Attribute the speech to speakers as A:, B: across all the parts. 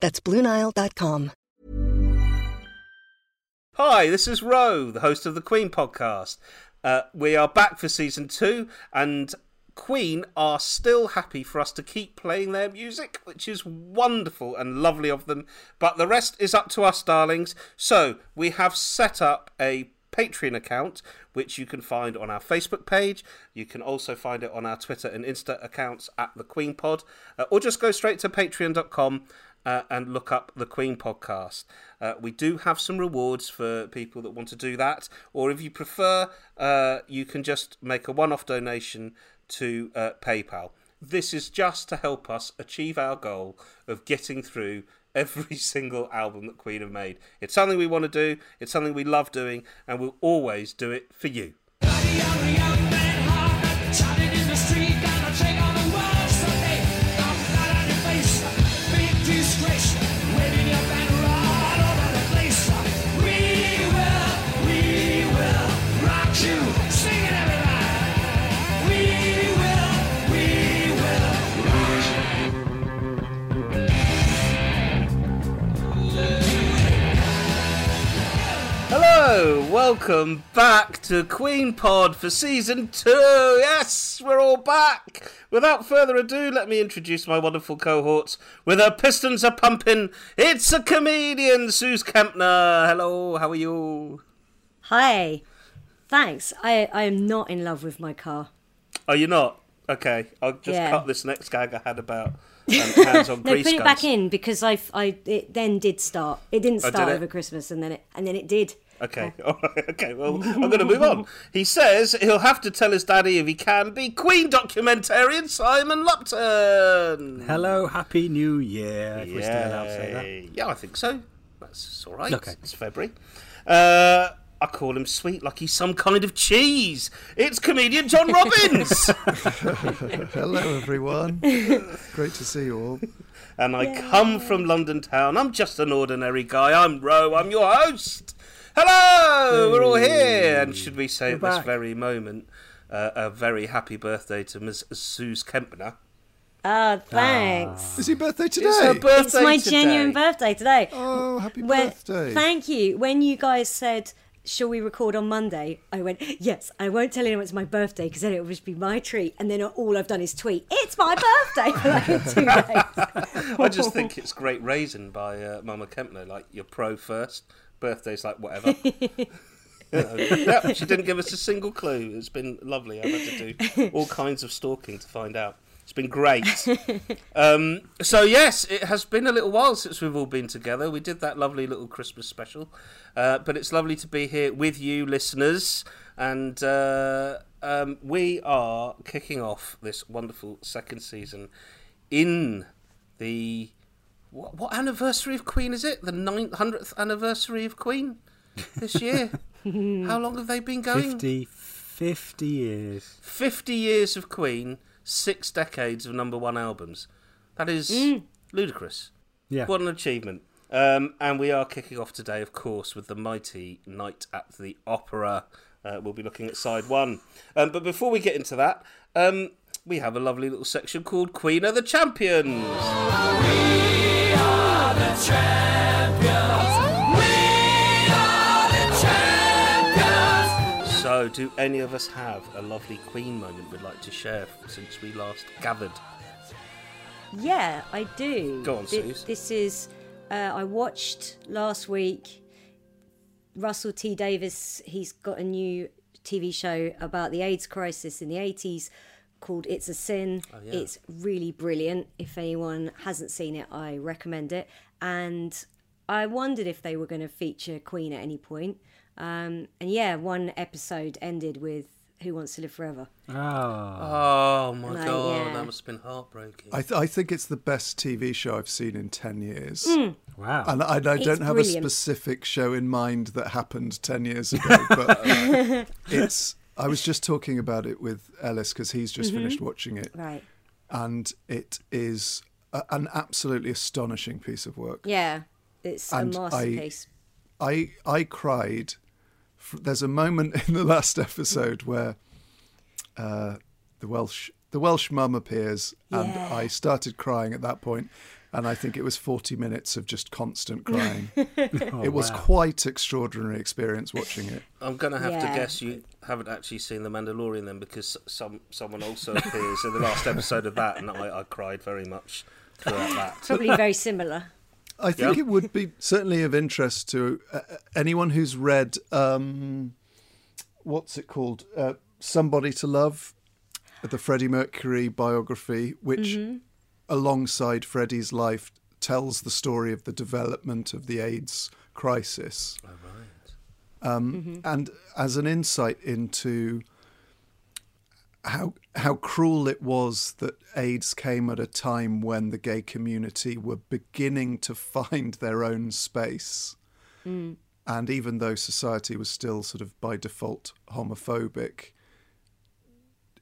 A: That's BlueNile.com.
B: Hi, this is Ro, the host of the Queen podcast. Uh, we are back for season two, and Queen are still happy for us to keep playing their music, which is wonderful and lovely of them. But the rest is up to us, darlings. So we have set up a Patreon account, which you can find on our Facebook page. You can also find it on our Twitter and Insta accounts at the Queen Pod, uh, or just go straight to patreon.com uh, and look up the Queen podcast. Uh, we do have some rewards for people that want to do that, or if you prefer, uh, you can just make a one off donation to uh, PayPal. This is just to help us achieve our goal of getting through every single album that Queen have made. It's something we want to do, it's something we love doing, and we'll always do it for you. Welcome back to Queen Pod for season two. Yes, we're all back. Without further ado, let me introduce my wonderful cohorts. With her pistons a pumping, it's a comedian, Sooz Kempner. Hello, how are you?
C: Hi. Thanks. I, I am not in love with my car.
B: Are you not? Okay, I'll just
C: Yeah.
B: cut this next gag I had about um, hands on
C: No, put it back in because I, I it then did start. It didn't
B: Oh, did
C: start
B: it?
C: over Christmas and then it and then it did.
B: Okay, all right, okay, well, I'm going to move on. He says he'll have to tell his daddy if he can be Queen documentarian Simon Lupton.
D: Hello, Happy New Year. If we're still allowed to say that.
B: Yeah, I think so. That's all right.
D: Okay.
B: It's February. Uh, I call him sweet like he's some kind of cheese. It's comedian John Robbins.
E: Hello, everyone. Great to see you all.
B: and I come from London town. I'm just an ordinary guy. I'm Ro. I'm your host. Hello, we're all here. And should we say at this
D: back.
B: very moment uh, a very happy birthday to Ms. Sooz Kempner?
C: Ah, thanks.
E: Is your birthday today?
B: It's her birthday
C: It's my
B: today.
C: genuine birthday today.
E: Oh, happy
C: When-
E: birthday.
C: Thank you. When you guys said, "Shall we record on Monday?" I went, "Yes." I won't tell anyone it's my birthday because then it will just be my treat, and then all I've done is tweet, "It's my birthday" for like two days.
B: I just think it's great raising by uh, Mama Kempner. Like you're pro first, birthday's like whatever. Yeah, she didn't give us a single clue. It's been lovely. I've had to do all kinds of stalking to find out. It's been great. Um, so yes, it has been a little while since we've all been together. We did that lovely little Christmas special, uh, but it's lovely to be here with you, listeners, and uh, um, we are kicking off this wonderful second season in the what, what anniversary of Queen is it? The ninth hundredth anniversary of Queen this year. How long have they been going?
D: 50, 50 years.
B: 50 years of Queen, six decades of number one albums. That is ludicrous.
D: Yeah.
B: What an achievement. Um, and we are kicking off today, of course, with the mighty Night at the Opera. Uh, we'll be looking at side one. Um, but before we get into that, um, we have a lovely little section called Queen of the Champions. So, do any of us have a lovely Queen moment we'd like to share since we last gathered?
C: Yeah, I do.
B: Go on, Sooz.
C: This is uh, I watched last week. Russell T Davies. He's got a new TV show about the AIDS crisis in the eighties called "It's a Sin." It's really brilliant. If anyone hasn't seen it, I recommend it. And I wondered if they were going to feature Queen at any point. Um, and yeah, one episode ended with "Who Wants to Live Forever."
D: Ah,
B: Oh my
C: Like,
B: god,
C: yeah.
B: that must have been heartbreaking.
E: I, th- I think it's the best TV show I've seen in 10 years.
D: wow.
E: And I, I don't
C: It's
E: have
C: brilliant.
E: a specific show in mind that happened 10 years ago, but it's. I was just talking about it with Ellis because he's just finished watching it,
C: Right.
E: and it is a, an absolutely astonishing piece of work.
C: Yeah, it's
E: And
C: a
E: I-
C: masterpiece.
E: I I cried. There's a moment in the last episode where uh, the Welsh the Welsh mum appears, and
C: Yeah.
E: I started crying at that point. point, and I think it was 40 minutes of just constant crying. it was
D: wow.
E: quite extraordinary experience watching it.
B: I'm gonna have to guess you haven't actually seen The Mandalorian then, because some someone also appears in the last episode of that, and I, I cried very much throughout that.
C: Probably very similar.
E: I think
B: Yeah.
E: it would be certainly of interest to uh, anyone who's read um, what's it called, uh, Somebody to Love, the Freddie Mercury biography, which alongside Freddie's life tells the story of the development of the AIDS crisis. Um, And as an insight into how how cruel it was that AIDS came at a time when the gay community were beginning to find their own space. And even though society was still sort of by default homophobic,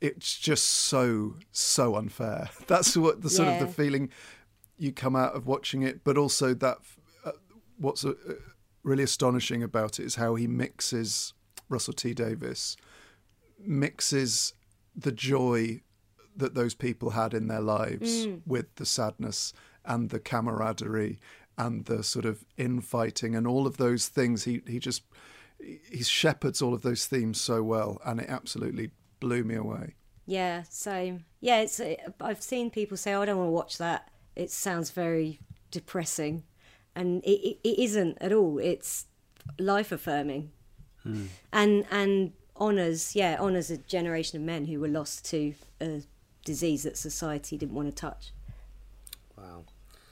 E: it's just so so unfair. That's what the sort of the feeling you come out of watching it, but also that uh, what's uh, really astonishing about it is how he mixes Russell T Davies mixes the joy that those people had in their lives mm. with the sadness and the camaraderie and the sort of infighting and all of those things he he just he shepherds all of those themes so well and it absolutely blew me away
C: Yeah, same. Yeah, it's. I've seen people say, "Oh, I don't want to watch that. It sounds very depressing," and it, it, it isn't at all. It's life affirming, hmm. and and honors. Yeah, honors a generation of men who were lost to a disease that society didn't want to touch.
B: Wow.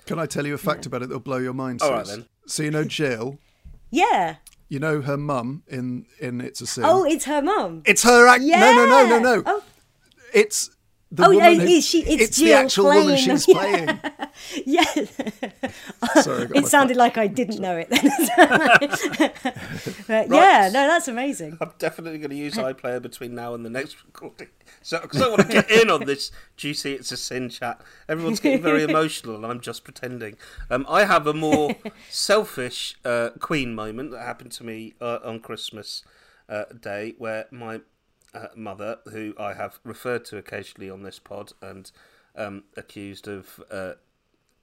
E: can i tell you a fact about it that'll blow your mind
B: All right, then.
E: so you know jill
C: Yeah.
E: you know her mum in in it's a sin
C: Oh, it's her mum.
E: it's her act
C: yeah.
E: no no no no no
C: Oh,
E: it's the
C: Oh,
E: woman who-
C: is she- it's
E: the
C: Jill
E: actual woman she's
C: them.
E: playing
C: yeah.
E: sorry
C: It sounded like I didn't know it then. but yeah, no, that's amazing.
B: I'm definitely going to use iPlayer between now and the next recording. So, because I want to get in on this juicy It's a Sin chat. Everyone's getting very emotional, and I'm just pretending. Um, I have a more selfish uh, Queen moment that happened to me uh, on Christmas uh, Day, where my uh, mother, who I have referred to occasionally on this pod and um, accused of uh,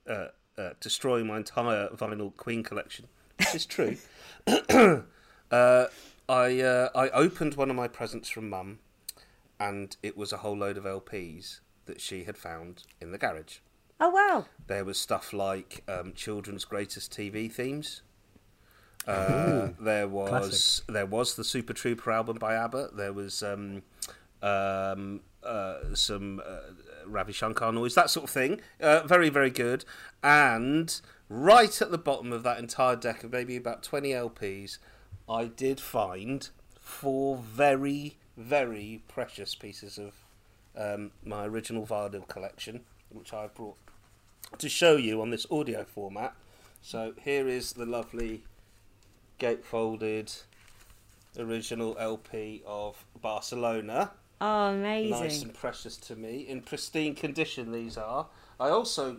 B: uh, uh, destroying my entire vinyl Queen collection, which is true. uh, I uh, I opened one of my presents from Mum, and it was a whole load of LPs that she had found in the garage.
C: Oh wow.
B: There was stuff like um, children's greatest TV themes. Uh, there was
D: classic.
B: there was the Super Trooper album by ABBA. There was um, um, uh, some Ravi Shankar noise, that sort of thing. Uh, very very good. And right at the bottom of that entire deck of maybe about twenty LPs, I did find four very very precious pieces of um, my original Vardil collection, which I brought to show you on this audio format. So here is the lovely gatefolded original LP of Barcelona.
C: Oh, amazing.
B: Nice and precious to me. In pristine condition, these are. I also,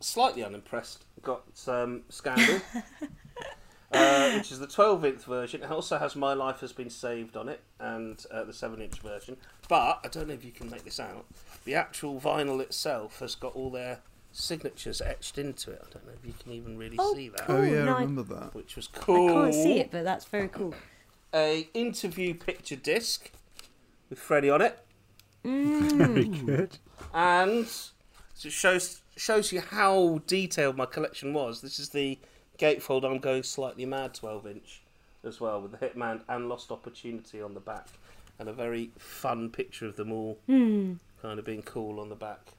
B: slightly unimpressed, got um, Scandal, uh, which is the 12 inch version. It also has My Life Has Been Saved on it and uh, the 7 inch version. But I don't know if you can make this out. The actual vinyl itself has got all their signatures etched into it. I don't know if you can even really
C: Oh,
B: see that.
C: cool.
E: oh yeah
C: no,
E: i
C: I-
E: remember that
B: Which was cool.
C: I can't see it, but that's very cool.
B: A interview picture disc with Freddie on it.
D: Very good.
B: and so it shows shows you how detailed my collection was. This is the gatefold I'm going slightly mad 12 inch as well, with the Hitman and Lost Opportunity on the back, and a very fun picture of them all kind of being cool on the back,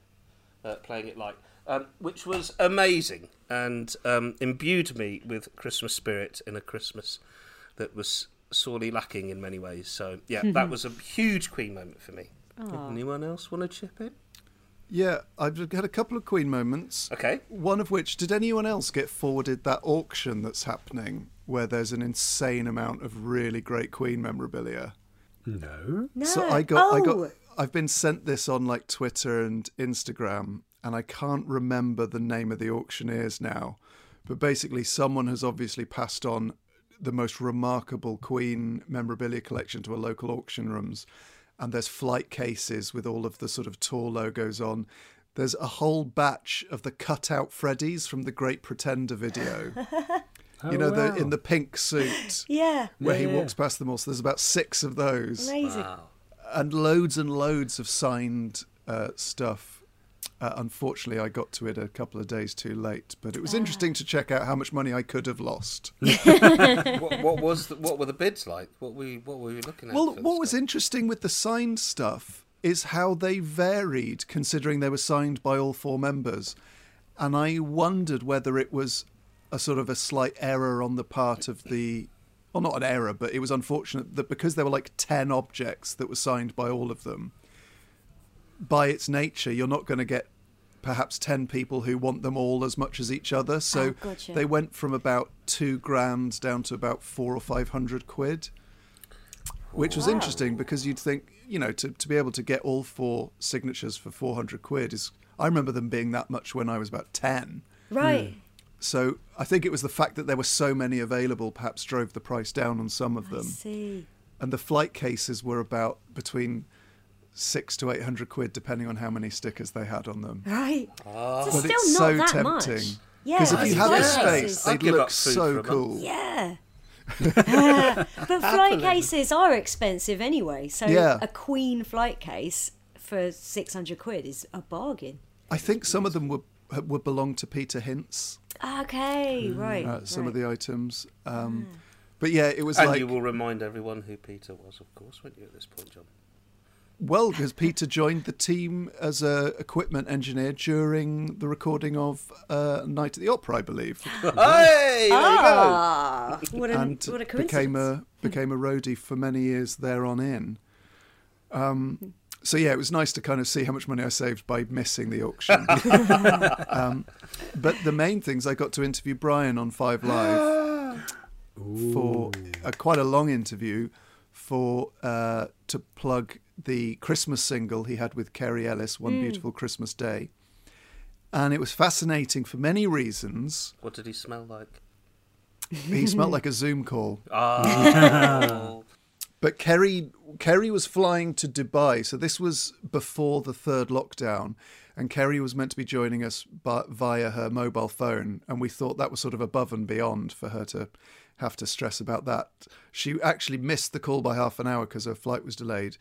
B: uh, playing it like, um, which was amazing and um, imbued me with Christmas spirit in a Christmas that was sorely lacking in many ways. So, yeah, that was a huge Queen moment for me. Anyone else want to chip in?
E: Yeah, I've had a couple of Queen moments.
B: Okay.
E: One of which, did anyone else get forwarded that auction that's happening where there's an insane amount of really great Queen memorabilia?
D: No.
C: No.
E: So I got, I
C: oh,
E: got, I've been sent this on like Twitter and Instagram, and I can't remember the name of the auctioneers now. But basically, someone has obviously passed on the most remarkable Queen memorabilia collection to a local auction rooms, and there's flight cases with all of the sort of tour logos on. There's a whole batch of the cutout Freddies from the Great Pretender video. you know, the in the pink suit
C: Yeah.
E: where he
D: Yeah,
E: walks past them all. So there's about six of those
C: Amazing.
E: and loads and loads of signed uh, stuff. Uh, unfortunately, I got to it a couple of days too late, but it
C: Ah.
E: was interesting to check out how much money I could have lost.
B: what, what was the, what were the bids like? What were you, what were you looking at?
E: well, what was interesting with the signed stuff is how they varied, considering they were signed by all four members, and I wondered whether it was a sort of a slight error on the part of the. Well, not an error, but it was unfortunate that because there were like 10 objects that were signed by all of them, by its nature, you're not going to get perhaps 10 people who want them all as much as each other. So
C: Oh, gotcha.
E: they went from about two grand down to about four or 500 quid, which was interesting because you'd think, you know, to, to be able to get all four signatures for 400 quid is. I remember them being that much when I was about 10.
C: Right. Hmm.
E: So I think it was the fact that there were so many available perhaps drove the price down on some of them.
C: I
E: them
C: see.
E: and the flight cases were about between six to eight hundred quid, depending on how many stickers they had on them.
C: Right.
B: Ah.
C: So
E: But
C: still
E: it's
C: not
E: so
C: that
E: tempting.
C: much. Yeah.
E: Because if you had the space,
B: I'd
E: they'd look so cool.
B: month.
C: Yeah. but flight cases are expensive anyway. So
E: Yeah.
C: a Queen flight case for 600 quid is a bargain.
E: I think some of them would would belong to Peter Hince.
C: Okay, right.
E: Uh, some of the items. Um, But yeah, it was
B: And
E: like
B: you will remind everyone who Peter was, of course, won't you, at this point, John?
E: Well because Peter joined the team as a equipment engineer during the recording of uh, Night at the Opera, I believe,
B: hey, there you go.
C: Ah, what a,
E: and
C: what a
E: became a became a roadie for many years there on in. Um, so yeah, it was nice to kind of see how much money I saved by missing the auction. um, but the main things I got to interview Brian on Five Live for a, quite a long interview for uh, to plug the Christmas single he had with Kerry Ellis, "One Beautiful Christmas Day," and it was fascinating for many reasons.
B: What did he smell like?
E: He smelled like a Zoom call.
B: Ah,
E: But Kerry Kerry was flying to Dubai, so this was before the third lockdown, and Kerry was meant to be joining us by, via her mobile phone, and we thought that was sort of above and beyond for her to have to stress about that. She actually missed the call by half an hour because her flight was delayed,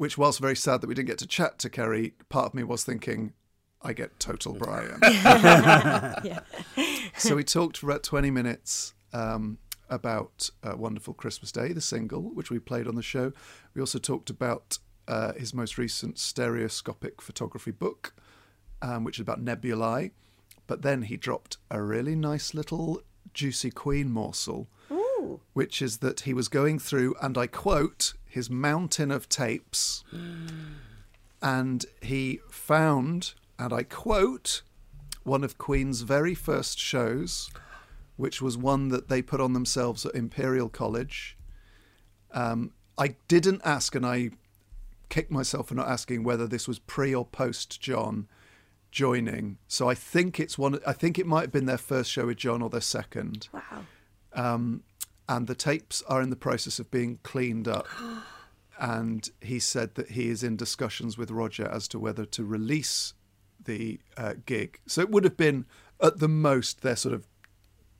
E: which whilst very sad that we didn't get to chat to Kerry, part of me was thinking, I get total Brian. so we talked for about 20 minutes um, about uh, Wonderful Christmas Day, the single, which we played on the show. We also talked about uh, his most recent stereoscopic photography book, um, which is about nebulae. But then he dropped a really nice little juicy Queen morsel, which is that he was going through, and I quote, his mountain of tapes, and he found, and I quote, one of Queen's very first shows, which was one that they put on themselves at Imperial College. Um, I didn't ask, and I kicked myself for not asking whether this was pre or post John joining. So I think it's one. I think it might have been their first show with John or their second.
C: Wow.
E: Um, and the tapes are in the process of being cleaned up. And he said that he is in discussions with Roger as to whether to release the uh, gig. So it would have been at the most their sort of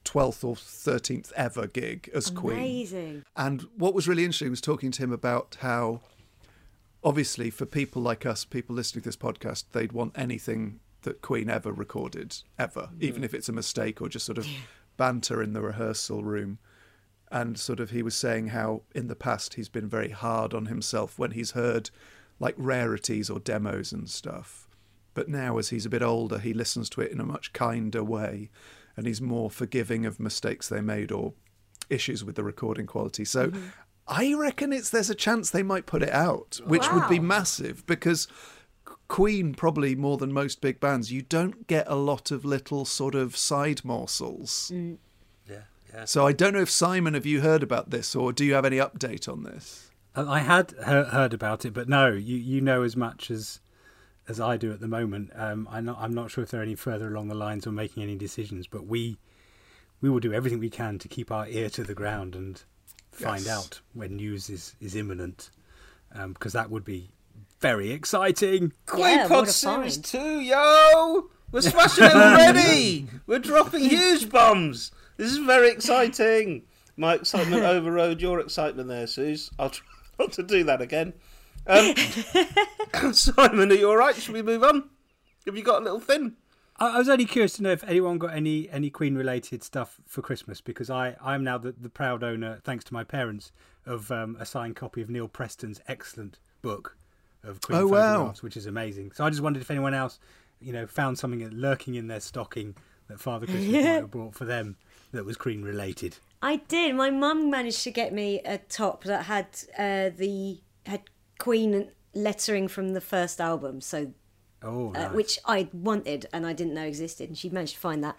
E: 12th or 13th ever gig as Queen.
C: Amazing.
E: And what was really interesting was talking to him about how, obviously, for people like us, people listening to this podcast, they'd want anything that Queen ever recorded, ever, even if it's a mistake or just sort of banter in the rehearsal room. And sort of he was saying how in the past he's been very hard on himself when he's heard like rarities or demos and stuff. But now, as he's a bit older, he listens to it in a much kinder way and he's more forgiving of mistakes they made or issues with the recording quality. So mm-hmm. I reckon it's there's a chance they might put it out, which would be massive because Queen probably more than most big bands, you don't get a lot of little sort of side morsels. Mm.
B: Yeah, yeah.
E: So I don't know if Simon, have you heard about this, or do you have any update on this?
D: Uh, I had heard about it, but no, you, you know as much as as I do at the moment. Um, I'm not I'm not sure if they're any further along the lines or making any decisions, but we we will do everything we can to keep our ear to the ground and find
E: Yes.
D: out when news is is imminent, um, because that would be very exciting.
C: Yeah,
B: Pod
C: what a
B: Series
C: find.
B: 2, yo! We're smashing it already! We're dropping huge bombs! This is very exciting! My excitement overrode your excitement there, Sooz. I'll try not to do that again. Um, Simon, are you alright? Should we move on? Have you got a little thing?
D: I, I was only curious to know if anyone got any any Queen related stuff for Christmas because I I'm now the, the proud owner, thanks to my parents, of um, a signed copy of Neil Preston's excellent book of Queen
E: Oh, wow.
D: which is amazing. So I just wondered if anyone else, you know, found something lurking in their stocking that Father Christmas might have brought for them that was Queen related.
C: I did. My mum managed to get me a top that had uh, the had Queen lettering from the first album, so
D: Oh,
C: uh, which I wanted and I didn't know existed, and she managed to find that.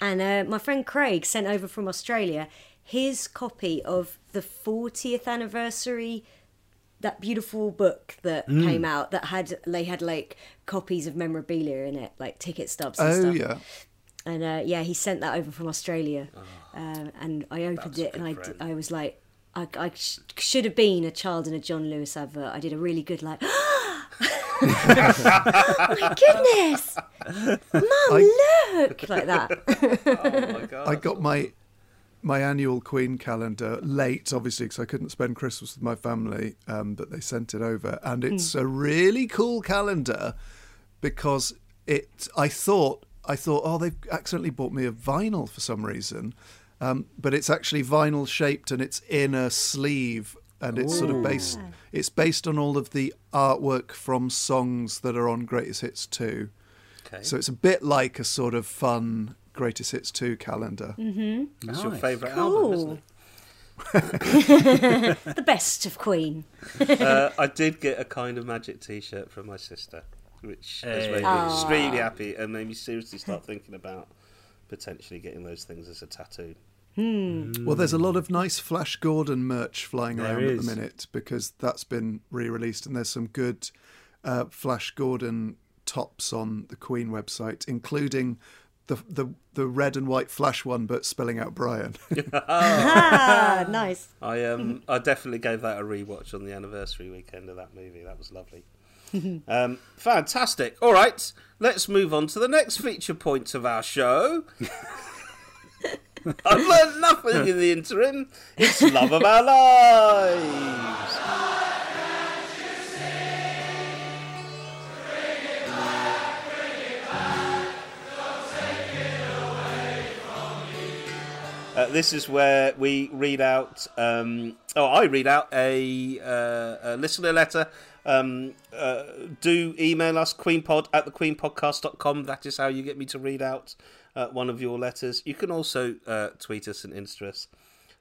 C: And uh, my friend Craig sent over from Australia his copy of the 40th anniversary that beautiful book that
E: Mm.
C: came out that had they had like copies of memorabilia in it like ticket stubs and
E: Oh
C: stuff
E: yeah,
C: and uh, yeah, he sent that over from Australia, um, and I opened it and I,
B: good
C: d-
B: friend.
C: I was like, I, I sh- should have been a child in a John Lewis advert. I did a really good like, oh my goodness, mum, look like that.
B: Oh my god.
E: I got my my annual Queen calendar late, obviously, because I couldn't spend Christmas with my family, um, but they sent it over, and it's a really cool calendar because it. I thought I thought, oh, they've accidentally bought me a vinyl for some reason, um, but it's actually vinyl shaped and it's in a sleeve. And it's sort of based. It's based on all of the artwork from songs that are on Greatest Hits 2.
B: Okay.
E: So it's a bit like a sort of fun Greatest Hits 2 calendar.
B: That's your
D: Nice.
B: favourite album, isn't it?
C: the best of Queen.
B: uh, I did get a kind of magic T-shirt from my sister, which has made me
C: Aw.
B: extremely happy and made me seriously start thinking about potentially getting those things as a tattoo.
E: Well, there's a lot of nice Flash Gordon merch flying
D: There
E: around at the minute because that's been re-released, and there's some good uh, Flash Gordon tops on the Queen website, including the the the red and white Flash one, but spelling out Brian.
C: ah, nice.
B: I um I definitely gave that a rewatch on the anniversary weekend of that movie. That was lovely. um, fantastic. All right, let's move on to the next feature point of our show. I've learned nothing in the interim. It's love of our lives. Uh, this is where we read out. Um, oh, I read out a, uh, a listener letter. Um, uh, do email us queenpod at thequeenpodcast.com. That is how you get me to read out uh, one of your letters. You can also uh, tweet us and insta us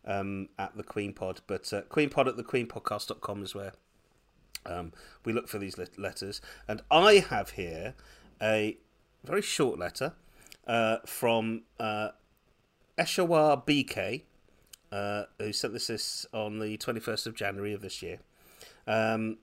B: um, at the Queenpod, but uh, queenpod at thequeenpodcast.com is where um, we look for these letters. And I have here a very short letter uh, from uh, Eshawar BK, uh, who sent this, this on the 21st of January of this year. Um,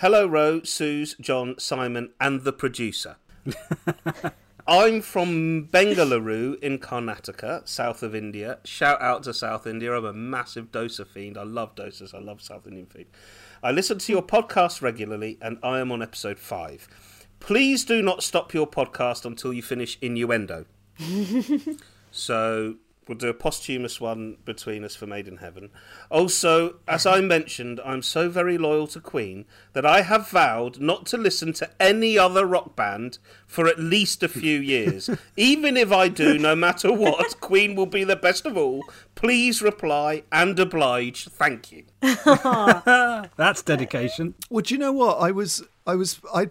B: Hello, Ro, Suze, John, Simon, and the producer. I'm from Bengaluru in Karnataka, south of India. Shout out to South India. I'm a massive dosa fiend. I love dosas. I love South Indian food. I listen to your podcast regularly, and I am on episode five. Please do not stop your podcast until you finish innuendo. so, We'll do a posthumous one between us for Made in Heaven. Also, as I mentioned, I'm so very loyal to Queen that I have vowed not to listen to any other rock band for at least a few years. Even if I do, no matter what, Queen will be the best of all. Please reply and oblige. Thank you.
D: That's dedication.
E: Well, do you know what? I was, I was, I,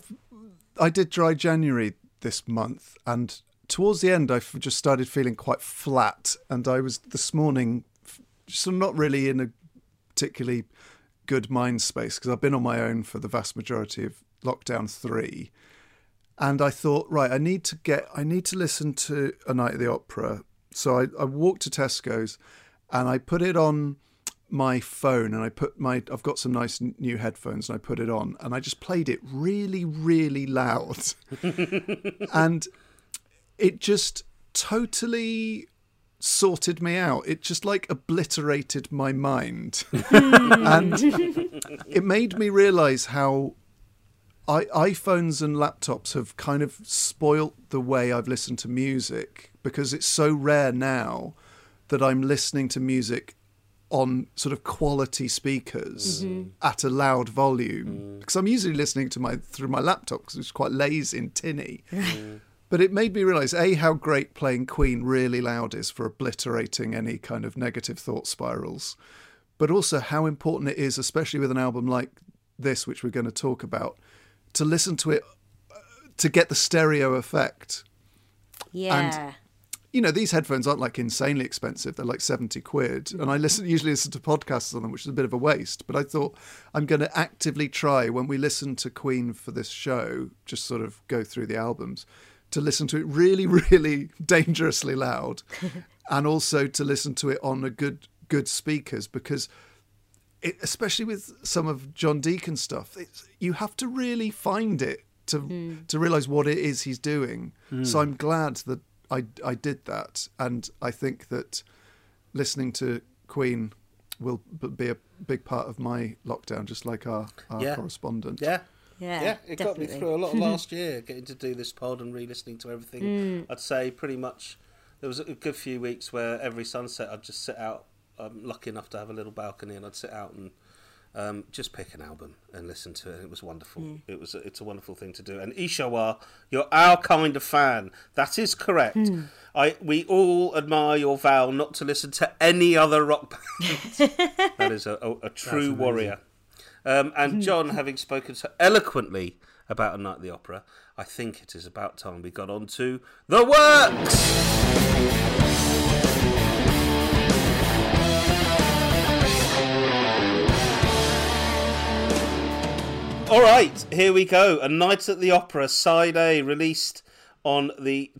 E: I did dry January this month, and towards the end, I just started feeling quite flat, and I was this morning, just not really in a particularly good mind space because I've been on my own for the vast majority of lockdown three, and I thought, right, I need to get, I need to listen to a night at the opera. So I, I walked to Tesco's, and I put it on my phone and I put my I've got some nice new headphones and I put it on and I just played it really really loud and it just totally sorted me out. It just like obliterated my mind. Hmm. And it made me realize how I, iPhones and laptops have kind of spoilt the way I've listened to music because it's so rare now that I'm listening to music on sort of quality speakers mm-hmm. at a loud volume mm. because I'm usually listening to my through my laptop because it's quite lazy and tinny. But it made me realise a how great playing Queen really loud is for obliterating any kind of negative thought spirals, but also how important it is, especially with an album like this, which we're going to talk about, to listen to it uh, to get the stereo effect
C: Yeah.
E: you know, these headphones aren't like insanely expensive. They're like 70 quid. And I listen, usually listen to podcasts on them, which is a bit of a waste. But I thought I'm going to actively try when we listen to Queen for this show, just sort of go through the albums, to listen to it really, really dangerously loud. and also to listen to it on a good, good speakers because it, especially with some of John Deacon stuff, it's, you have to really find it to hmm. to realize what it is he's doing. Hmm. So I'm glad that I I did that, and I think that listening to Queen will be a big part of my lockdown, just like our, our
B: Yeah.
E: correspondent.
B: Yeah.
C: Yeah,
B: Yeah, it got me through a lot of last year, getting to do this pod and re-listening to everything.
C: Mm.
B: I'd say pretty much there was a good few weeks where every sunset I'd just sit out. I'm lucky enough to have a little balcony, and I'd sit out and um, just pick an album and listen to it. It was wonderful.
C: Mm.
B: It was. A, it's a wonderful thing to do. And Ishawar, you're our kind of fan. That is correct.
C: Hmm.
B: I we all admire your vow not to listen to any other rock band. that is a, a, a true
D: amazing.
B: warrior. Um, and John, having spoken so eloquently about A Night at the Opera, I think it is about time we got on to the works! All right, here we go. A Night at the Opera, Side A, released on the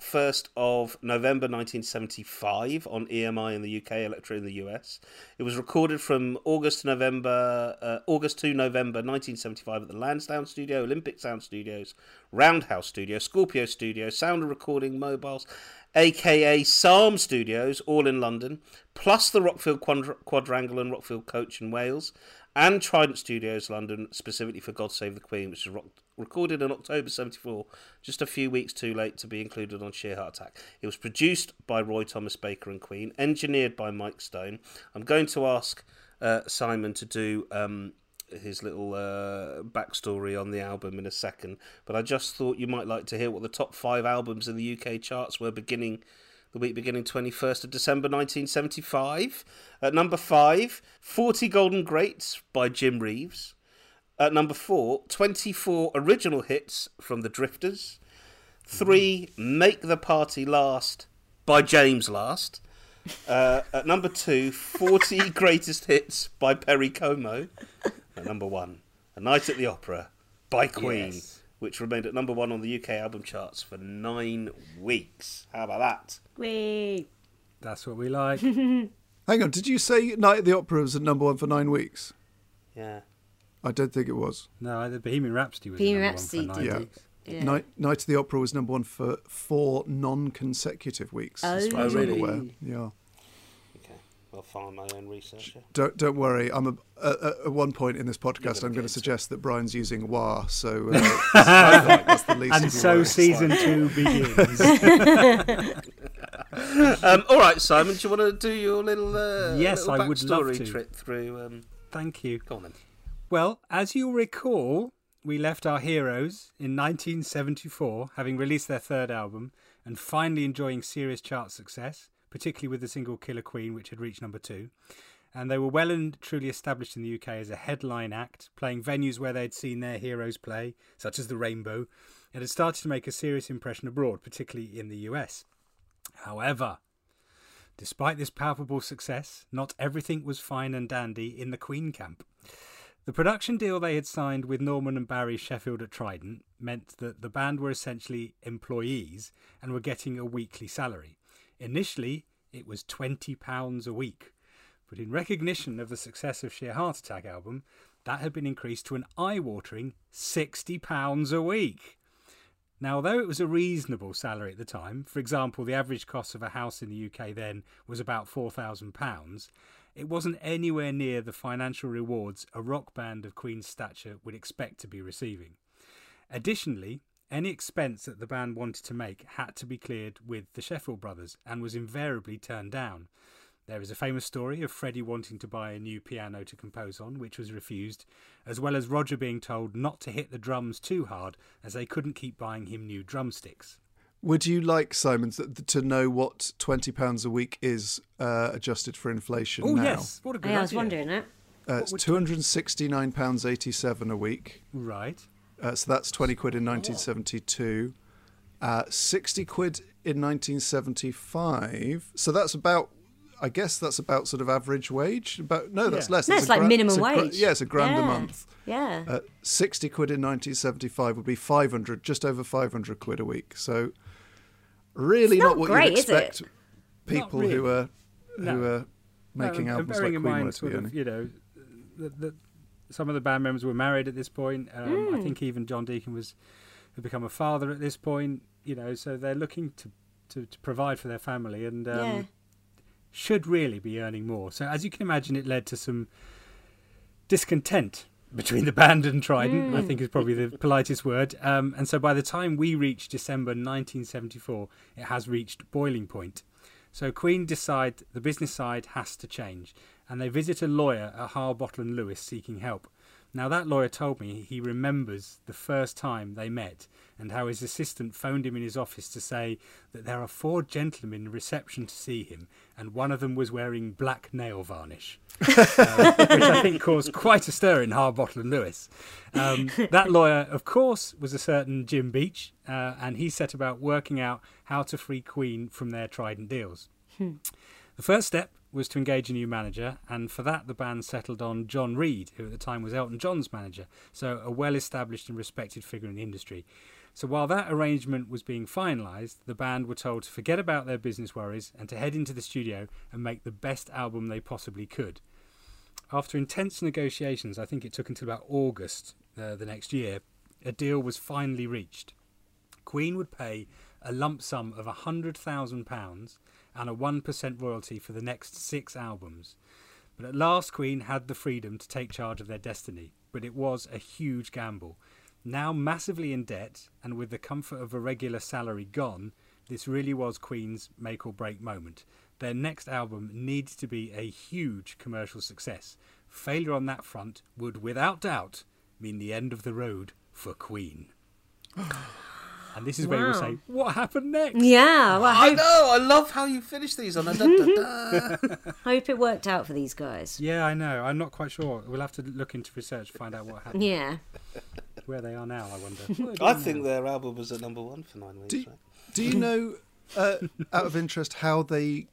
B: 21st of November 1975 on EMI in the UK, Elektra in the US. It was recorded from August to November, uh, August to November 1975 at the Lansdowne Studio, Olympic Sound Studios, Roundhouse Studio, Scorpio Studio, Sound Recording Mobiles, aka SARM Studios, all in London, plus the Rockfield Quadrangle and Rockfield Coach in Wales, and Trident Studios London, specifically for God Save the Queen, which was recorded in October 74, just a few weeks too late to be included on Sheer Heart Attack. It was produced by Roy Thomas Baker and Queen, engineered by Mike Stone. I'm going to ask uh, Simon to do um, his little uh, backstory on the album in a second, but I just thought you might like to hear what the top five albums in the UK charts were beginning the week beginning 21st of December 1975. At number 5, 40 Golden Greats by Jim Reeves. At number 4, 24 original hits from the Drifters. 3, Make the Party Last by James Last. Uh, at number 2, 40 Greatest Hits by Perry Como. At number 1, A Night at the Opera by Queen.
C: Yes.
B: Which remained at number one on the UK album charts for nine weeks. How about that?
C: Wee.
D: That's what we like.
E: Hang on, did you say Night at the Opera was at number one for nine weeks?
B: Yeah.
E: I don't think it was.
D: no, the Bohemian Rhapsody was
C: Bohemian
D: number one for
C: Rhapsody
D: nine
C: did.
E: Yeah.
D: weeks.
C: Yeah.
E: Night, Night at the Opera was number one for four non-consecutive weeks. as
C: Oh.
E: far as
B: Oh,
E: I'm aware. Yeah.
B: Okay. I'll find my own research. here.
E: Don't don't worry. I'm a, a, a- at one point in this podcast.
B: gonna
E: I'm going to suggest that Brian's using wah. So uh, that's the least
D: And
E: of
D: so
E: worries.
D: season two begins.
B: um, all right, Simon, do you want to do your little uh,
D: Yes,
B: little
D: I would love
B: backstory
D: to.
B: trip through? Um,
D: Thank you.
B: go on then.
D: Well, as you'll recall, we left our heroes in 1974, having released their third album and finally enjoying serious chart success, particularly with the single Killer Queen, which had reached number two. And they were well and truly established in the UK as a headline act, playing venues where they'd seen their heroes play, such as the Rainbow, and had started to make a serious impression abroad, particularly in the US. However, Despite this palpable success, not everything was fine and dandy in the Queen camp. The production deal they had signed with Norman and Barry Sheffield at Trident meant that the band were essentially employees and were getting a weekly salary. Initially, it was £20 a week, but in recognition of the success of Sheer Heart Attack album, that had been increased to an eye watering £60 a week. Now, although it was a reasonable salary at the time, for example, the average cost of a house in the UK then was about £4,000, it wasn't anywhere near the financial rewards a rock band of Queen's stature would expect to be receiving. Additionally, any expense that the band wanted to make had to be cleared with the Sheffield brothers and was invariably turned down. There is a famous story of Freddie wanting to buy a new piano to compose on, which was refused, as well as Roger being told not to hit the drums too hard as they couldn't keep buying him new drumsticks.
E: Would you like Simon to know what twenty pounds a week is uh, adjusted for inflation
D: Oh,
E: now?
D: yes. What a good
C: Yeah, I was wondering that.
E: Uh, it's two hundred and sixty nine pounds eighty seven a week.
D: Right.
E: Uh, so that's twenty quid in nineteen seventy two. Uh, Sixty quid in nineteen seventy five. So that's about. I guess that's about sort of average wage. About no, that's
D: Yeah.
E: less.
C: No,
E: That's
C: it's
E: a
C: like
E: gra-
C: minimum
E: it's a gra-
C: wage.
E: yeah, it's a grand a
C: Yeah.
E: month.
C: Yeah.
E: Uh, 60 quid in 1975 would be 500, just over 500 quid a week. So, really
C: It's
E: not,
C: not
E: what
C: great,
E: you'd
C: is it?
E: expect people who are who
D: No.
E: are making
D: No,
E: albums
D: bearing
E: like
D: in
E: Queen
D: mind,
E: wanted to be
D: of,
E: earning.
D: you know, the, the, some of the band members were married at this point. Um,
C: Hmm.
D: I think even John Deacon was had become a father at this point. You know, so they're looking to to, to provide for their family and um,
C: Yeah.
D: should really be earning more. So as you can imagine, it led to some discontent between the band and Trident. I think is probably the politest word. Um, and so by the time we reach December 1974, it has reached boiling point. So Queen decide the business side has to change, and they visit a lawyer at Harbottle and Lewis seeking help. Now that lawyer told me he remembers the first time they met and how his assistant phoned him in his office to say that there are four gentlemen in reception to see him, and one of them was wearing black nail varnish, um, which I think caused quite a stir in Harbottle and Lewis. Um, that lawyer, of course, was a certain Jim Beach, uh, and he set about working out how to free Queen from their Trident deals. The first step was to engage a new manager, and for that the band settled on John Reid, who at the time was Elton John's manager, so a well established and respected figure in the industry. So while that arrangement was being finalised, the band were told to forget about their business worries and to head into the studio and make the best album they possibly could. After intense negotiations, I think it took until about August uh, the next year, a deal was finally reached. Queen would pay a lump sum of £100,000 and a 1% royalty for the next six albums. But at last, Queen had the freedom to take charge of their destiny, but it was a huge gamble. Now massively in debt and with the comfort of a regular salary gone, this really was Queen's make or break moment. Their next album needs to be a huge commercial success. Failure on that front would, without doubt, mean the end of the road for Queen. and this is where you will say, What happened next?
C: yeah. Well, I
B: I
C: hope,
B: know. I love how you finish these on a da, da, da.
C: hope it worked out for these guys.
D: Yeah, I know. I'm not quite sure. We'll have to look into research find out what happened.
C: Yeah.
D: Where they are now, I wonder. What are they
B: I think
D: now?
B: their album was at number one for nine weeks.
E: Do,
B: right?
E: do you know, uh, out of interest, how they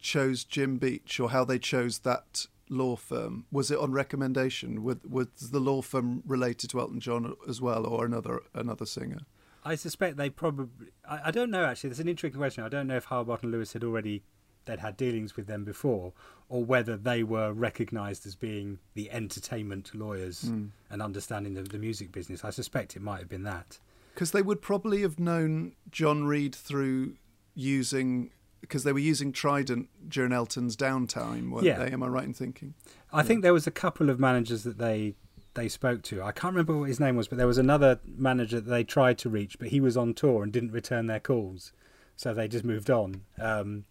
E: chose Jim Beach or how they chose that law firm? Was it on recommendation? Was, was the law firm related to Elton John as well, or another another singer?
D: I suspect they probably. I, I don't know actually. There's an interesting question. I don't know if Harbottle and Lewis had already they'd had dealings with them before, or whether they were recognised as being the entertainment lawyers hmm. and understanding the, the music business. I suspect it might have been that.
E: Because they would probably have known John Reid through using because they were using Trident during Elton's downtime, weren't
D: Yeah.
E: they? Am I right in thinking?
D: I think there was a couple of managers that they they spoke to. I can't remember what his name was, but there was another manager that they tried to reach, but he was on tour and didn't return their calls. so they just moved on. Um,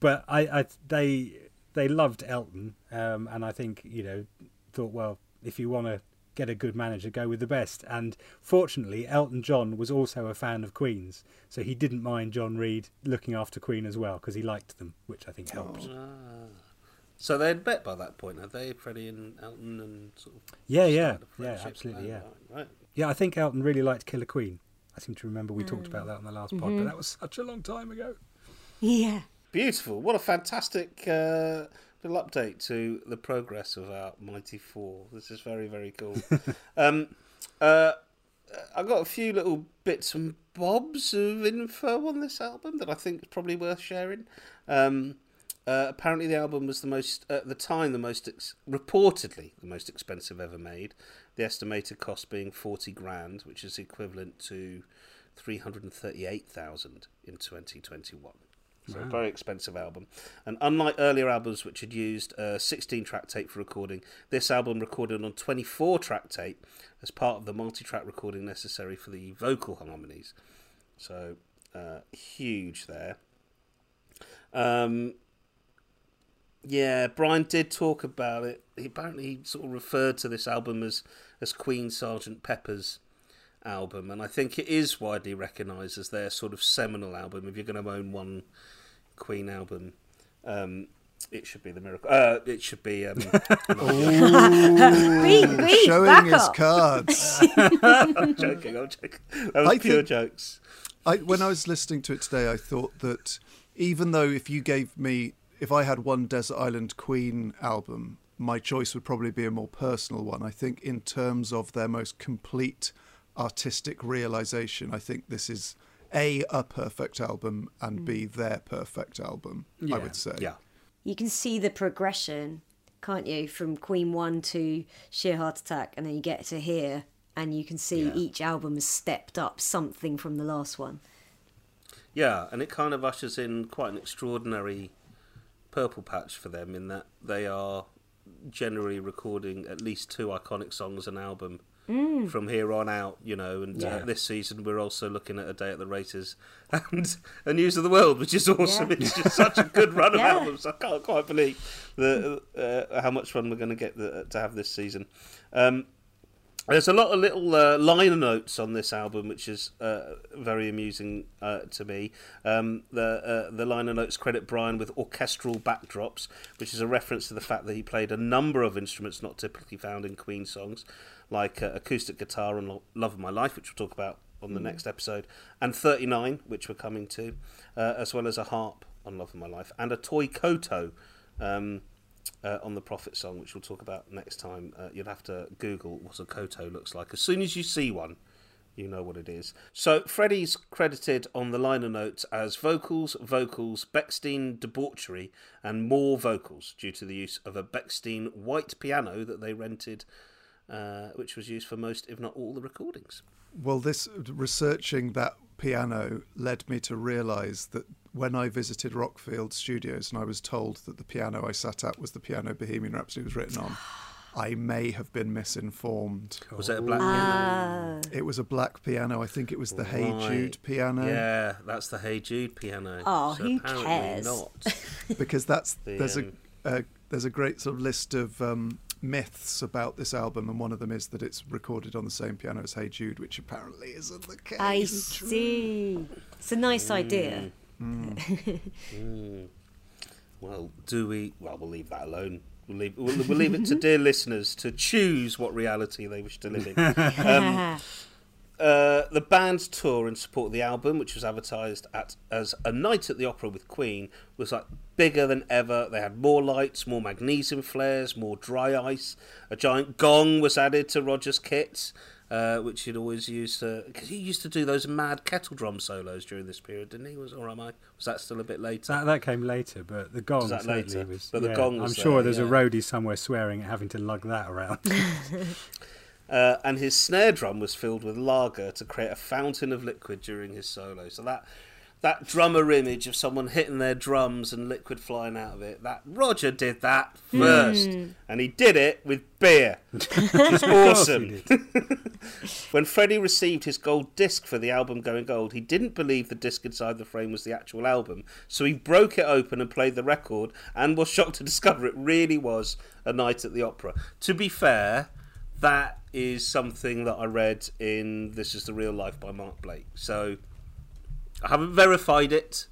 D: but I, I they they loved Elton, um, and I think you know thought well if you want to get a good manager, go with the best. And fortunately, Elton John was also a fan of Queen's, so he didn't mind John Reid looking after Queen as well because he liked them, which I think helped.
B: So they'd met by that point, had they? Freddie and Elton and sort of.
D: Yeah, yeah, yeah, absolutely, yeah.
B: Right, right.
D: Yeah, I think Elton really liked Killer Queen. I seem to remember we talked about that on the last pod,
B: Mm-hmm.
D: but that was such a long time ago.
C: Yeah.
B: Beautiful. What a fantastic uh, little update to the progress of our Mighty Four. This is very, very cool. um, uh, I've got a few little bits and bobs of info on this album that I think is probably worth sharing. Um, uh, apparently, the album was the most, at the time, the most, ex- reportedly, the most expensive ever made. The estimated cost being 40 grand, which is equivalent to 338,000 in 2021. So a very expensive album. And unlike earlier albums which had used a 16 track tape for recording, this album recorded on 24 track tape as part of the multi track recording necessary for the vocal harmonies. So uh, huge there. Um, yeah, Brian did talk about it. He apparently sort of referred to this album as, as Queen Sergeant Pepper's album, and I think it is widely recognised as their sort of seminal album. If you're going to own one Queen album, um, it should be the Miracle. Uh, it should be. Um,
C: Beat, beat,
E: Showing
C: back
E: his
C: up.
E: cards.
B: I'm joking. I'm joking. That was
E: I
B: pure
E: think-
B: jokes.
E: I, when I was listening to it today, I thought that even though if you gave me, if I had one Desert Island Queen album, my choice would probably be a more personal one. I think in terms of their most complete artistic realization, I think this is a a perfect album and b mm. their perfect album. I would say.
B: Yeah.
C: You can see the progression, can't you, from Queen 1 to Sheer Heart Attack, and then you get to here, and you can see
B: Yeah.
C: each album has stepped up something from the last one.
B: Yeah, and it kind of ushers in quite an extraordinary purple patch for them in that they are generally recording at least two iconic songs an album from here on out, you know. And
D: Yeah.
B: uh, this season we're also looking at A Day at the Races and A News of the World, which is awesome.
C: Yeah.
B: It's just such a good run of
C: Yeah.
B: albums. I can't quite believe the, uh, how much fun we're going to get the, to have this season. Um, there's a lot of little uh, liner notes on this album, which is uh, very amusing uh, to me. Um, the uh, the liner notes credit Brian with orchestral backdrops, which is a reference to the fact that he played a number of instruments not typically found in Queen songs, like uh, acoustic guitar on Lo- "Love of My Life," which we'll talk about on the next episode, and 39, which we're coming to, uh, as well as a harp on "Love of My Life" and a toy koto. Um, uh, on the Prophet song, which we'll talk about next time. Uh, you'll have to Google what a koto looks like. As soon as you see one, you know what it is. So Freddie's credited on the liner notes as vocals, vocals, Bechstein debauchery, and more vocals due to the use of a Bechstein white piano that they rented, uh, which was used for most, if not all, the recordings.
E: Well, this researching that piano led me to realise that when I visited Rockfield Studios and I was told that the piano I sat at was the piano Bohemian Rhapsody was written on, I may have been misinformed.
B: Was it a black
C: Ah.
B: piano?
E: It was a black piano. I think it was the Hey Jude piano
B: Yeah, that's the Hey Jude piano.
C: Oh,
B: So
C: who
B: apparently
C: cares?
B: Not.
E: because that's
B: The,
E: there's
B: um,
E: a, a there's a great sort of list of um, myths about this album, and one of them is that it's recorded on the same piano as Hey Jude, which apparently isn't the case.
C: I see. It's a nice idea.
B: Well, do we? Well, we'll leave that alone. We'll leave, we'll, we'll leave it to dear listeners to choose what reality they wish to live in. Um, uh, the band's tour in support of the album, which was advertised at as a night at the opera with Queen, was like bigger than ever. They had more lights, more magnesium flares, more dry ice. A giant gong was added to Roger's kit, uh, which he'd always used because he used to do those mad kettle drum solos during this period, didn't he? Was or am I? Was that still a bit later?
D: That that came later, but the gong
B: was
D: that
B: later?
D: was.
B: But the
D: yeah,
B: gong was
D: I'm sure
B: there,
D: there's
B: yeah.
D: a roadie somewhere swearing at having to lug that around.
B: Uh, and his snare drum was filled with lager to create a fountain of liquid during his solo. So that that drummer image of someone hitting their drums and liquid flying out of it. That Roger did that first, and he did it with beer, which is awesome. when Freddie received his gold disc for the album Going Gold, he didn't believe the disc inside the frame was the actual album, so he broke it open and played the record, and was shocked to discover it really was a night at the opera. To be fair. That is something that I read in This Is the Real Life by Mark Blake. So I haven't verified it,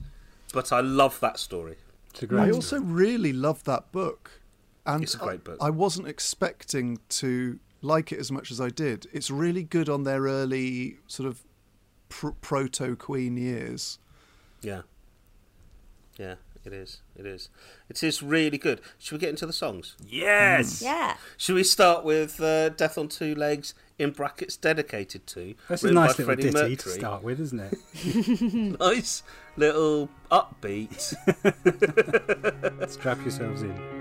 B: but I love that story.
F: It's a great.
E: I also really love that book. And
B: It's a great book.
E: I, I wasn't expecting to like it as much as I did. It's really good on their early sort of pr- proto Queen years.
B: Yeah. Yeah, it is. It is. It is really good. Should we get into the songs?
F: yes.
C: Yeah.
B: Should we start with uh, Death on Two Legs in brackets dedicated to?
F: That's a nice little
B: Freddie
F: ditty to start with, isn't it?
B: Nice little upbeat.
F: Strap yourselves in.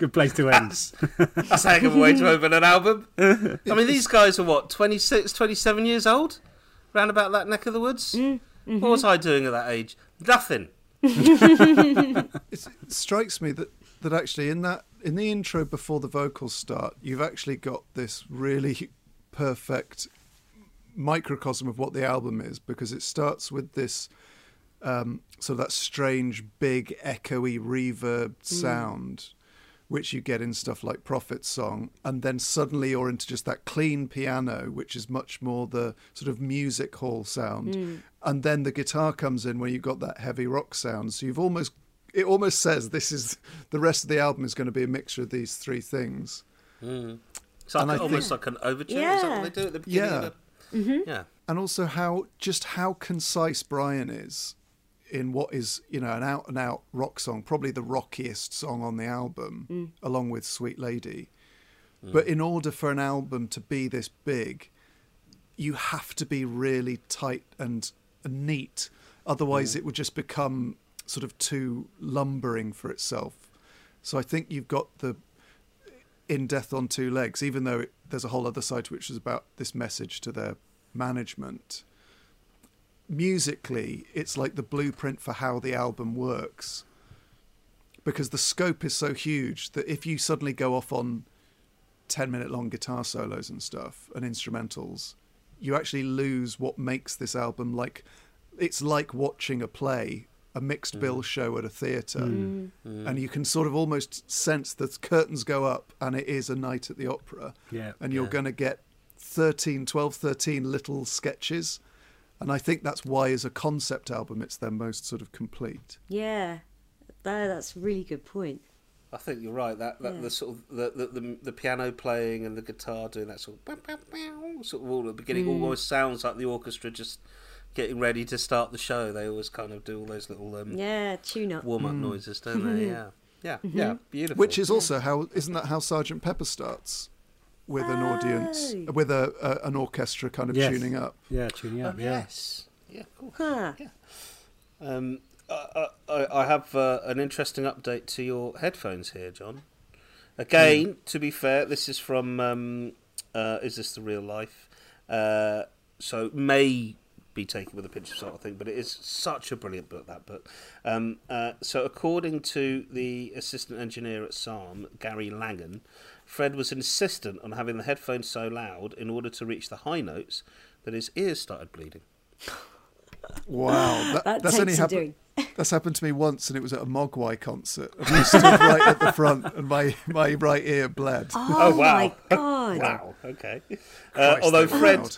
F: Good place to end.
B: That's a heck of a way to open an album. I mean, these guys are what, 26, 27 years old? Round about that neck of the woods? What was I doing at that age? Nothing.
E: It strikes me that, that actually in that in the intro before the vocals start, you've actually got this really perfect microcosm of what the album is because it starts with this um, sort of that strange, big, echoey reverb sound, which you get in stuff like Prophet's Song, and then suddenly you're into just that clean piano, which is much more the sort of music hall sound, hmm. and then the guitar comes in where you've got that heavy rock sound. So you've almost it almost says this is the rest of the album is going to be a mixture of these three things. Hmm.
B: It's like
E: And I
B: almost like an overture. Is that what they do at the beginning?
E: Yeah.
B: Of the... Mm-hmm. Yeah.
E: and also how just how concise Brian is in what is you know an out and out rock song, probably the rockiest song on the album, mm. along with Sweet Lady. Mm. But in order for an album to be this big, you have to be really tight and neat. Otherwise, mm. it would just become sort of too lumbering for itself. So I think you've got the in Death on Two Legs, even though it, there's a whole other side which is about this message to their management. Musically, it's like the blueprint for how the album works. Because the scope is so huge that if you suddenly go off on 10 minute long guitar solos and stuff and instrumentals, you actually lose what makes this album like it's like watching a play, a mixed bill mm. show at a theatre. Mm. Mm. And you can sort of almost sense the curtains go up and it is a night at the opera.
F: Yeah.
E: And you're going to get 13, 12, 13 little sketches. And I think that's why, as a concept album, it's their most sort of complete.
C: Yeah, that, that's a really good point.
B: I think you're right. That, that
C: Yeah.
B: the sort of the, the, the, the piano playing and the guitar doing that sort of bow, bow, bow, sort of all at the beginning
C: Mm.
B: almost sounds like the orchestra just getting ready to start the show. They always kind of do all those little um,
C: Yeah, tune up.
B: warm up noises, don't they? Yeah, yeah, yeah. Beautiful.
E: Which is also how isn't that how Sergeant Pepper starts with an audience
C: Oh.
E: with a, a an orchestra kind of
D: Yes.
E: tuning up.
D: Yeah, tuning
B: Oh,
D: up. yeah.
B: yes. Yeah, cool.
C: Huh.
B: Um, I, I, I have uh, an interesting update to your headphones here, John. Again, to be fair, this is from um, uh, Is This the Real Life? Uh, so may be taken with a pinch of salt, I think, but it is such a brilliant book, that book. Um, uh, so, according to the assistant engineer at SARM, Gary Langan, Fred was insistent on having the headphones so loud in order to reach the high notes that his ears started bleeding.
E: Wow, that,
C: That
E: that's
C: takes
E: only happened. That's happened to me once, and it was at a Mogwai concert. I stood right at the front, and my, my right ear bled.
C: Oh,
B: wow.
C: my god.
B: Wow, okay. Uh, although Fred,
E: loud.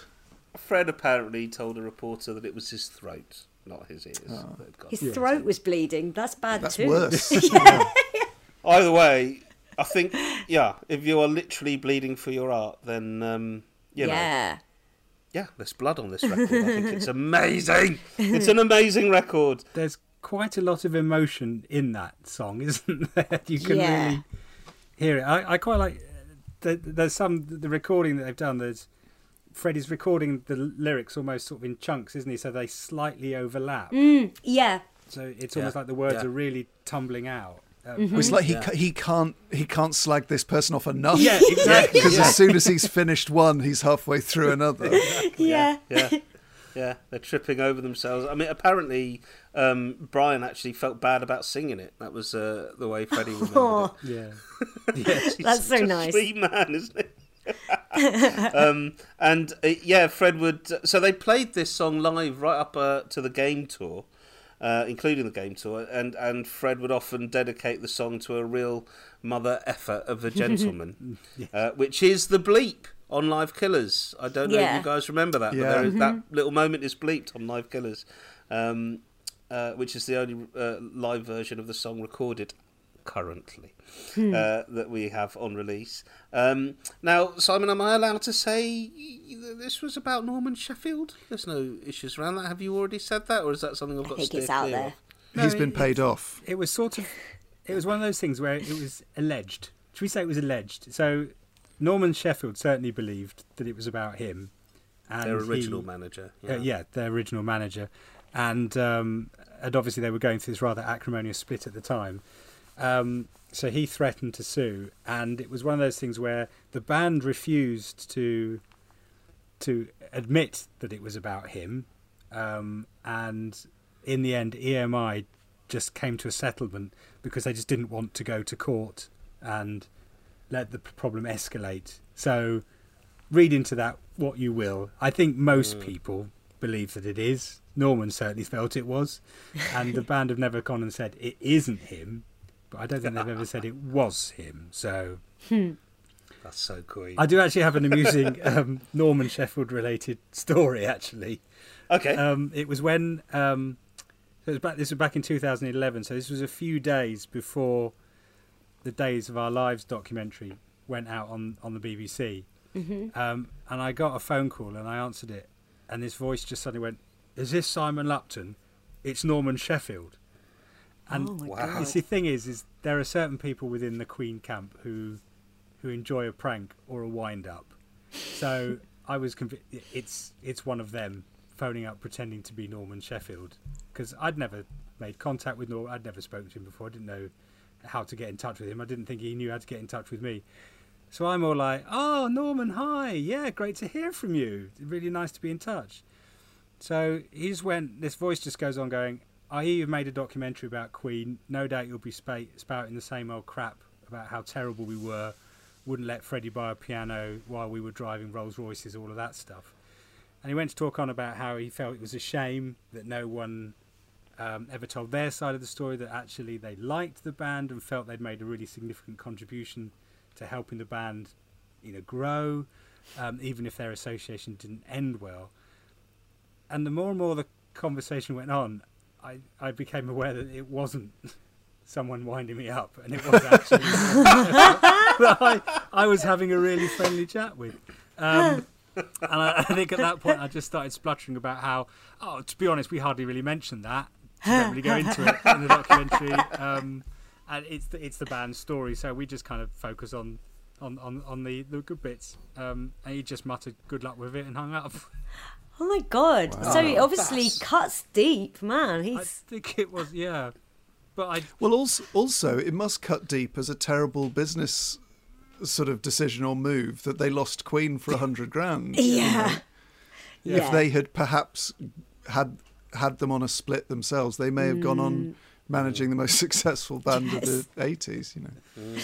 B: Fred apparently told a reporter that it was his throat, not his ears. that had gone.
C: His throat was bleeding. That's bad
E: That's
C: too.
E: worse.
B: Either way, I think, yeah, if you are literally bleeding for your art, then, um, you know,
C: yeah.
B: yeah, there's blood on this record. I think it's amazing. It's an amazing record.
D: There's quite a lot of emotion in that song, isn't there? You can
C: Yeah.
D: really hear it. I, I quite like. The, there's some the recording that they've done. There's Freddie's recording the lyrics almost sort of in chunks, isn't he? So they slightly overlap.
C: Yeah.
D: So it's almost
B: Yeah,
D: like the words
B: yeah.
D: are really tumbling out. Um,
C: Mm-hmm.
E: It's like he ca- he can't he can't slag this person off enough.
D: Yeah, exactly.
E: Because as soon as he's finished one, he's halfway through another.
C: Yeah.
B: Yeah. Yeah, they're tripping over themselves. I mean, apparently, um, Brian actually felt bad about singing it. That was uh, the way Freddie remembered it.
C: Oh,
D: yeah.
C: That's so nice.
B: Sweet man, isn't he? um, and uh, yeah, Fred would. So they played this song live right up uh, to the game tour, uh, including the game tour, and and Fred would often dedicate the song to a real mother effort of a gentleman, uh, which is the bleep on Live Killers. I don't know if you guys remember that, but
E: Yeah.
B: there is, that little moment is bleeped on Live Killers. Um, uh, which is the only uh, live version of the song recorded currently uh, that we have on release. Um, now, Simon, am I allowed to say this was about Norman Sheffield? There's no issues around that. Have you already said that, or is that something I've
C: I
B: got
C: think
B: to
C: it's
B: steer
C: out
B: clear
C: there.
B: of?
D: No,
E: he's been
D: it-
E: paid off.
D: It was sort of. It was one of those things where it was alleged. Should we say it was alleged? So Norman Sheffield certainly believed that it was about him. And
B: Their original
D: he-
B: manager.
D: Uh, yeah, their original manager, and um, and obviously they were going through this rather acrimonious split at the time. Um, so he threatened to sue, and it was one of those things where the band refused to to admit that it was about him, um, and in the end, EMI just came to a settlement because they just didn't want to go to court and let the problem escalate. So read into that what you will. I think most people believe that it is. Norman certainly felt it was, and the band have never gone and said it isn't him. But I don't think they've ever said it was him. So
B: That's so cool.
D: I do actually have an amusing um, Norman Sheffield related story. Actually,
B: Okay.
D: um, it was when um, it was back. This was back in 2011. So this was a few days before the Days of Our Lives documentary went out on on the BBC. Um, and I got a phone call and I answered it, and this voice just suddenly went, "Is this Simon Lupton? It's Norman Sheffield." And
C: Oh
B: Wow.
C: god.
D: you see, the thing is, is there are certain people within the Queen camp who who enjoy a prank or a wind up. So I was convinced it's it's one of them phoning up pretending to be Norman Sheffield because I'd never made contact with Norman. I'd never spoken to him before. I didn't know how to get in touch with him. I didn't think he knew how to get in touch with me. So I'm all like, "Oh, Norman, hi. Yeah, great to hear from you. Really nice to be in touch." So he just went. This voice just goes on going. I hear you've made a documentary about Queen. No doubt you'll be spa- spouting the same old crap about how terrible we were. Wouldn't let Freddie buy a piano while we were driving Rolls Royces, all of that stuff. And he went to talk on about how he felt it was a shame that no one um, ever told their side of the story, that actually they liked the band and felt they'd made a really significant contribution to helping the band you know, grow, um, even if their association didn't end well and the more and more the conversation went on, I, I became aware that it wasn't someone winding me up, and it was actually that I, I was having a really friendly chat with. Um, and I, I think at that point I just started spluttering about how, oh, to be honest, we hardly really mentioned that. We don't really go into it in the documentary. Um, and it's the, it's the band's story, so we just kind of focus on on, on, on the, the good bits. Um, and he just muttered good luck with it and hung up.
C: Oh my god! So he obviously
B: That's-
C: cuts deep, man.
D: I think it was yeah, but I
E: Well, also, also, it must cut deep as a terrible business sort of decision or move that they lost Queen for a hundred grand.
C: yeah.
E: If
C: Yeah.
E: they had perhaps had had them on a split themselves, they may have gone
C: Mm.
E: on managing the most successful band of the eighties. You know,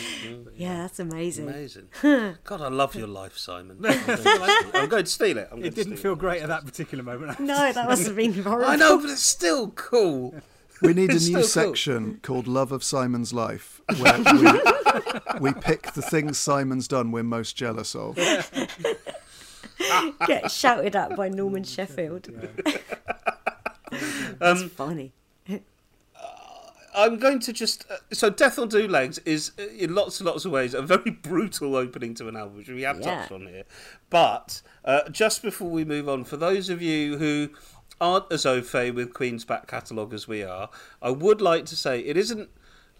C: Yeah, that's amazing.
B: Amazing. God, I love your life, Simon. I'm going to steal it. I'm going to steal it. I'm going
D: it
B: to
D: didn't
B: steal
D: feel great at that particular moment.
C: No, that must have been horrible.
B: I know, but it's still cool.
E: we need a new
B: still cool.
E: section called "Love of Simon's Life," where we, we pick the things Simon's done we're most jealous of.
C: Get shouted at by Norman Sheffield.
B: Um,
C: That's funny.
B: I'm going to just. Uh, so, Death on Two Legs is, uh, in lots and lots of ways, a very brutal opening to an album, which we have
C: Yeah.
B: touched on here. But uh, just before we move on, for those of you who aren't as au fait with Queen's back catalogue as we are, I would like to say it isn't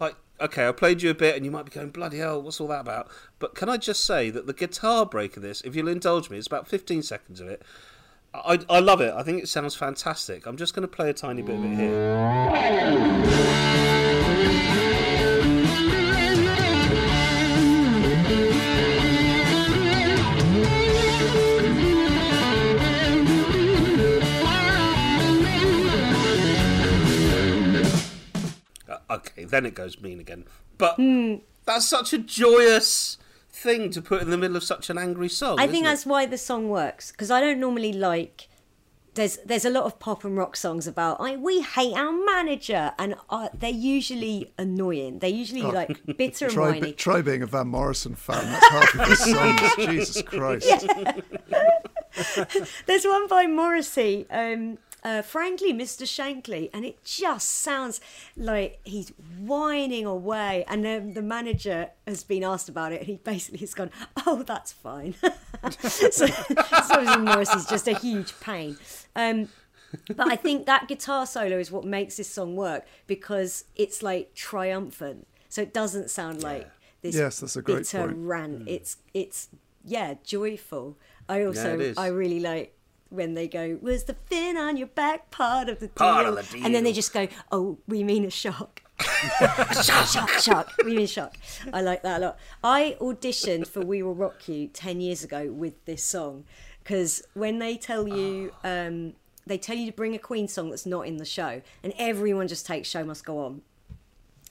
B: like. Okay, I played you a bit, and you might be going, bloody hell, what's all that about? But can I just say that the guitar break of this, if you'll indulge me, it's about 15 seconds of it. I, I love it. I think it sounds fantastic. I'm just going to play a tiny bit of it here. Uh, okay, then it goes mean again. But that's such a joyous thing to put in the middle of such an angry song.
C: I think
B: isn't it?
C: that's why the song works because I don't normally like. There's there's a lot of pop and rock songs about I we hate our manager and uh, they're usually annoying. They're usually like bitter and
E: Try,
C: whiny.
E: be- try being a Van Morrison fan. That's half of his songs. Jesus Christ.
C: There's one by Morrissey, um, uh, frankly, Mr. Shankly, and it just sounds like he's whining away. And then the manager has been asked about it, and he basically has gone, "Oh, that's fine." so, so Morrissey's just a huge pain. Um, but I think that guitar solo is what makes this song work because it's like triumphant. So it doesn't sound like this
E: Yes, that's a great
C: bitter
E: point.
C: rant. It's it's yeah, joyful. I also
B: is.
C: I really like when they go, "Was the fin on your back part of the deal?"
B: Part of the
C: And then they
B: deal.
C: just go, "Oh, we mean a shock." shock, shock, shock. We mean shock. I like that a lot. I auditioned for We Will Rock You ten years ago with this song because when they tell you, um, they tell you to bring a Queen song that's not in the show, and everyone just takes "Show Must Go On."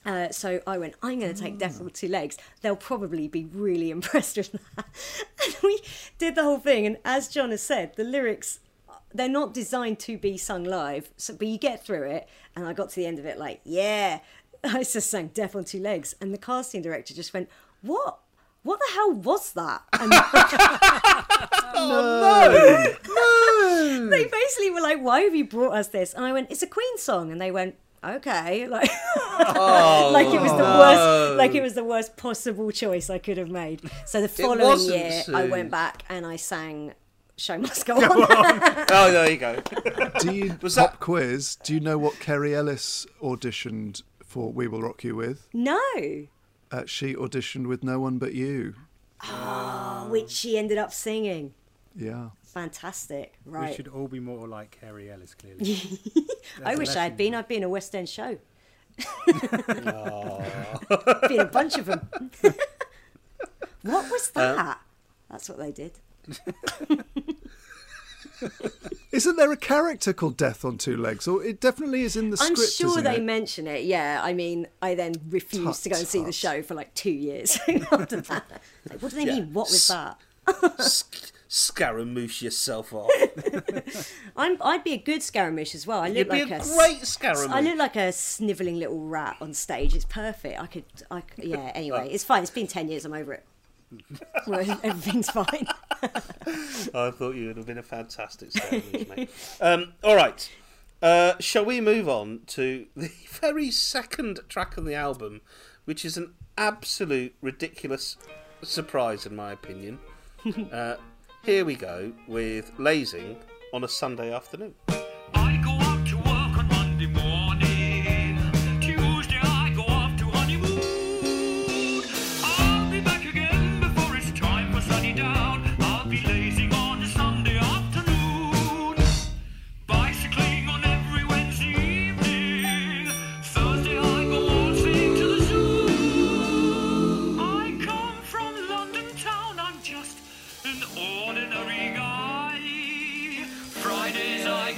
C: Uh, so I went, I'm going to take Death with Two Legs. They'll probably be really impressed with that. And we did the whole thing. And as John has said, the lyrics, they're not designed to be sung live. So, but you get through it. And I got to the end of it like, yeah. I just sang Death on Two Legs. And the casting director just went, what? What the hell was that? And they basically were like, "Why have you brought us this?" And I went, "It's a Queen song," and they went, "Okay," like, like it was the worst, like it was the worst possible choice I could have made. So the following
B: wasn't,
C: year, I went back and I sang "Show Must Go On."
B: Oh, there you go.
E: Do you
B: Was
E: pop
B: that-
E: quiz? Do you know what Kerry Ellis auditioned for "We Will Rock You" with?
C: no,
E: Uh, she auditioned with "No One But You."
C: Oh, which she ended up singing.
E: Yeah.
C: Fantastic, Right.
D: We should all be more like Kerry Ellis, clearly.
C: I wish I had been. I'd be in a West End show. be in a bunch of them. what was
B: Uh,
C: that? That's what they did.
E: Isn't there a character called Death on Two Legs? Or it definitely is in the script.
C: I'm
E: script.
C: sure
E: isn't
C: they
E: it?
C: mention it. Yeah, I mean, I then refused
E: Tut,
C: to go and see the show for like two years after that. Like, what do they
B: Yeah.
C: mean? What was that?
B: Sc- scaramouche yourself off.
C: I'm, I'd be a good Scaramouche as well. I look
B: You'd be
C: like
B: a, great scaramouche.
C: I look like a snivelling little rat on stage. It's perfect. I could, I yeah. Anyway, it's fine. It's been ten years. I'm over it. Well, everything's fine.
B: I thought you would have been a fantastic scaramouche, mate. Um, all right. Uh, shall we move on to the very second track on the album, which is an absolute ridiculous surprise, in my opinion? Uh, here we go with Lazing on a Sunday afternoon.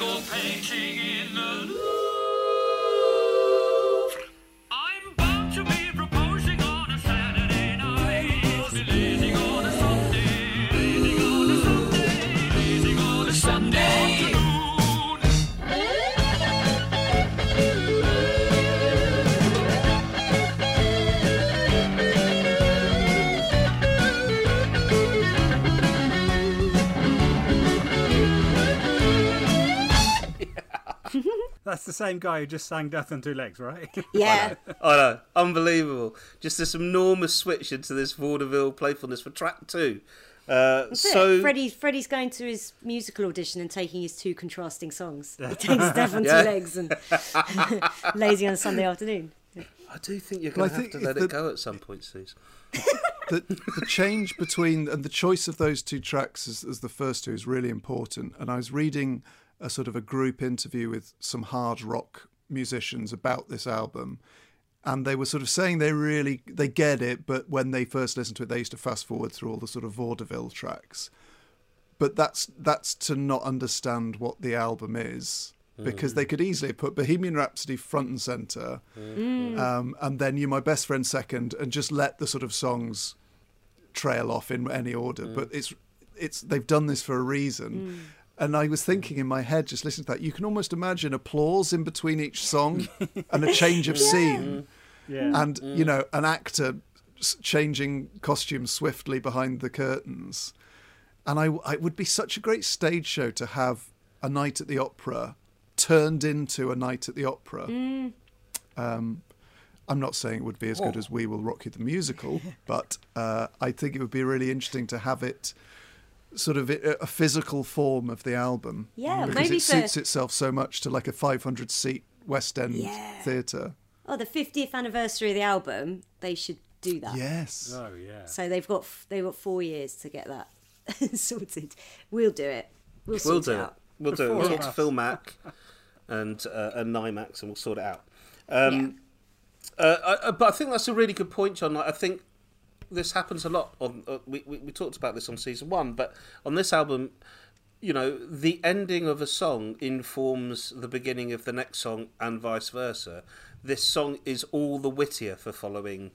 F: I painting in the Louvre.
D: Same guy who just sang Death on Two Legs, right?
C: Yeah.
B: I know, unbelievable. Just this enormous switch into this vaudeville playfulness for track two. Uh,
C: That's
B: so
C: it. Freddie, Freddie's going to his musical audition and taking his two contrasting songs. He takes Death on
B: Yeah.
C: Two Legs and Lazy on a Sunday afternoon.
B: I do think you're going
E: I
B: to have to let
E: the-
B: it go at some point, Sooz.
E: the, the change between and the choice of those two tracks as, as the first two is really important. And I was reading a sort of a group interview with some hard rock musicians about this album, and they were sort of saying they really they get it, but when they first listened to it, they used to fast forward through all the sort of vaudeville tracks. But that's that's to not understand what the album is. Mm. Because they could easily put Bohemian Rhapsody front and center, mm. Mm. um, and then "You My Best Friend" second, and just let the sort of songs trail off in any order. But it's it's they've done this for a reason. And I was thinking in my head, just listening to that, you can almost imagine applause in between each song and a change of scene,
D: yeah.
E: and you know an actor changing costumes swiftly behind the curtains. And I, I it would be such a great stage show to have a night at the opera turned into a night at the opera. Um, I'm not saying it would be as good as We Will Rock You the musical, but uh, I think it would be really interesting to have it sort of a, a physical form of the album.
C: Yeah,
E: because
C: maybe
E: it
C: for-
E: suits itself so much to like a 500 seat West End
C: Yeah.
E: theatre.
C: Oh, the 50th anniversary of the album, they should do that.
E: Yes.
D: oh yeah.
C: So they've got they've got four years to get that sorted. We'll do it. We'll,
B: We'll
C: sort
B: do
C: it
B: it.
C: out.
B: We'll do it. We'll talk to. Phil Mack and uh, and NIMAX, and we'll sort it out. Um, uh, I, I- but I think that's a really good point, John. Like, I think this happens a lot. On uh, we, we we talked about this on season one, but on this album, you know, the ending of a song informs the beginning of the next song, and vice versa. This song is all the wittier for following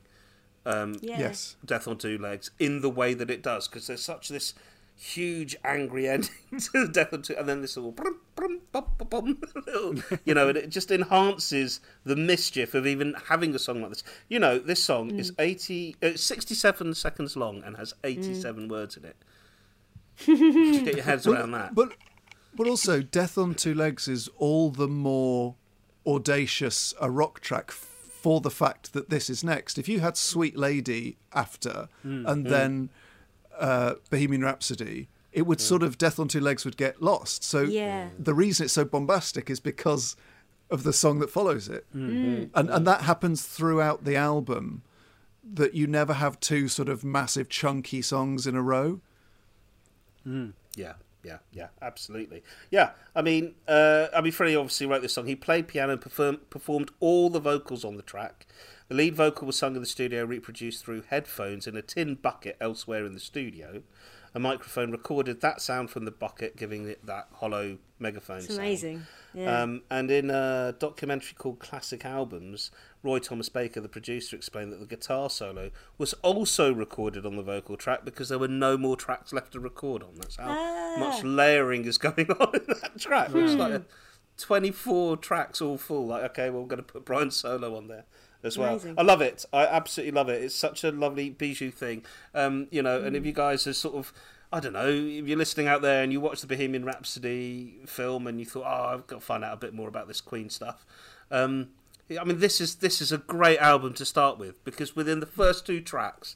C: Yeah.
E: Yes.
B: Death on Two Legs in the way that it does, because there's such this huge angry ending to Death on Two, and then this all, brum, brum, bum, bum, bum, little- you know, and it just enhances the mischief of even having a song like this. You know, this song is
C: Mm.
B: 80, uh, 67 seconds long and has 87 words in it. Just get your heads around that.
E: But but also Death on Two Legs is all the more audacious a rock track for the fact that this is next. If you had Sweet Lady after and then uh, Bohemian Rhapsody, it would sort of Death on Two Legs would get lost. So
C: Yeah.
E: the reason it's so bombastic is because of the song that follows it. And and that happens throughout the album that you never have two sort of massive chunky songs in a row.
B: Yeah, yeah, yeah, absolutely. Yeah, I mean, uh, I mean, Freddie obviously wrote this song. He played piano and perform- performed all the vocals on the track. The lead vocal was sung in the studio, reproduced through headphones in a tin bucket elsewhere in the studio. A microphone recorded that sound from the bucket, giving it that hollow megaphone
C: It's
B: sound.
C: amazing. Yeah.
B: Um, and in a documentary called Classic Albums, Roy Thomas Baker, the producer, explained that the guitar solo was also recorded on the vocal track because there were no more tracks left to record on. That's how
C: Ah.
B: much layering is going on in that track. It's like 24 tracks all full. Like, okay, well, we're going to put Brian's solo on there as well.
C: Amazing.
B: I love it. I absolutely love it. It's such a lovely bijou thing. Um, you know, and if you guys are sort of I don't know, if you're listening out there and you watch the Bohemian Rhapsody film and you thought, oh, I've got to find out a bit more about this Queen stuff. Um, I mean, this is this is a great album to start with because within the first two tracks,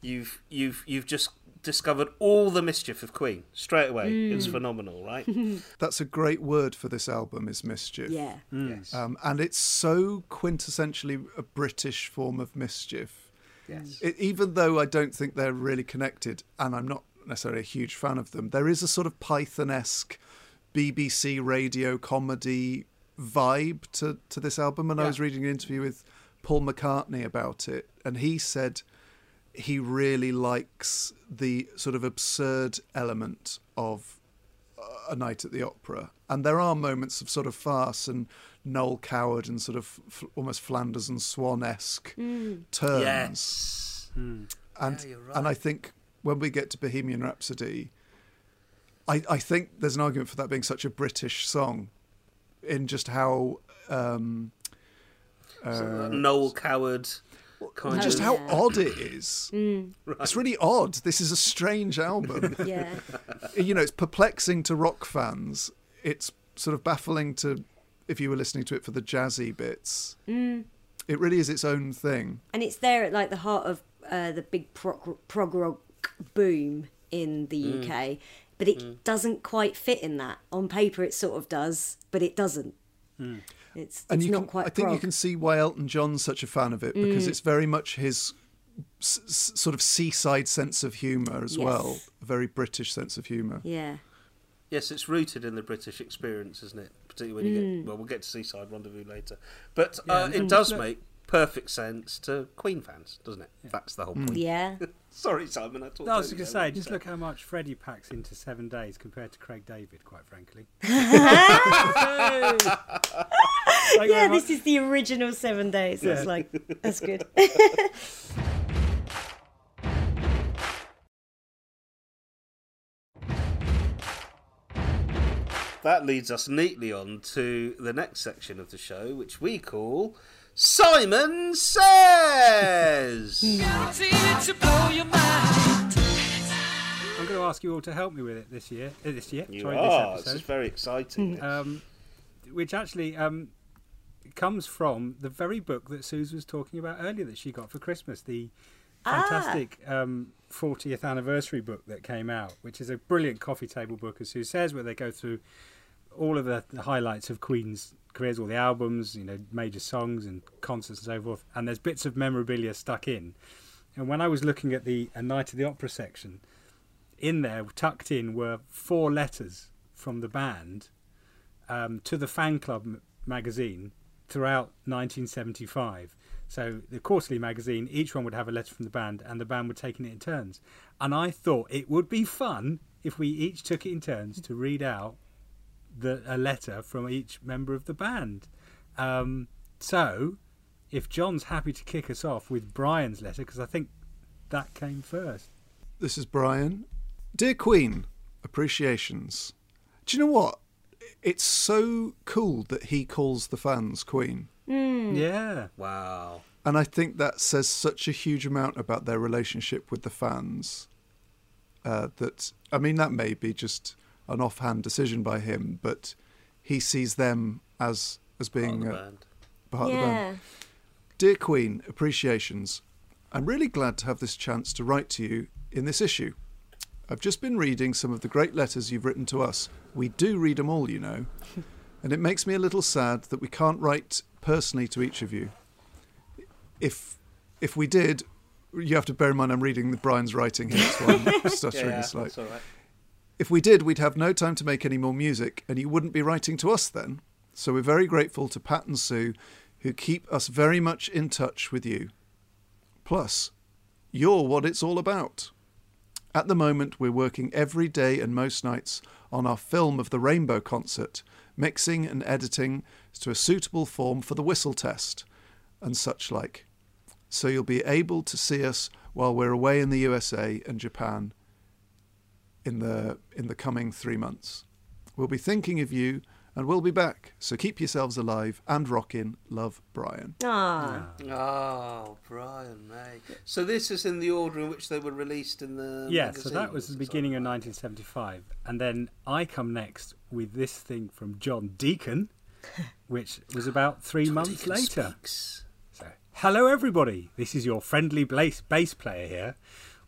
B: you've you've you've just discovered all the mischief of Queen straight away. It's hmm. phenomenal, right?
E: That's a great word for this album is mischief.
C: Yeah. Hmm.
B: yes.
E: Um, and it's so quintessentially a British form of mischief.
B: yes. Hmm.
E: It, even though I don't think they're really connected, and I'm not necessarily a huge fan of them, there is a sort of Python-esque BBC radio comedy vibe to, to this album. And I was reading an interview with Paul McCartney about it, and he said he really likes the sort of absurd element of a night at the opera. And there are moments of sort of farce and Noel Coward and sort of f- almost Flanders and Swann esque turns.
B: Yes.
E: And
B: Yeah, right.
E: and I think when we get to Bohemian Rhapsody, I, I think there's an argument for that being such a British song, in just how um,
B: So, uh, Noel Coward. Kind
E: just
B: of.
E: how
C: Yeah.
E: odd it is. It's really odd. This is a strange album.
C: Yeah.
E: you know, it's perplexing to rock fans. It's sort of baffling to if you were listening to it for the jazzy bits.
C: Mm.
E: It really is its own thing.
C: and it's there at like the heart of uh, the big prog, prog rock boom in the
B: Mm.
C: UK, but it doesn't quite fit in that. On paper, it sort of does, but it doesn't. It's,
E: and
C: it's
E: you
C: not
E: can,
C: quite
E: I think
C: prog.
E: you can see why Elton John's such a fan of it because it's very much his s- s- sort of seaside sense of humour as
C: Yes.
E: well, a very British sense of humour.
C: Yeah.
B: Yes, it's rooted in the British experience, isn't it? Particularly when you get well, we'll get to Seaside Rendezvous later, but uh, it does make perfect sense to Queen fans, doesn't it? That's the whole mm. point.
C: Yeah.
B: Sorry, Simon. I, talked
D: I was going to say, just look how much Freddie packs into seven days compared to Craig David, quite frankly.
C: Yeah, this is the original Seven Days. That's like, that's good.
B: That leads us neatly on to the next section of the show, which we call Simon Says.
F: Guaranteed to blow your mind.
D: I'm going to ask you all to help me with it this year. Uh, this year,
B: you
D: sorry,
B: are.
D: this
B: This is
D: episode.
B: very exciting.
D: um, which actually um, comes from the very book that Sooz was talking about earlier that she got for Christmas, the fantastic um, 40th anniversary book that came out, which is a brilliant coffee table book, as Sue says, where they go through all of the, highlights of Queen's careers, all the albums, you know, major songs and concerts and so forth. And there's bits of memorabilia stuck in. And when I was looking at the A Night of the Opera section, in there, tucked in, were four letters from the band um, to the fan club m- magazine throughout 1975. So the quarterly magazine, each one would have a letter from the band, and the band would take it in turns. And I thought it would be fun if we each took it in turns to read out the a letter from each member of the band. Um, so, if John's happy to kick us off with Brian's letter, because I think that came first.
E: This is Brian. Dear Queen, appreciations. Do you know what? It's so cool that he calls the fans Queen.
D: Yeah.
B: wow.
E: And I think that says such a huge amount about their relationship with the fans. Uh, that I mean, that may be just an offhand decision by him, but he sees them as as
B: Part of
E: being
B: the
E: uh,
B: band.
E: part of the band. Dear Queen, appreciations. I'm really glad to have this chance to write to you in this issue. I've just been reading some of the great letters you've written to us. We do read them all, you know. And it makes me a little sad that we can't write personally to each of you. If if we did, you have to bear in mind I'm reading the Brian's writing here, so I'm stuttering
B: Yeah,
E: slightly.
B: that's all right.
E: If we did, we'd have no time to make any more music, and you wouldn't be writing to us then. So we're very grateful to Pat and Sue, who keep us very much in touch with you. Plus, you're what it's all about. At the moment, we're working every day and most nights on our film of the Rainbow concert, mixing and editing to a suitable form for the whistle test, and such like. So you'll be able to see us while we're away in the USA and Japan in the in the coming three months. We'll be thinking of you And we'll be back. So keep yourselves alive and rockin'. Love, Brian.
C: Ah,
B: Oh, Brian May. So this is in the order in which they were released in the.
D: Yeah, so that was the beginning of 1975. And then I come next with this thing from John Deacon, which was about three
B: John
D: months
B: Deacon
D: later.
B: speaks.
D: So, hello everybody. This is your friendly bass, bass player here.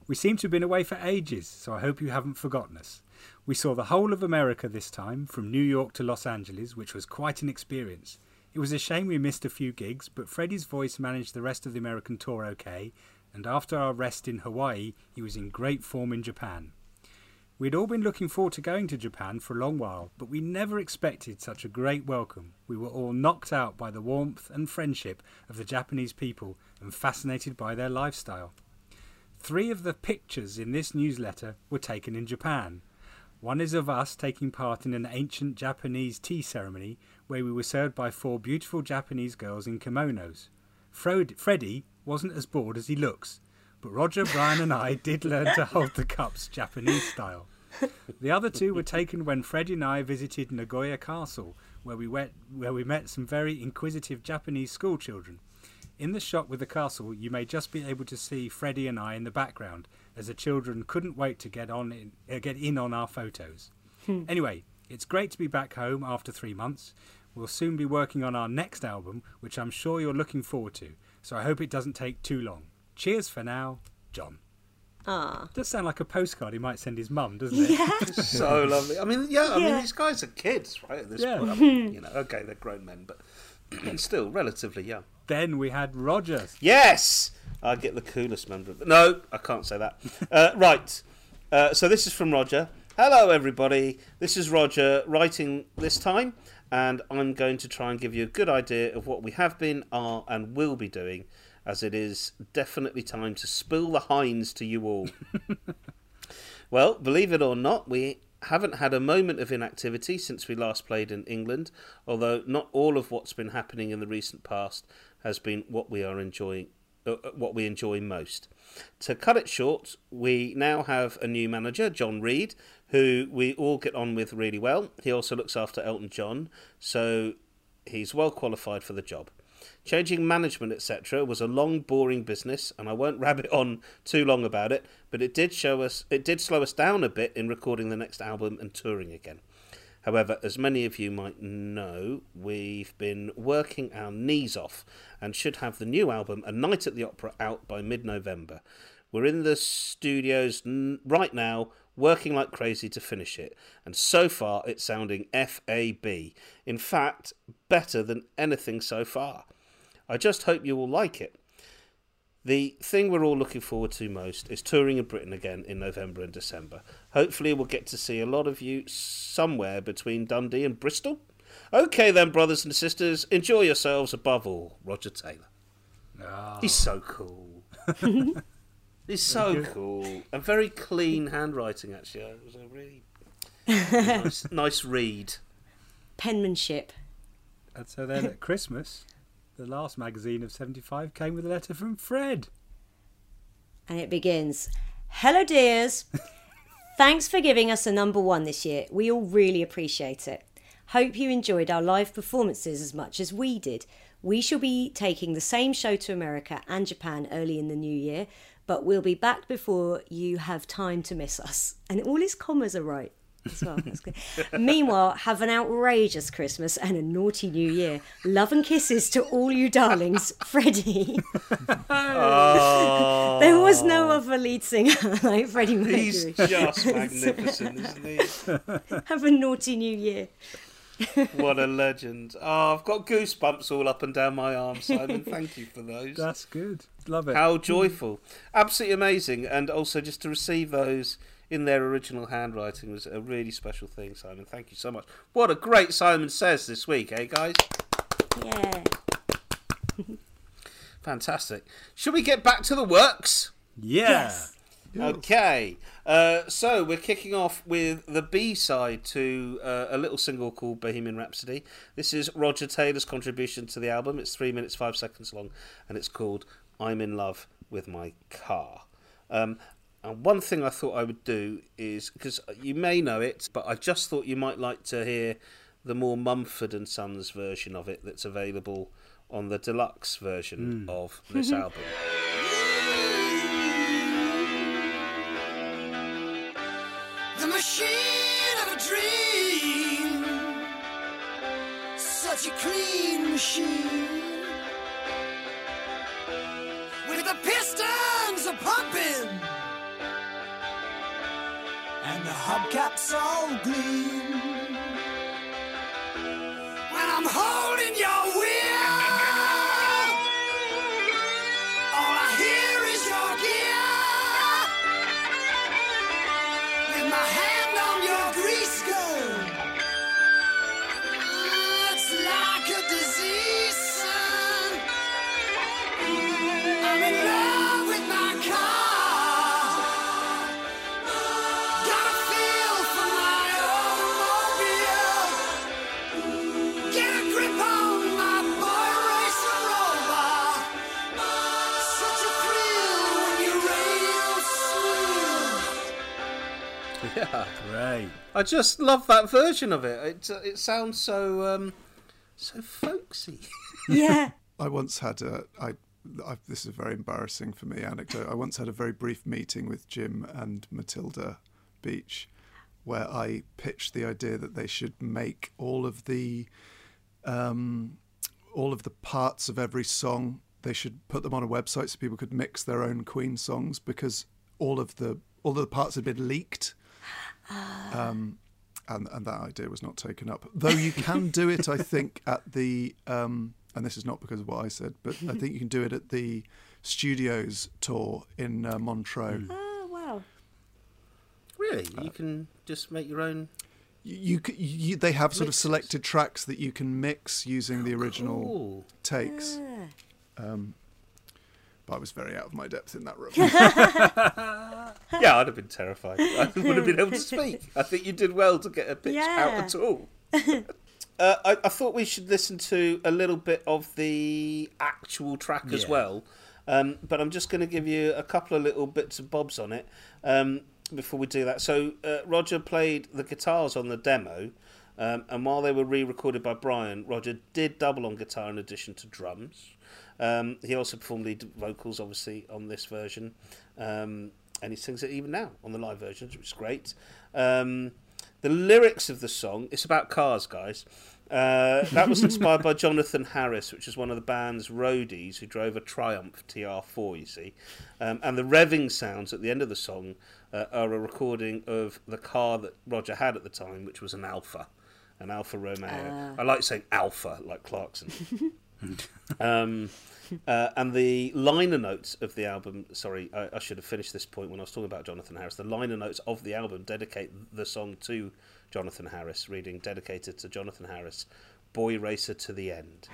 D: We seem to have been away for ages, so I hope you haven't forgotten us. We saw the whole of America this time, from New York to Los Angeles, which was quite an experience. It was a shame we missed a few gigs, but Freddie's voice managed the rest of the American tour okay, and after our rest in Hawaii, he was in great form in Japan. We'd all been looking forward to going to Japan for a long while, but we never expected such a great welcome. We were all knocked out by the warmth and friendship of the Japanese people and fascinated by their lifestyle. Three of the pictures in this newsletter were taken in Japan. One is of us taking part in an ancient Japanese tea ceremony where we were served by four beautiful Japanese girls in kimonos. Fred- Freddie wasn't as bored as he looks, but Roger, Brian, and I did learn to hold the cups Japanese style. The other two were taken when Freddie and I visited Nagoya Castle, where we, wet, where we met some very inquisitive Japanese schoolchildren. In the shot with the castle, you may just be able to see Freddie and I in the background, as the children couldn't wait to get on in, uh, get in on our photos. Anyway, it's great to be back home after three months. We'll soon be working on our next album, which I'm sure you're looking forward to. So I hope it doesn't take too long. Cheers for now, John.
C: ah.
D: Does sound like a postcard he might send his mum, doesn't it?
C: Yeah.
B: so lovely. I mean, yeah, I mean,
C: Yeah.
B: these guys are kids, right? At this
D: Yeah.
B: point, I mean, you know, okay, they're grown men, but still relatively young.
D: Then we had Roger.
B: Yes, I get the coolest member. Of the. no, I can't say that. Uh, right. Uh, so this is from Roger. Hello, everybody. This is Roger writing this time, and I'm going to try and give you a good idea of what we have been, are, and will be doing, as it is definitely time to spill the hinds to you all. Well, believe it or not, we haven't had a moment of inactivity since we last played in England, although not all of what's been happening in the recent past has been what we are enjoying uh, uh, what we enjoy most. To cut it short, we now have a new manager, John Reid, who we all get on with really well. He also looks after Elton John, so he's well qualified for the job. Changing management, etc., was a long, boring business, and I won't rabbit on too long about it. But it did show us, it did slow us down a bit in recording the next album and touring again. However, as many of you might know, we've been working our knees off and should have the new album, A Night at the Opera, out by mid November. We're in the studios right now, working like crazy to finish it, and so far it's sounding FAB. In fact, better than anything so far. I just hope you will like it. The thing we're all looking forward to most is touring in Britain again in November and December. Hopefully, we'll get to see a lot of you somewhere between Dundee and Bristol. Okay, then, brothers and sisters, enjoy yourselves above all. Roger Taylor. Ah. He's so cool. He's so cool. And very clean handwriting, actually. It was a really nice, nice read.
C: Penmanship.
D: And so then at Christmas, the last magazine of 75 came with a letter from Fred.
C: And it begins Hello, dears. Thanks for giving us a number one this year. We all really appreciate it. Hope you enjoyed our live performances as much as we did. We shall be taking the same show to America and Japan early in the new year, but we'll be back before you have time to miss us. And all his commas are right as well. That's good. Meanwhile, have an outrageous Christmas and a naughty New Year. Love and kisses to all you darlings, Freddie.
B: Oh,
C: There was no other lead singer like Freddie Mercury.
B: he's just magnificent, isn't he?
C: Have a naughty New Year.
B: What a legend. Oh, I've got goosebumps all up and down my arm, Simon. Thank you for those.
D: That's good. Love it.
B: How joyful. Absolutely amazing. And also just to receive those in their original handwriting was a really special thing, Simon. Thank you so much. What a great Simon Says this week, eh, guys?
C: Yeah.
B: Fantastic. Should we get back to the works?
D: yeah.
B: Okay, uh, so we're kicking off with the B side to uh, a little single called Bohemian Rhapsody. This is Roger Taylor's contribution to the album. It's three minutes, five seconds long, and it's called I'm in Love with My Car. Um, and one thing I thought I would do is because you may know it, but I just thought you might like to hear the more Mumford and Sons version of it that's available on the deluxe version mm. of this mm-hmm. album.
G: The machine of a dream. Such a clean machine. Hubcaps all gleam. When I'm holding I
B: just love that version of it. It, uh, it sounds so um, so folksy.
C: Yeah.
E: I once had a. I, I, this is a very embarrassing for me. Anecdote. I once had a very brief meeting with Jim and Matilda Beach, where I pitched the idea that they should make all of the, um, all of the parts of every song. They should put them on a website so people could mix their own Queen songs because all of the all of the parts had been leaked. Um, and and that idea was not taken up. Though you can do it, I think, at the um, and this is not because of what I said, but I think you can do it at the Studios tour in uh, Montreux.
C: Oh wow.
B: Really, you can just make your own.
E: You, you, you they have sort of selected tracks that you can mix using the original
B: Cool.
E: takes. Um, but I was very out of my depth in that room.
B: Yeah, I'd have been terrified. I would have been able to speak. I think you did well to get a pitch
C: Yeah.
B: out at all. uh, I, I thought we should listen to a little bit of the actual track as well. Um, but I'm just going to give you a couple of little bits and bobs on it um, before we do that. So uh, Roger played the guitars on the demo, um, and while they were re-recorded by Brian, Roger did double on guitar in addition to drums. Um, he also performed lead vocals, obviously, on this version, um, and he sings it even now on the live versions, which is great. Um, the lyrics of the song, it's about cars, guys. Uh, that was inspired by Jonathan Harris, which is one of the band's roadies who drove a Triumph TR4, you see. Um, and the revving sounds at the end of the song uh, are a recording of the car that Roger had at the time, which was an Alpha, an Alfa Romeo. I like saying Alpha, like Clarkson. um, uh, and the liner notes of the album, sorry, I, I should have finished this point when I was talking about Jonathan Harris. The liner notes of the album dedicate the song to Jonathan Harris, reading dedicated to Jonathan Harris, Boy Racer to the End.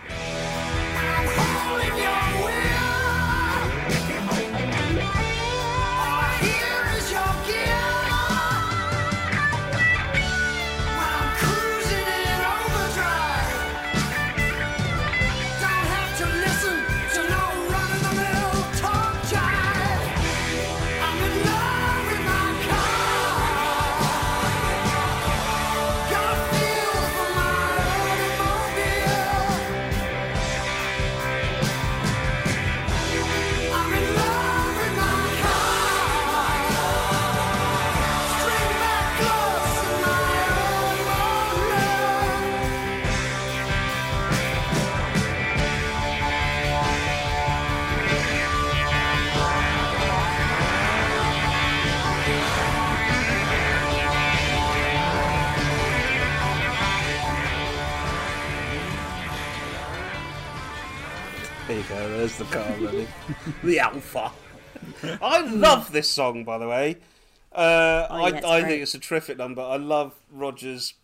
B: There's the car running. the Alpha. I love this song, by the way. Uh,
C: Oh,
B: I,
C: yeah, it's
B: I think it's a terrific number. I love Roger's.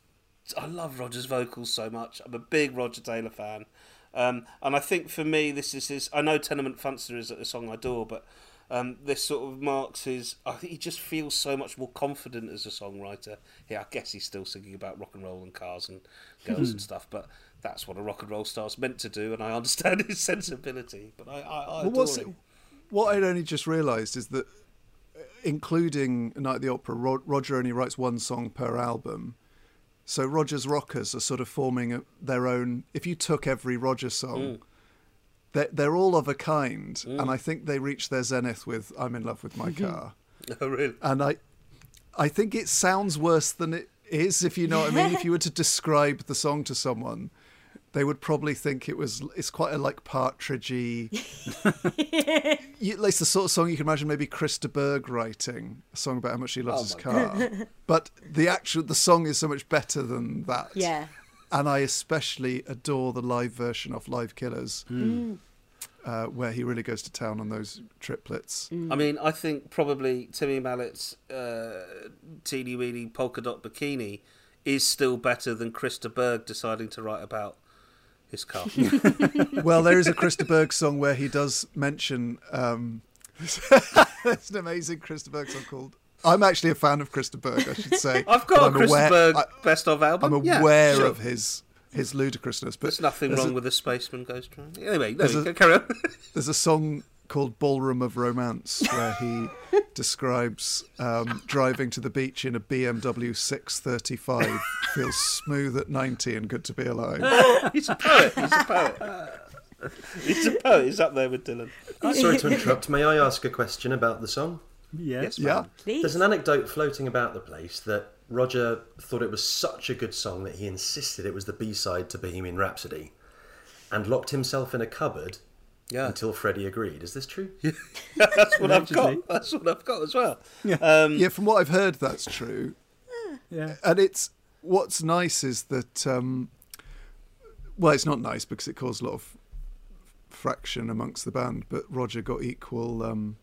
B: I love Roger's vocals so much. I'm a big Roger Taylor fan, um, and I think for me this is his. I know Tenement Funster is a song I adore, but um, this sort of marks his. I think he just feels so much more confident as a songwriter. Yeah, I guess he's still singing about rock and roll and cars and girls and stuff, but that's what a rock and roll star's meant to do, and I understand his sensibility. But I, I, I
E: Well,
B: adore him.
E: what I'd only just realised is that, uh, including Night at the Opera, Ro- Roger only writes one song per album, So Roger's Rockers are sort of forming a, their own. If you took every Roger
B: Mm.
E: song, they're, they're all of a kind, and I think they reach their zenith with "I'm in love with my car,"
B: Oh, really?
E: and I, I think it sounds worse than it is. If you know what I mean. If you were to describe the song to someone, they would probably think it was. It's quite a like partridgey. you, it's the sort of song you can imagine maybe Chris de Burgh writing a song about how much he loves his car. but the actual the song is so much better than that.
C: Yeah.
E: And I especially adore the live version of Live Killers, uh, where he really goes to town on those triplets.
B: I mean, I think probably Timmy Mallett's uh, teeny weeny polka dot bikini is still better than Chris de Burgh deciding to write about his car.
E: well, there is a Chris de Burgh song where he does mention. Um, there's an amazing Chris de Burgh song called. I'm actually a fan of Chris de Burgh, I should say.
B: I've got a
E: I'm
B: Krista
E: aware-
B: Berg
E: I,
B: best of album.
E: I'm
B: Yeah,
E: aware
B: sure.
E: of his his ludicrousness, but
B: There's nothing
E: there's
B: wrong
E: a,
B: with a spaceman ghost train. Anyway, no,
E: a-
B: carry on.
E: There's a song called Ballroom of Romance where he describes um, driving to the beach in a BMW 635 feels smooth at 90 and good to be alive.
B: He's a poet. He's a poet. He's a poet. He's up there with Dylan.
H: Sorry to interrupt. May I ask a question about the song?
D: Yeah.
B: Yes,
E: Yeah.
C: Please.
H: There's an anecdote floating about the place that Roger thought it was such a good song that he insisted it was the B-side to Bohemian Rhapsody and locked himself in a cupboard
B: Yeah.
H: until Freddie agreed. Is this true?
B: That's what I've got. That's what I've got as well. Um,
E: Yeah, from what I've heard, that's true.
D: Yeah.
E: And it's what's nice is that, um, well, it's not nice because it caused a lot of fraction amongst the band, but Roger got equal um,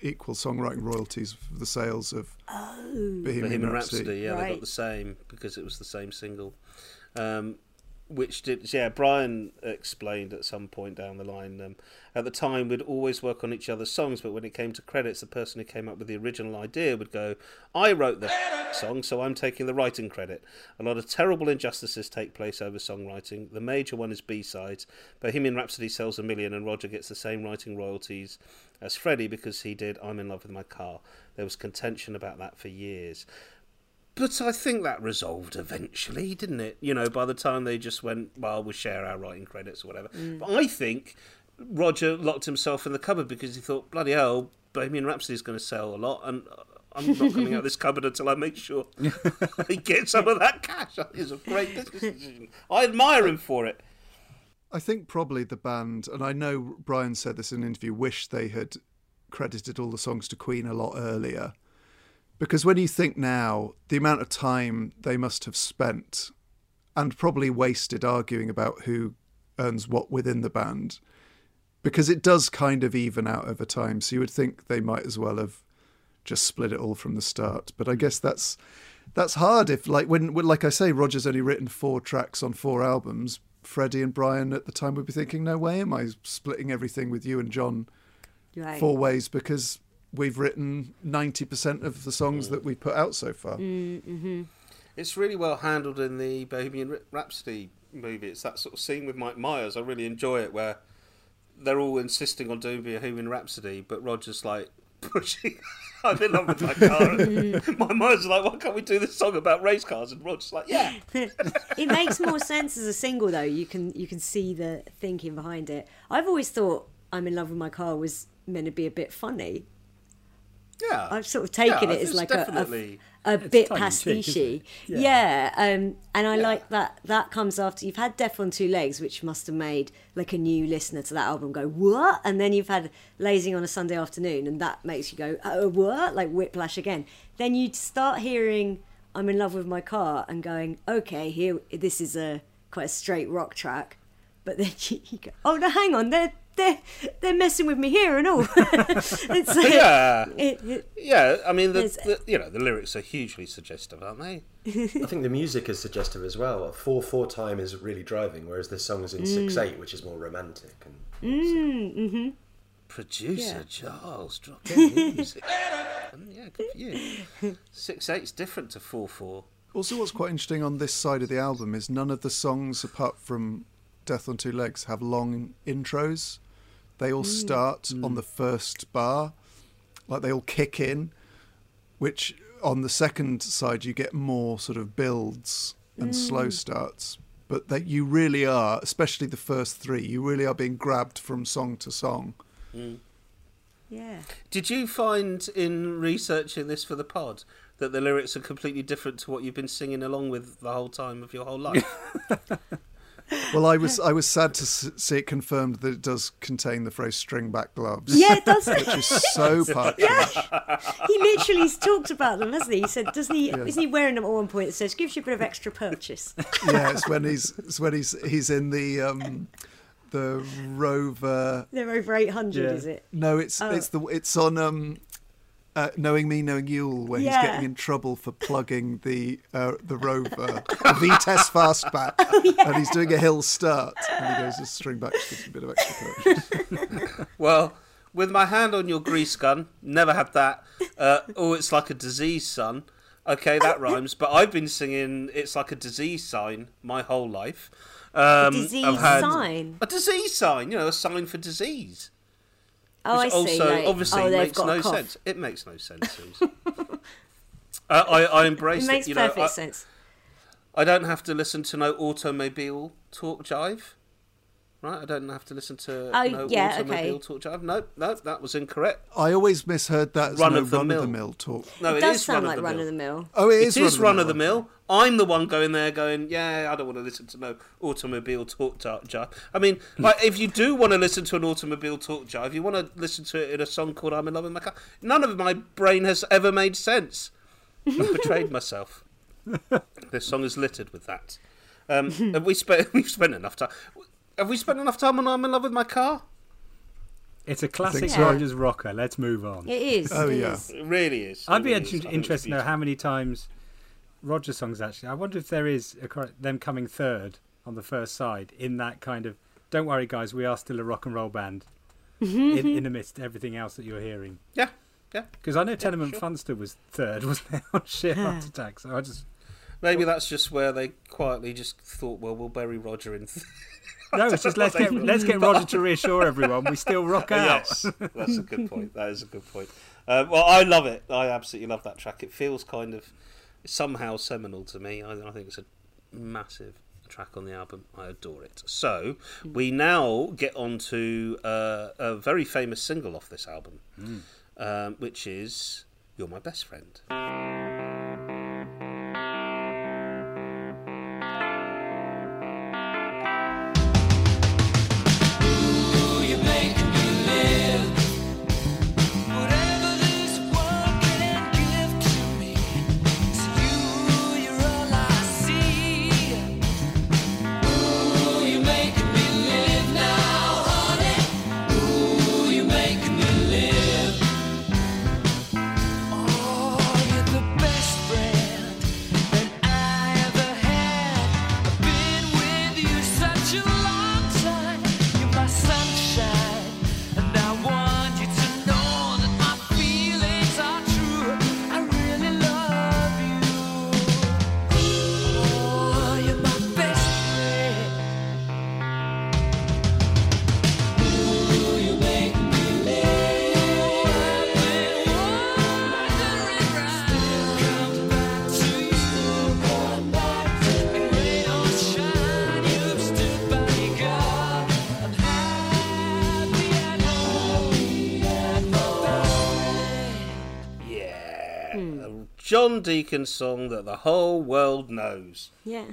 E: equal songwriting royalties for the sales of Bohemian,
B: Bohemian
E: Rhapsody.
B: Rhapsody, yeah, they got the same because it was the same single. Um, which did, yeah, Brian explained at some point down the line. Um, at the time, we'd always work on each other's songs, but when it came to credits, the person who came up with the original idea would go, I wrote the song, so I'm taking the writing credit. A lot of terrible injustices take place over songwriting. The major one is B sides. Bohemian Rhapsody sells a million, and Roger gets the same writing royalties as Freddie because he did I'm in Love with My Car. There was contention about that for years. But I think that resolved eventually, didn't it? You know, by the time they just went, well, we'll share our writing credits or whatever. Mm. But I think Roger locked himself in the cupboard because he thought, bloody hell, Bohemian Rhapsody's going to sell a lot, and uh, I'm not coming out of this cupboard until I make sure I get some of that cash. I think It's a great business decision. I admire him for it.
E: I think probably the band, and I know Brian said this in an interview, wish they had credited all the songs to Queen a lot earlier. Because when you think now, the amount of time they must have spent and probably wasted arguing about who earns what within the band, because it does kind of even out over time. So you would think they might as well have just split it all from the start. But I guess that's that's hard if like when, when like I say, Roger's only written four tracks on four albums. Freddie and Brian at the time would be thinking, "No way, am I splitting everything with you and John
C: Right.
E: four ways?" Because we've written ninety percent of the songs that we put out so far. Mm, mm-hmm.
B: It's really well handled in the Bohemian Rhapsody movie. It's that sort of scene with Mike Myers. I really enjoy it where they're all insisting on doing Bohemian Rhapsody, but Roger's like pushing. I'm in love with my car. my Mike Myers is like, why can't we do this song about race cars? And Roger's like, yeah.
C: it makes more sense as a single though. You can you can see the thinking behind it. I've always thought I'm in love with my car was meant to be a bit funny.
B: Yeah.
C: I've sort of taken
B: Yeah,
C: it as like a, a, a bit
D: tongue in cheek, isn't
C: pastiche. Yeah,
D: Yeah.
C: um, and I like that. That comes after you've had Death on Two Legs, which must have made like a new listener to that album go what, and then you've had Lazing on a Sunday afternoon, and that makes you go oh what, like whiplash again. Then you start hearing I'm in love with my car and going okay, here this is a quite a straight rock track, but then you, you go oh no, hang on, they're they're they're messing with me here and all. it's like,
B: Yeah.
C: it- it-
B: Yeah, I mean, the, the you know the lyrics are hugely suggestive, aren't they?
H: I think the music is suggestive as well. Four four time is really driving, whereas this song is in six mm. eight, which is more romantic. And mm, mm-hmm.
B: Producer Charles dropping music. Um, yeah, good for you. Six eight's different to four four.
E: Also, what's quite interesting on this side of the album is none of the songs, apart from Death on Two Legs, have long intros. They all mm. start on mm. the first bar, like they all kick in, which on the second side you get more sort of builds and slow mm. starts, but that you really are, especially the first three, you really are being grabbed from song to song.
C: Yeah.
B: Did you find in researching this for the pod that the lyrics are completely different to what you've been singing along with the whole time of your whole life?
E: Well, I was I was sad to see it confirmed that it does contain the phrase "string back gloves,"
C: Yeah, it does.
E: which is so partridge.
C: he literally talked about them, hasn't he? He said, doesn't he? Isn't he wearing them at one point? It says, gives you a bit of extra purchase.
E: yeah, it's when he's it's when he's he's in the um the rover.
C: They're over 800,
D: Yeah.
C: is it?
E: No, it's
C: Oh.
E: it's the it's on um. Uh, knowing me, knowing Yule, where
C: Yeah.
E: he's getting in trouble for plugging the uh, the rover, the Vitesse fastback,
C: Oh,
E: and he's doing a hill start, and he goes to string back, just gives a bit of extra purchase.
B: well, with my hand on your grease gun, never had that. Uh, oh, it's like a disease, son. Okay, that rhymes. But I've been singing "It's like a disease sign" my whole life. Um,
C: disease
B: I've had
C: sign?
B: A disease sign, you know, a sign for disease.
C: Oh, I
B: Which
C: see.
B: also
C: like,
B: obviously
C: oh,
B: makes no sense. It makes no sense, Sooz. uh, I, I embrace
C: It makes
B: You know,
C: perfect
B: I,
C: sense.
B: I don't have to listen to no automobile talk jive. Right, I don't have to listen to
C: Oh,
B: no
C: yeah,
B: automobile
C: okay.
B: talk jive. No, no, that was incorrect.
E: I always misheard that as
B: Run
E: no
B: of the
E: run of the
B: mill.
E: mill talk.
B: No,
C: it
B: it
C: does
B: is
C: sound
B: run
C: like
B: of
C: run
B: mill.
C: of the mill.
E: Oh,
B: It is run of the
E: mill.
B: mill. I'm the one going there going, yeah, I don't want to listen to no automobile talk jar- jive. I mean, like, if you do want to listen to an automobile talk jive, you want to listen to it in a song called I'm in Love with My Car. None of my brain has ever made sense. I've betrayed myself. this song is littered with that. Um, have we spent we've spent enough time? Have we spent enough time on I'm in love with my car?
D: It's a classic
C: so.
D: Rogers rocker. Let's move on.
C: It is.
E: Oh,
C: it
E: yeah.
C: is.
B: It really is.
D: I'd
B: It
D: be
B: really is.
D: inter-
B: I think it's
D: interested to know how many times Roger songs actually. I wonder if there is a, them coming third on the first side in that kind of. Don't worry, guys, we are still a rock and roll band. Mm-hmm. in, in amidst everything else that you're hearing,
B: Yeah, yeah.
D: because I know Tenement
B: sure.
D: Funster was third, wasn't it, on Sheer Heart Attack? So I just
B: Maybe that's just where they quietly just thought, well, we'll bury Roger in.
D: no, it's just let's get let's get Roger to reassure everyone we still rock out.
B: yes, that's a good point. That is a good point. Uh, well, I love it. I absolutely love that track. It feels kind of somehow seminal to me. I, I think it's a massive track on the album. I adore it. So we now get on to uh, a very famous single off this album, um, which is "You're My Best Friend." John Deacon song that the whole world knows.
C: Yeah.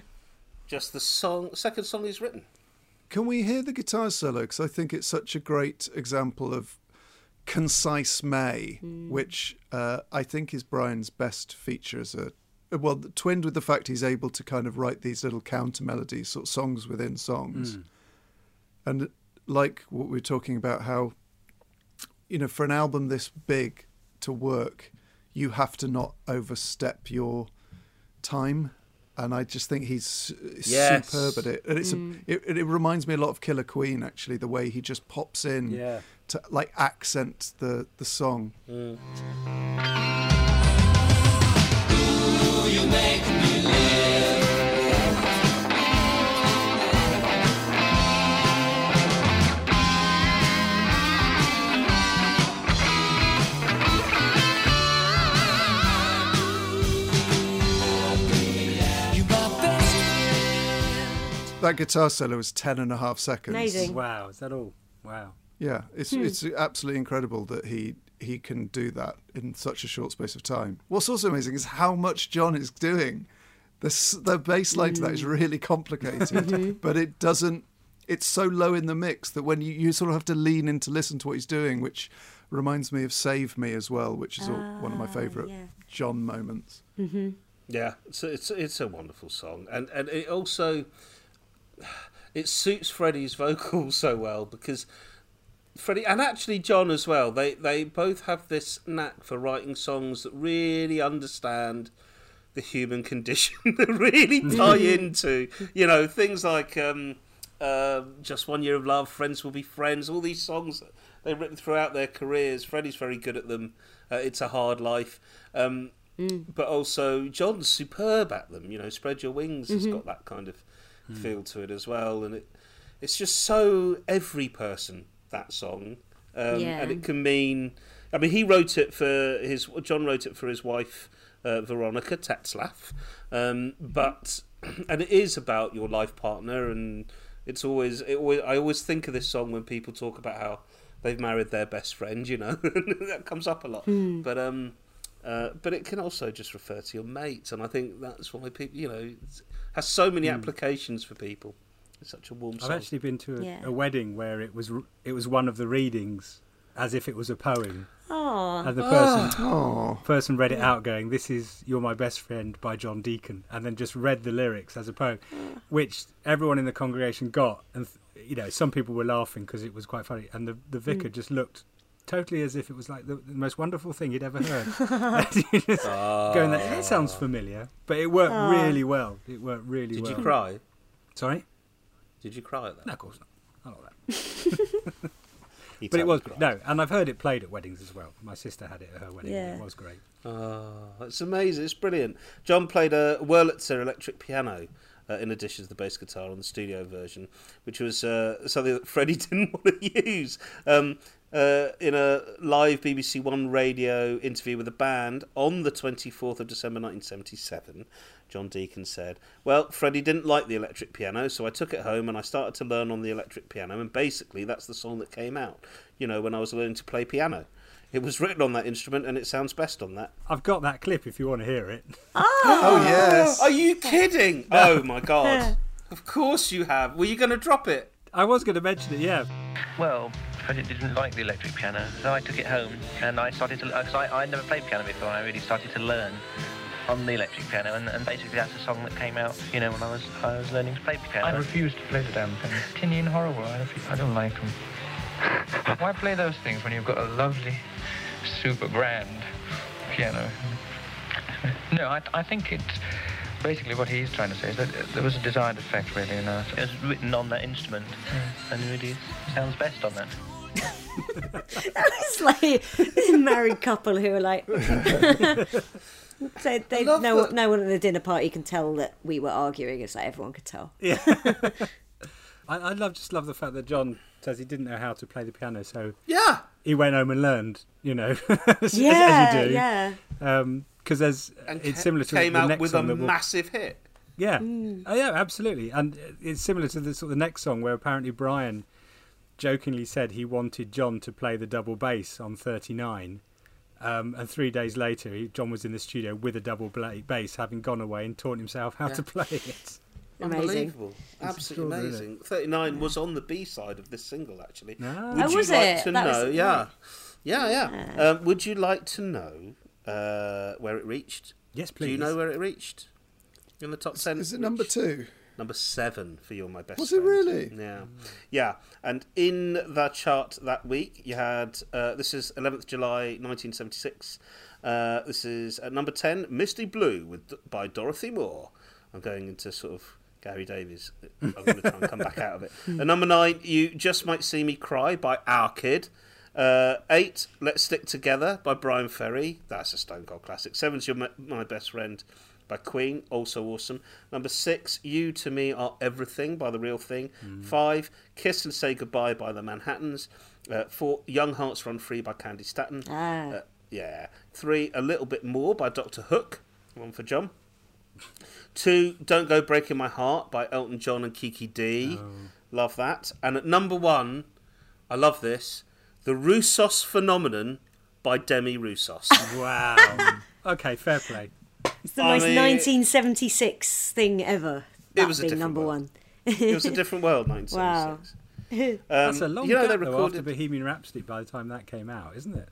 B: Just the song, second song he's written.
E: Can we hear the guitar solo? Because I think it's such a great example of concise May, which uh, I think is Brian's best feature as a. Well, twinned with the fact he's able to kind of write these little counter melodies, sort of songs within songs. And like what we're talking about, how, you know, for an album this big to work, you have to not overstep your time. And I just think he's
B: Yes.
E: superb at it. And it's a, mm. it, it reminds me a lot of Killer Queen, actually, the way he just pops in
D: Yeah.
E: to like accent the, the song.
F: You're
E: that guitar solo was 10 and a half seconds.
C: Amazing.
D: Wow, is that all? Wow.
E: Yeah, it's hmm. it's absolutely incredible that he he can do that in such a short space of time. What's also amazing is how much John is doing. The s- the bass line to that is hmm. really complicated, mm-hmm. but it doesn't. It's so low in the mix that when you, you sort of have to lean in to listen to what he's doing, which reminds me of "Save Me" as well, which is all, one of my ah, favourite
C: yeah.
E: John moments. Mm-hmm.
B: Yeah, it's a, it's it's a wonderful song, and and it also it suits Freddie's vocals so well because Freddie and actually John as well. They they both have this knack for writing songs that really understand the human condition, that really tie into you know things like um, uh, just one year of love, friends will be friends. All these songs they've written throughout their careers. Freddie's very good at them. Uh, it's a hard life. Um, but also John's superb at them. You know, spread your wings has got that kind of feel to it as well, and it it's just so every person that song, um,
C: Yeah.
B: and it can mean. I mean, he wrote it for his John wrote it for his wife uh, Veronica Tetzlaff, um, but and it is about your life partner, and it's always it always I always think of this song when people talk about how they've married their best friend, you know, that comes up a lot, but um. Uh, but it can also just refer to your mates, and I think that's why people, you know, has so many hmm. applications for people. It's such a warm
D: I've
B: song.
D: actually been to a,
C: Yeah.
D: a wedding where it was it was one of the readings as if it was a poem,
C: Oh,
D: and the person
E: Oh,
D: person read it out, going, "This is You're My Best Friend" by John Deacon, and then just read the lyrics as a poem, which everyone in the congregation got, and th- you know some people were laughing because it was quite funny, and the the vicar hmm. just looked totally as if it was like the, the most wonderful thing he'd ever heard. And he just going, that, that sounds familiar, but it worked really well. It worked really
B: Did
D: well.
B: Did you cry?
D: Sorry,
B: Did you cry at that?
D: no, of course not. Not like that. But it was
B: totally cried.
D: no, and I've heard it played at weddings as well. My sister had it at her wedding. and
C: Yeah.
D: It was great.
B: Oh, it's amazing. It's brilliant. John played a Wurlitzer electric piano uh, in addition to the bass guitar on the studio version, which was uh, something that Freddie didn't want to use. Um, uh, in a live BBC One radio interview with the band on the 24th of December 1977, John Deacon said, Well, Freddie didn't like the electric piano, so I took it home and I started to learn on the electric piano, and basically that's the song that came out, you know, when I was learning to play piano. It was written on that instrument and it sounds best on that.
D: I've got that clip if you want to hear it.
E: oh yes.
B: Are you kidding? Oh my god. Of course you have. Were you going to drop it?
D: I was going to mention it, yeah.
I: Well, Freddie didn't like the electric piano, so I took it home and I started to. Because uh, I, I never played piano before, and I really started to learn on the electric piano, and, and basically that's a song that came out, you know, when I was I was learning to play piano.
J: I refuse to play the damn thing. Tinny and horrible. I, refu- I don't like them. Why play those things when you've got a lovely, super grand piano? No, I, I think it's basically what he's trying to say is that there was a desired effect really in that.
I: It was written on that instrument, and it really sounds best on that.
C: it's like this married couple who are like. So they,
B: love
C: no,
B: that-
C: no one at the dinner party can tell that we were arguing. It's like everyone could tell.
D: I, I love just love the fact that John says he didn't know how to play the piano, so
B: Yeah.
D: he went home and learned. You know, as, as-
C: Yeah,
D: as you do.
C: yeah.
D: Um, Because there's
B: And
D: it's similar to
B: came
D: the
B: out
D: next
B: with a
D: song that we'll-
B: massive hit.
D: Yeah,
C: Mm.
D: oh, yeah, absolutely, and it's similar to the sort of the next song where apparently Brian jokingly said he wanted John to play the double bass on 39. Um, and three days later, he, John was in the studio with a double bla- bass, having gone away and taught himself how to play it.
C: Amazing.
B: Unbelievable. Absolutely amazing. 39 was on the B side of this single, actually.
D: Ah.
B: Would
C: Oh,
B: you
C: was
B: like
C: it?
B: to
C: That was-
B: know? yeah. Yeah, yeah. Um, would you like to know uh, where it reached?
D: Yes, please.
B: Do you know where it reached? In the top 10?
E: Is it number two?
B: Number seven for You're My Best
E: Was it really?
B: Yeah. Yeah. And in the chart that week, you had uh, this is 11th July 1976. Uh, this is at number 10, Misty Blue with by Dorothy Moore. I'm going into sort of Gary Davies. I'm going to try and come back out of it. At number 9, You Just Might See Me Cry by Our Kid. Uh, eight, Let's Stick Together by Bryan Ferry. That's a Stone Cold classic. Seven's You're My, My Best Friend by Queen. Also awesome. Number six, You to Me Are Everything by The Real Thing. Five, Kiss and Say Goodbye by The Manhattans. Uh, four, Young Hearts Run Free by Candi Staton.
C: Ah.
B: Uh, yeah. Three, A Little Bit More by Doctor Hook. One for John. Two, Don't Go Breaking My Heart by Elton John and Kiki Dee
D: Oh.
B: Love that. And at number one, I love this, The Roussos Phenomenon by Demi Roussos.
D: Wow. okay, fair play.
C: It's the
B: I
C: most
B: mean-
C: 1976 thing ever. That
B: was a
C: being
B: different
C: number
B: world.
C: one.
B: it was a different world, 1976. Um,
D: That's a long
B: you know,
D: gap
B: they
D: though,
B: recorded.
D: after Bohemian Rhapsody by the time that came out, isn't it?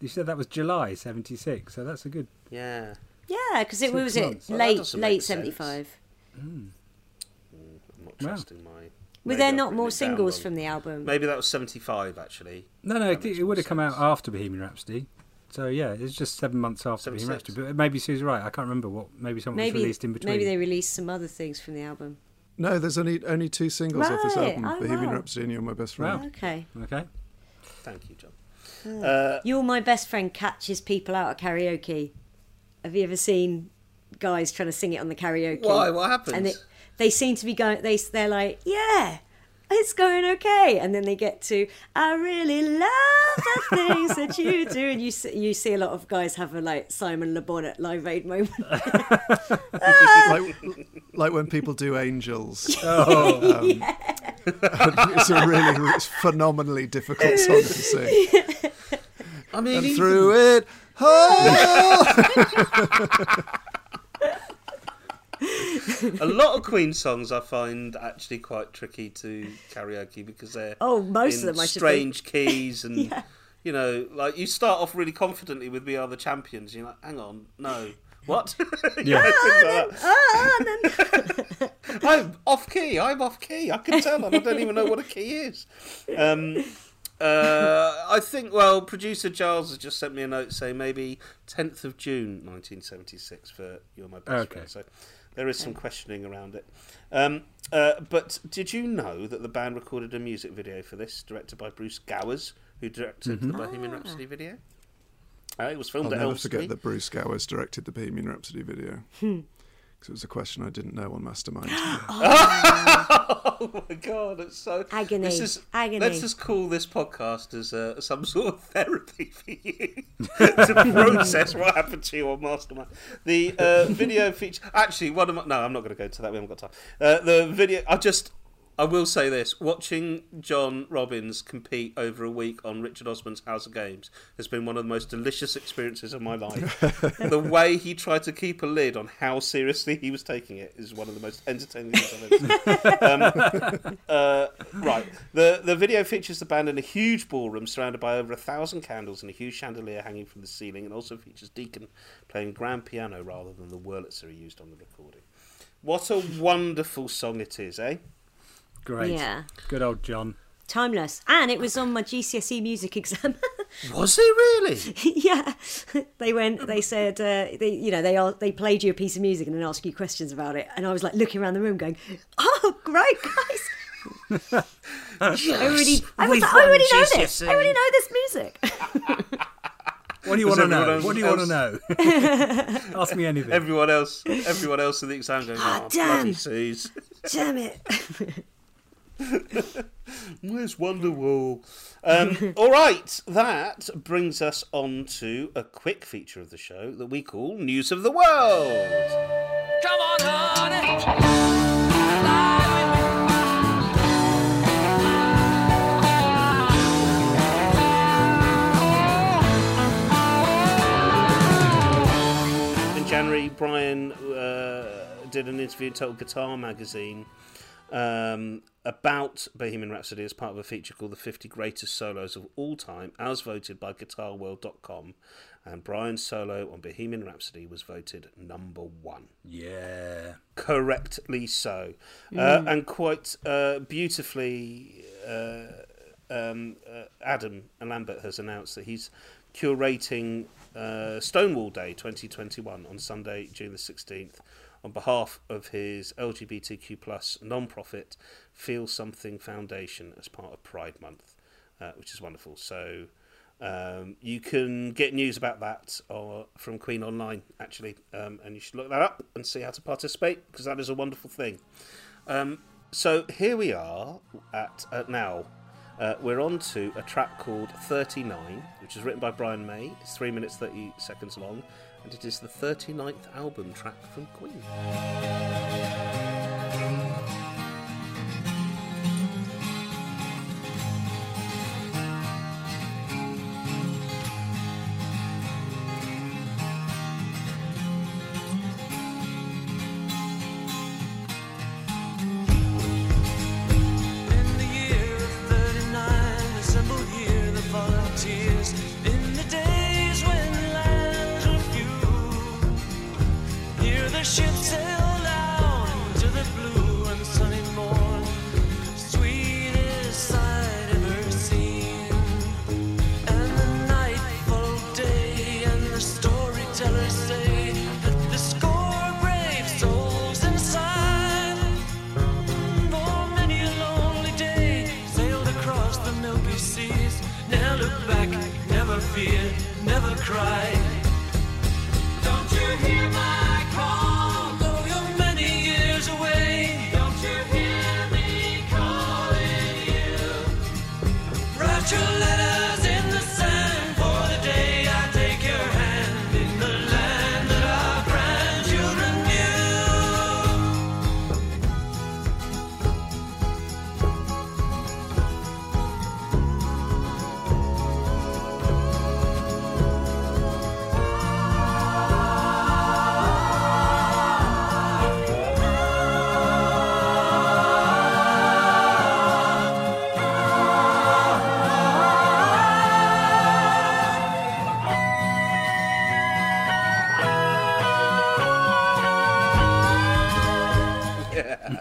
D: You said that was July '76, so that's a good.
B: Yeah.
C: Yeah, because it was it
D: months.
B: Well,
C: late
B: doesn't make
C: late 75.
B: I'm not
D: Wow.
B: trusting my.
C: Were
B: maybe
C: there not more singles
B: wrong.
C: from the album?
B: Maybe that was 75, actually.
D: No, no,
B: That
D: it, it would have come out after Bohemian Rhapsody. So yeah, it's just seven months after Bohemian Rhapsody. But maybe Sooz's right. I can't remember what. Maybe something was released in between.
C: maybe they released some other things from the album.
E: No, there's only only two singles off this album:
C: Oh,
E: Bohemian
C: wow.
E: Rhapsody and "You're My Best Friend."
D: Wow.
C: Okay.
D: Okay.
B: Thank you, John. Uh,
C: You're my best friend catches people out at karaoke. Have you ever seen guys trying to sing it on the karaoke?
B: Why? What happens?
C: And it, they seem to be going. They they're like, yeah, it's going okay, and then they get to, I really love the things that you do, and you see, you see a lot of guys have a like Simon Le Bon at Live Aid moment.
E: like, like when people do Angels.
D: Oh,
E: Um, it's a really it's phenomenally difficult song to sing.
B: I mean,
E: And
B: even-
E: through it, oh!
B: a lot of Queen songs I find actually quite tricky to karaoke because they're
C: Oh, most
B: in
C: of them, I should
B: strange keys and
C: Yeah.
B: you know, like you start off really confidently with "We Are the Champions." You're like, "Hang on, no, what?"
D: Yeah.
B: Things like. I'm off key. I'm off key. I can tell, and I don't even know what a key is. Um, uh, I think. Well, producer Giles has just sent me a note saying maybe 10th of June, 1976 for "You're My Best
D: Okay.
B: Friend." So there is some questioning around it. Um, uh, but did you know that the band recorded a music video for this, directed by Bruce Gowers, who directed the Bohemian Rhapsody video? Uh, it was
E: Mm-hmm. I'll
B: filmed at
E: never
B: Elstree.
E: forget that Bruce Gowers directed the Bohemian Rhapsody video. Because it was a question I didn't know on Mastermind.
B: oh my god, it's so
C: Agony.
B: This is,
C: Agony.
B: Let's just call this podcast as uh, some sort of therapy for you to process what happened to you on Mastermind. The uh, video feature. Actually, one of my. No, I'm not going to go to that. We haven't got time. Uh, the video. I just. I will say this: watching John Robbins compete over a week on Richard Osman's House of Games has been one of the most delicious experiences of my life. the way he tried to keep a lid on how seriously he was taking it is one of the most entertaining things I've ever seen. Um, uh, right, the the video features the band in a huge ballroom surrounded by over a thousand candles and a huge chandelier hanging from the ceiling, and also features Deacon playing grand piano rather than the Wurlitzer he used on the recording. What a wonderful song it is, eh?
D: Great.
C: Yeah.
D: Good old John.
C: Timeless, and it was on my GCSE music exam.
B: Was it really?
C: yeah, they went. They said, uh, they, you know, they are, they played you a piece of music and then asked you questions about it, and I was like looking around the room, going, "Oh, great, guys!
B: Yes,
C: I already, I, was like, I already
B: won
C: know this. I already know this music."
D: What do you want to know?
B: everyone
D: What do you want to know? Ask me anything.
B: Everyone else, everyone else in the exam going,
C: Ah,
B: oh,
C: damn.
B: bloody Sooz.
C: Damn it!
B: Where's Wonderwall? Um, all right, that brings us on to a quick feature of the show that we call News of the World.
F: Come on, honey. Fly with me.
B: In January, Brian uh, did an interview in Total Guitar magazine um, about Bohemian Rhapsody as part of a feature called The 50 Greatest Solos of All Time, as voted by GuitarWorld.com. And Brian's solo on Bohemian Rhapsody was voted number one.
D: Yeah.
B: correctly so, uh, and quite uh, beautifully. Uh, um, uh, Adam Lambert has announced that he's curating uh, Stonewall Day 2021 on Sunday, June the 16th, on behalf of his LGBTQ plus non-profit Feel Something Foundation as part of Pride Month, uh, which is wonderful. So. Um, you can get news about that uh, from Queen Online, actually, um, and you should look that up and see how to participate because that is a wonderful thing. Um, so here we are at, at now. Uh, we're on to a track called 39, which is written by Brian May. It's 3 minutes 30 seconds long, and it is the 39th album track from Queen.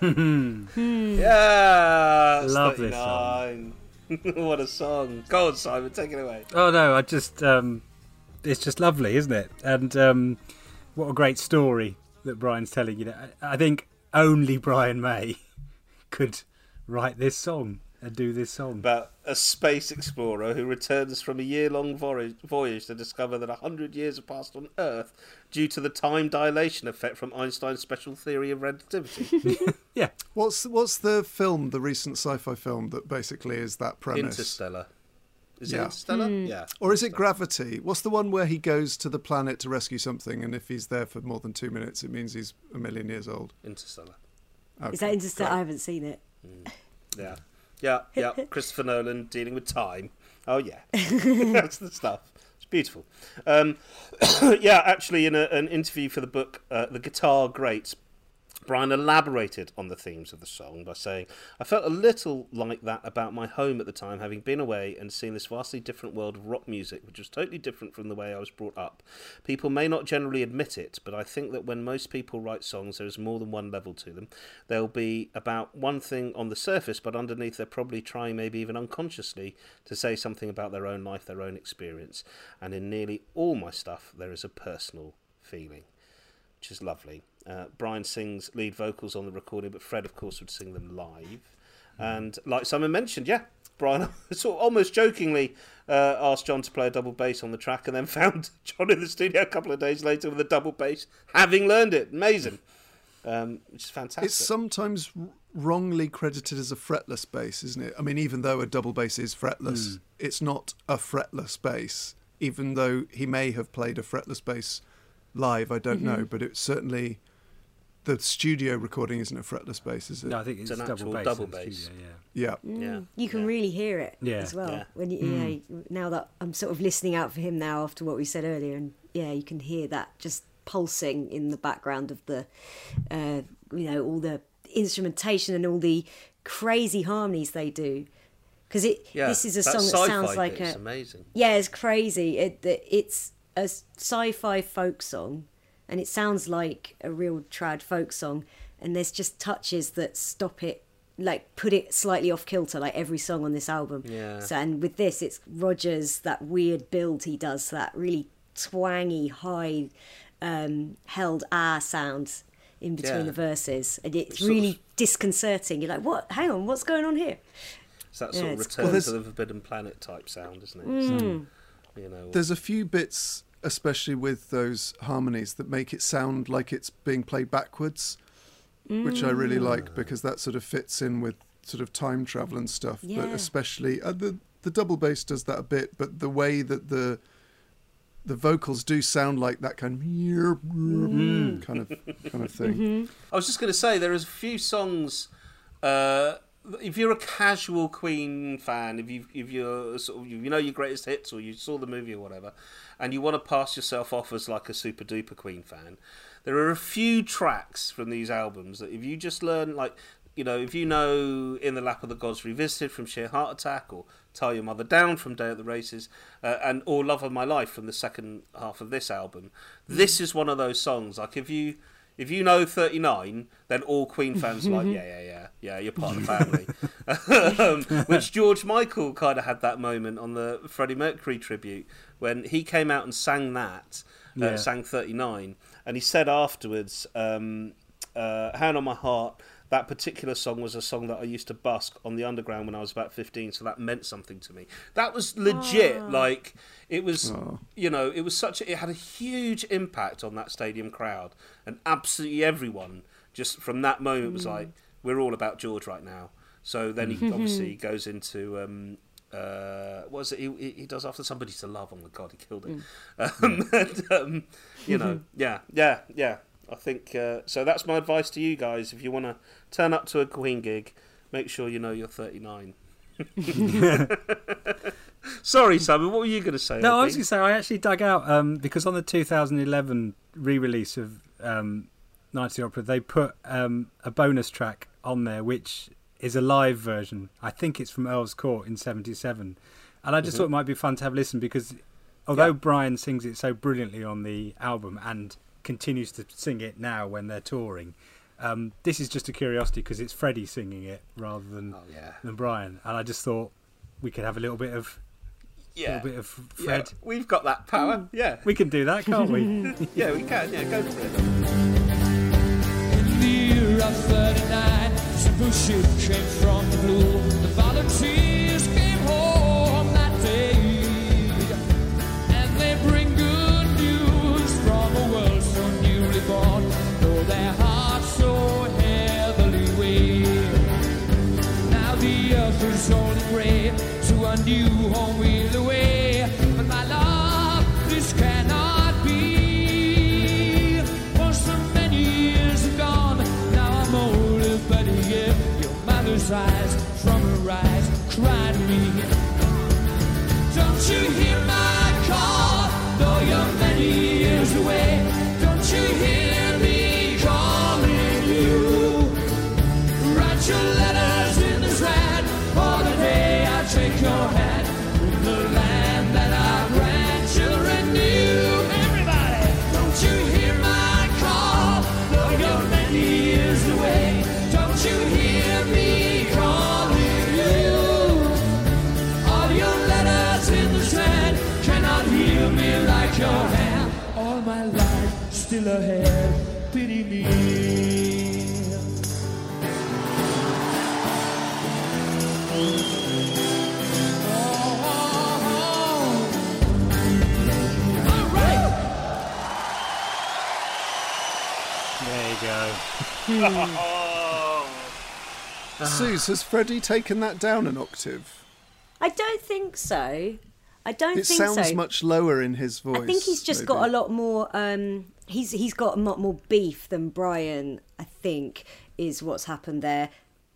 B: Yeah! it's
D: Love this
B: 39. what a song. Go on, Simon, take it away.
D: Oh no, I just um, it's just lovely, isn't it? And um, what a great story that Brian's telling you. I I think only Brian May could write this song and do this song.
B: About a space explorer who returns from a year long voyage, voyage to discover that a hundred years have passed on Earth due to the time dilation effect from Einstein's special theory of relativity.
D: yeah.
E: What's what's the film, the recent sci-fi film that basically is that premise?
B: Interstellar. Is it
E: Yeah.
B: Interstellar?
C: Hmm.
B: Yeah.
E: Or is it Gravity? What's the one where he goes to the planet to rescue something, and if he's there for more than two minutes, it means he's a million years old?
B: Interstellar.
C: Is that Interstellar? I haven't seen it.
B: Yeah. Yeah, yeah. Christopher Nolan dealing with time. Oh, yeah. That's the stuff. It's beautiful. Um, yeah, actually, in a, an interview for the book, uh, The Guitar Greats, Brian elaborated on the themes of the song by saying, I felt a little like that about my home at the time, having been away and seen this vastly different world of rock music, which was totally different from the way I was brought up. People may not generally admit it, but I think that when most people write songs, there is more than one level to them. There'll be about one thing on the surface, but underneath they're probably trying, maybe even unconsciously, to say something about their own life, their own experience. And in nearly all my stuff, there is a personal feeling which is lovely. Uh, Brian sings lead vocals on the recording, but Fred, of course, would sing them live. And like Simon mentioned, yeah, Brian sort of almost jokingly uh, asked John to play a double bass on the track, and then found John in the studio a couple of days later with a double bass, having learned it. Amazing, um, which is fantastic.
E: It's sometimes wrongly credited as a fretless bass, isn't it? I mean, even though a double bass is fretless, it's not a fretless bass. Even though he may have played a fretless bass live, I don't know, mm-hmm. but it's certainly the studio recording isn't a fretless bass, is it?
D: No, I think
B: It's
D: it's,
B: an
D: double
B: actual
D: bass.
B: double bass.
D: studio, yeah.
E: Yeah.
B: Mm, yeah,
C: You can
B: yeah.
C: really hear it
D: Yeah.
C: as well.
B: Yeah.
C: When you, you mm. know, now that I'm sort of listening out for him now after what we said earlier, and yeah, you can hear that just pulsing in the background of the, uh, you know, all the instrumentation and all the crazy harmonies they do. Because it,
B: Yeah,
C: this is a song that sounds like
B: bit's
C: a
B: amazing.
C: yeah, it's crazy. It, it it's a sci-fi folk song, and it sounds like a real trad folk song. And there's just touches that stop it, like put it slightly off kilter, like every song on this album.
B: Yeah.
C: So, and with this, it's Rogers that weird build he does, that really twangy, high, um, held ah sound in between
B: Yeah.
C: the verses, and it's
B: It's sort
C: really
B: of-
C: disconcerting. You're like, what? Hang on, what's going on here?
B: It's that
C: Yeah,
B: sort of return
E: cool.
B: to the Forbidden Planet type sound, isn't it?
C: Mm.
B: So, you know,
E: There's a few bits, especially with those harmonies, that make it sound like it's being played backwards, which I really like because that sort of fits in with sort of time travel and stuff, but especially uh, the the double bass does that a bit, but the way that the the vocals do sound like that kind of kind of kind of thing.
B: I was just going to say there is a few songs. Uh, if you're a casual Queen fan, if you if you're sort of, you know your greatest hits or you saw the movie or whatever, and you want to pass yourself off as like a super duper Queen fan, there are a few tracks from these albums that if you just learn like you know if you know in the lap of the gods revisited from sheer heart attack or tie your mother down from day at the races uh, and or love of my life from the second half of this album this is one of those songs. Like if you if you know 39 then all queen fans are like yeah yeah yeah. Yeah you're part of the family. Um, which george michael kind of had that moment on the freddie mercury tribute when he came out and sang that uh,
D: Yeah.
B: sang 39 and he said afterwards um, uh, hand on my heart that particular song was a song that I used to busk on the underground when I was about 15 so that meant something to me. That was legit like it was you know it was such a, it had a huge impact on that stadium crowd and absolutely everyone just from that moment was like we're all about George right now. So then he obviously goes into um, uh, what was it he, he- he does after somebody to love oh my god he killed it. Um, and, um, you know yeah yeah yeah I think uh, so that's my advice to you guys if you want to turn up to a Queen gig make sure you know you're 39 sorry Simon what were you going to say
D: No, I
B: Ollie?
D: was going to say I actually dug out um, because on the 2011 re-release of um, Night of the Opera, they put um, a bonus track on there, which is a live version. I think it's from Earl's Court in '77, and I just thought it might be fun to have a listen because although
B: Yeah.
D: Brian sings it so brilliantly on the album and continues to sing it now when they're touring. Um, this is just a curiosity because it's Freddie singing it rather than
B: Oh, yeah.
D: than Brian, and I just thought we could have a little bit of
B: yeah
D: little bit of
B: yeah,
D: Fred.
B: we've got that power yeah
D: We can do that, can't we?
B: yeah we can yeah go for it
F: In the year of 39, simple ship came from the blue. The volunteers new home
E: Sooz, has Freddie taken that down an octave?
C: I don't think so. I don't
E: It
C: think so.
E: It sounds much lower in his voice.
C: I think he's just
E: maybe.
C: got a lot more. Um, he's he's got a lot more beef than Brian. I think is what's happened there.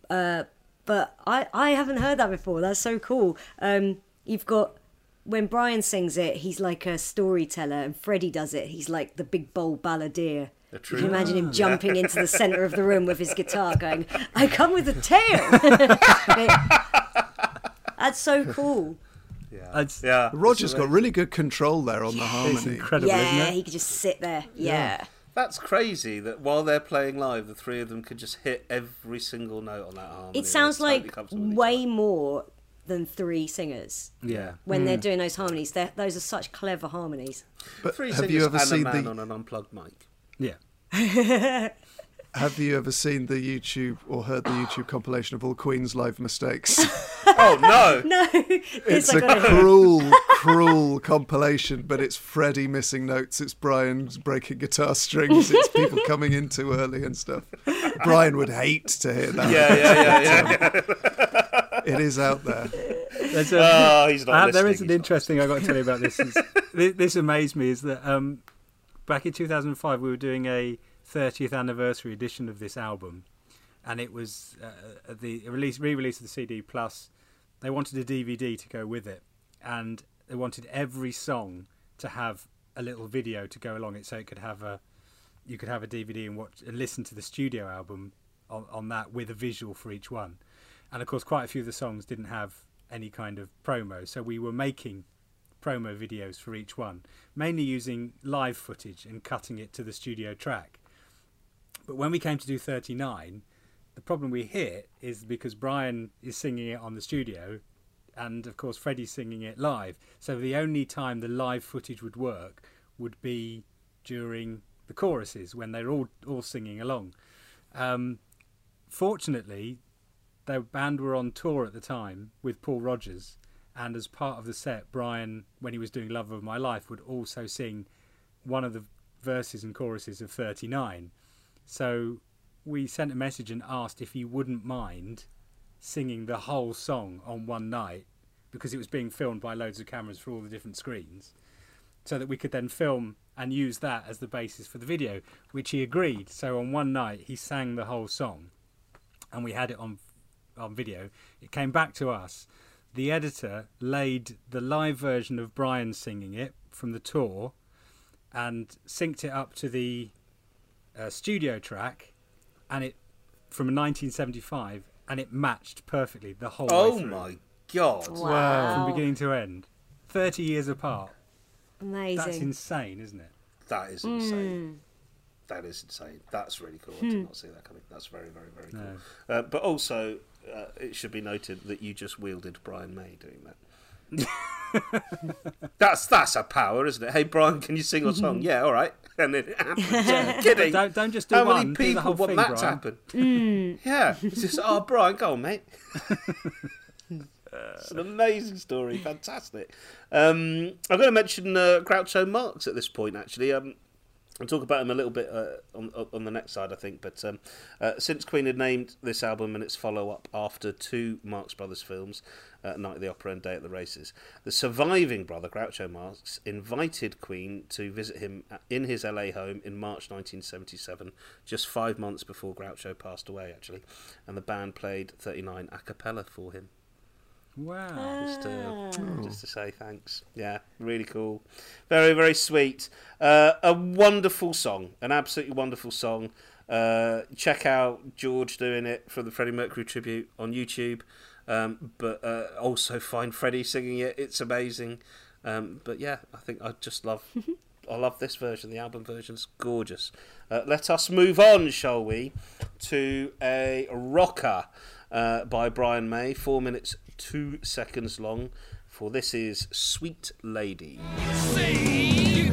C: Uh, but I I haven't heard that before. That's so cool. Um, you've got when Brian sings it, he's like a storyteller, and Freddie does it. He's like the big bold balladeer. You can imagine him ah. jumping into the centre of the room with his guitar, going, "I come with a tale? That's so cool.
D: It's,
B: yeah
E: Roger's got really good control there on the
D: it's
E: harmony.
D: incredible, isn't
C: Yeah, he could just sit there. Yeah.
B: That's crazy that while they're playing live, the three of them could just hit every single note on that harmony.
C: It sounds like
B: comfortable with each
C: way
B: other.
C: more than three singers
D: Yeah.
C: when they're hmm. doing those harmonies. They're, those are such clever harmonies.
E: But
B: Three
E: have
B: singers
E: you ever
B: and
E: seen
B: a man
E: the
B: on an unplugged mic.
D: Yeah.
E: have you ever seen the YouTube or heard the YouTube compilation of all Queen's live mistakes?
B: Oh no!
C: No,
E: It's
C: this I
E: a cruel, cruel compilation, but it's Freddie missing notes, it's Brian breaking guitar strings, it's people coming in too early and stuff. Brian would hate to hear that.
B: Yeah, yeah, yeah, yeah.
E: It is out there.
D: There's a,
B: Oh, he's not
D: I have- there
B: listening,
D: is an
B: he's
D: interesting. I got to tell you about this. Is, this. This amazed me. Is that um, back in 2005 we were doing a 30th anniversary edition of this album, and it was uh, the release re-release of the CD plus. They wanted a DVD to go with it, and they wanted every song to have a little video to go along it, so it could have a you could have a DVD and watch and listen to the studio album on, on that with a visual for each one. And of course, quite a few of the songs didn't have any kind of promo, so we were making promo videos for each one, mainly using live footage and cutting it to the studio track. But when we came to do 39, the problem we hit is because Brian is singing it on the studio, and of course Freddie's singing it live. So the only time the live footage would work would be during the choruses when they're all all singing along. Um, fortunately, the band were on tour at the time with Paul Rodgers, and as part of the set, Brian, when he was doing "Love of My Life," would also sing one of the verses and choruses of 39. So we sent a message and asked if he wouldn't mind singing the whole song on one night because it was being filmed by loads of cameras for all the different screens so that we could then film and use that as the basis for the video which he agreed. So on one night he sang the whole song and we had it on on video. It came back to us the editor laid the live version of Brian singing it from the tour and synced it up to the uh, studio track and it from 1975 and it matched perfectly the whole way
B: Oh
D: through
B: my god!
C: Wow.
D: from beginning to end 30 years apart
C: Amazing.
D: that's insane isn't it
B: That is insane. That is insane. That's really cool. I did not see that coming. That's very, very, very cool. Uh, but also, uh, it should be noted that you just wielded Brian May doing that. that's that's a power, isn't it? Hey, Brian, can you sing a song? yeah, all right. And then it happens. Kidding.
D: don't, don't just do
B: How
D: one
B: many people want
D: thing,
B: that to
D: Brian.
B: happen? Yeah. It's just, oh, Brian, go on, mate. it's an amazing story. Fantastic. Um, I'm going to mention uh, Groucho Marx at this point, actually. Um, I'll talk about him a little bit uh, on, on the next side, I think. But um, uh, since Queen had named this album and its follow up after two Marx Brothers films, uh, Night at the Opera and Day at the Races, the surviving brother, Groucho Marx, invited Queen to visit him in his LA home in March 1977, just five months before Groucho passed away, actually. And the band played 39 a cappella for him
D: wow
B: just to, just to say thanks. Yeah, really cool. Very, very sweet. Uh, a wonderful song. An absolutely wonderful song. Uh, check out George doing it for the Freddie Mercury tribute on YouTube. Um, but uh, also find Freddie singing it. It's amazing. Um, but yeah, I think I just love. I love this version. The album version's gorgeous. Uh, let us move on, shall we, to a rocker uh, by Brian May. Four minutes, two seconds long. For this is Sweet Lady.
F: You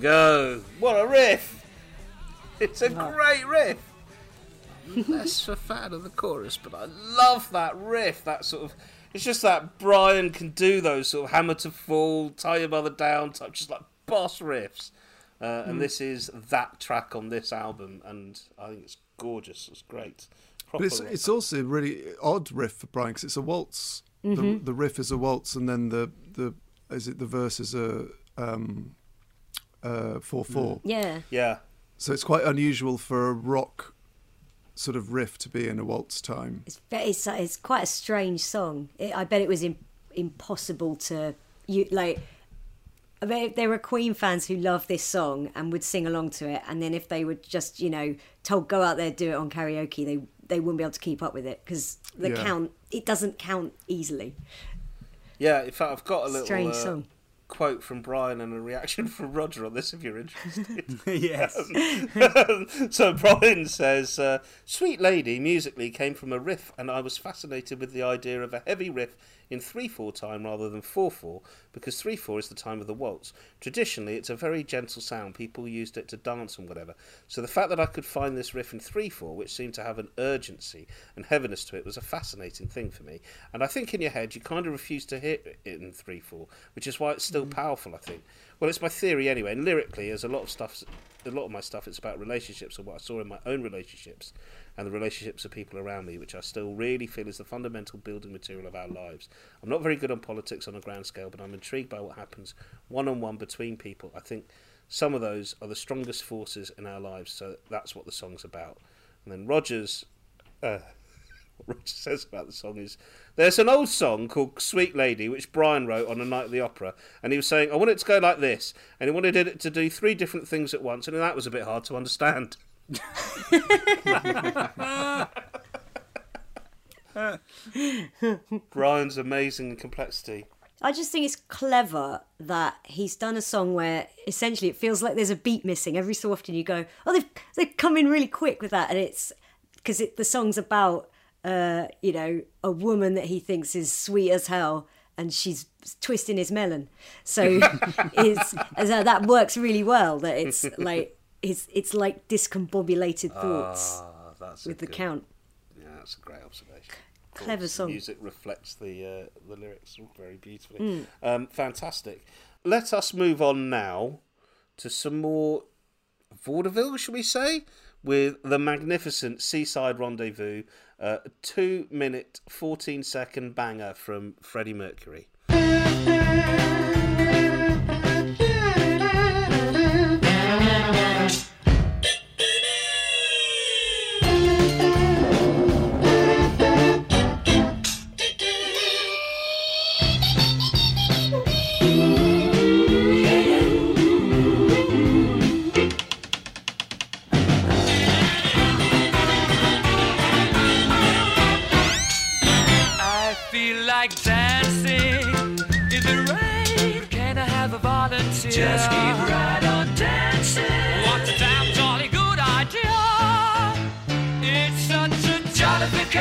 B: go. What a riff! It's a great riff. Less a fan of the chorus, but I love that riff. That sort of. It's just that Brian can do those sort of hammer to fall, tie your mother down type, just like boss riffs. Uh, and this is that track on this album, and I think it's gorgeous. It's great. Proper
E: But it's
B: rock.
E: it's also a really odd riff for Brian because it's a waltz. The, the riff is a waltz, and then the the is it the verse is a um, uh, four four.
C: Yeah.
B: yeah.
E: So it's quite unusual for a rock sort of riff to be in a waltz time.
C: It's, ve- it's, it's quite a strange song. It, I bet it was im- impossible to you like. I bet there were Queen fans who love this song and would sing along to it, and then if they were just you know told go out there do it on karaoke, they they wouldn't be able to keep up with it because the
E: Yeah.
C: count it doesn't count easily.
B: Yeah, in fact, I've got a little
C: Strange
B: uh,
C: song.
B: Quote from Brian and a reaction from Roger on this if you're interested.
D: yes.
B: so Brian says, uh, "Sweet Lady" musically came from a riff, and I was fascinated with the idea of a heavy riff in three-four time rather than four-four, because three-four is the time of the waltz. Traditionally, it's a very gentle sound. People used it to dance and whatever. So the fact that I could find this riff in three-four, which seemed to have an urgency and heaviness to it, was a fascinating thing for me. And I think in your head, you kind of refuse to hear it in three-four, which is why it's still mm. powerful. I think. Well, it's my theory anyway. And lyrically, there's a lot of stuff. A lot of my stuff it's about relationships and what I saw in my own relationships and the relationships of people around me, which I still really feel is the fundamental building material of our lives. I'm not very good on politics on a grand scale, but I'm intrigued by what happens one on one between people. I think some of those are the strongest forces in our lives, so that's what the song's about. And then Rogers uh, what Roger says about the song is there's an old song called Sweet Lady, which Brian wrote on a night at the opera, and he was saying, I want it to go like this, and he wanted it to do three different things at once, and that was a bit hard to understand. Brian's amazing complexity.
C: I just think it's clever that he's done a song where essentially it feels like there's a beat missing. Every so often you go, oh, they've they've come in really quick with that, and it's because it, the song's about uh, you know a woman that he thinks is sweet as hell, and she's twisting his melon. So it's that works really well. That it's like it's it's like discombobulated thoughts
B: Ah, that's
C: with the
B: good-
C: count.
B: Yeah, that's a great observation.
C: Clever
B: course, the
C: song.
B: music reflects the uh, the lyrics very beautifully. Um, fantastic. Let us move on now to some more vaudeville, shall we say, with the magnificent Seaside Rendezvous, uh, two minute, 14 second banger from Freddie Mercury.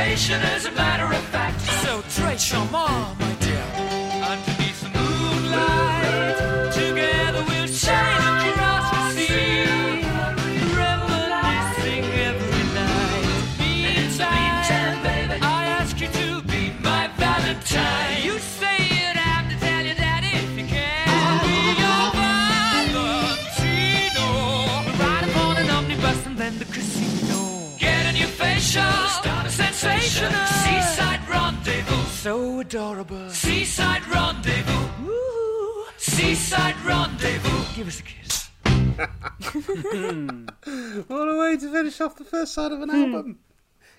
F: Jollification, as a matter of fact. So trace your mom, Seaside rendezvous, Woo. Seaside rendezvous. Give us a kiss.
B: What a way to finish off the first side of an hmm. album.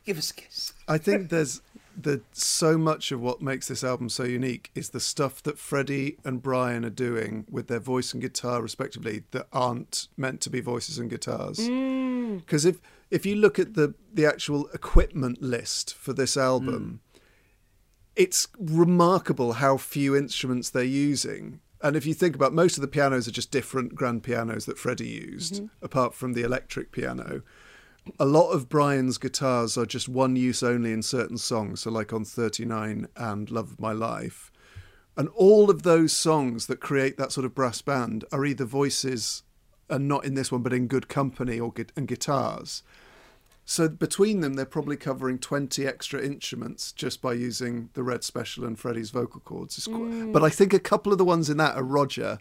B: Give us a kiss.
E: I think there's the so much of what makes this album so unique is the stuff that Freddie and Brian are doing with their voice and guitar respectively that aren't meant to be voices and guitars. Hmm. Because if if you look at the the actual equipment list for this album, hmm. It's remarkable how few instruments they're using. And if you think about most of the pianos are just different grand pianos that Freddie used, mm-hmm. apart from the electric piano. A lot of Brian's guitars are just one use only in certain songs, so like on 39 and Love of My Life. And all of those songs that create that sort of brass band are either voices, and not in this one, but in good company or gu- and guitars. So between them, they're probably covering 20 extra instruments just by using the Red Special and Freddie's vocal cords. It's qu- But I think a couple of the ones in that are Roger.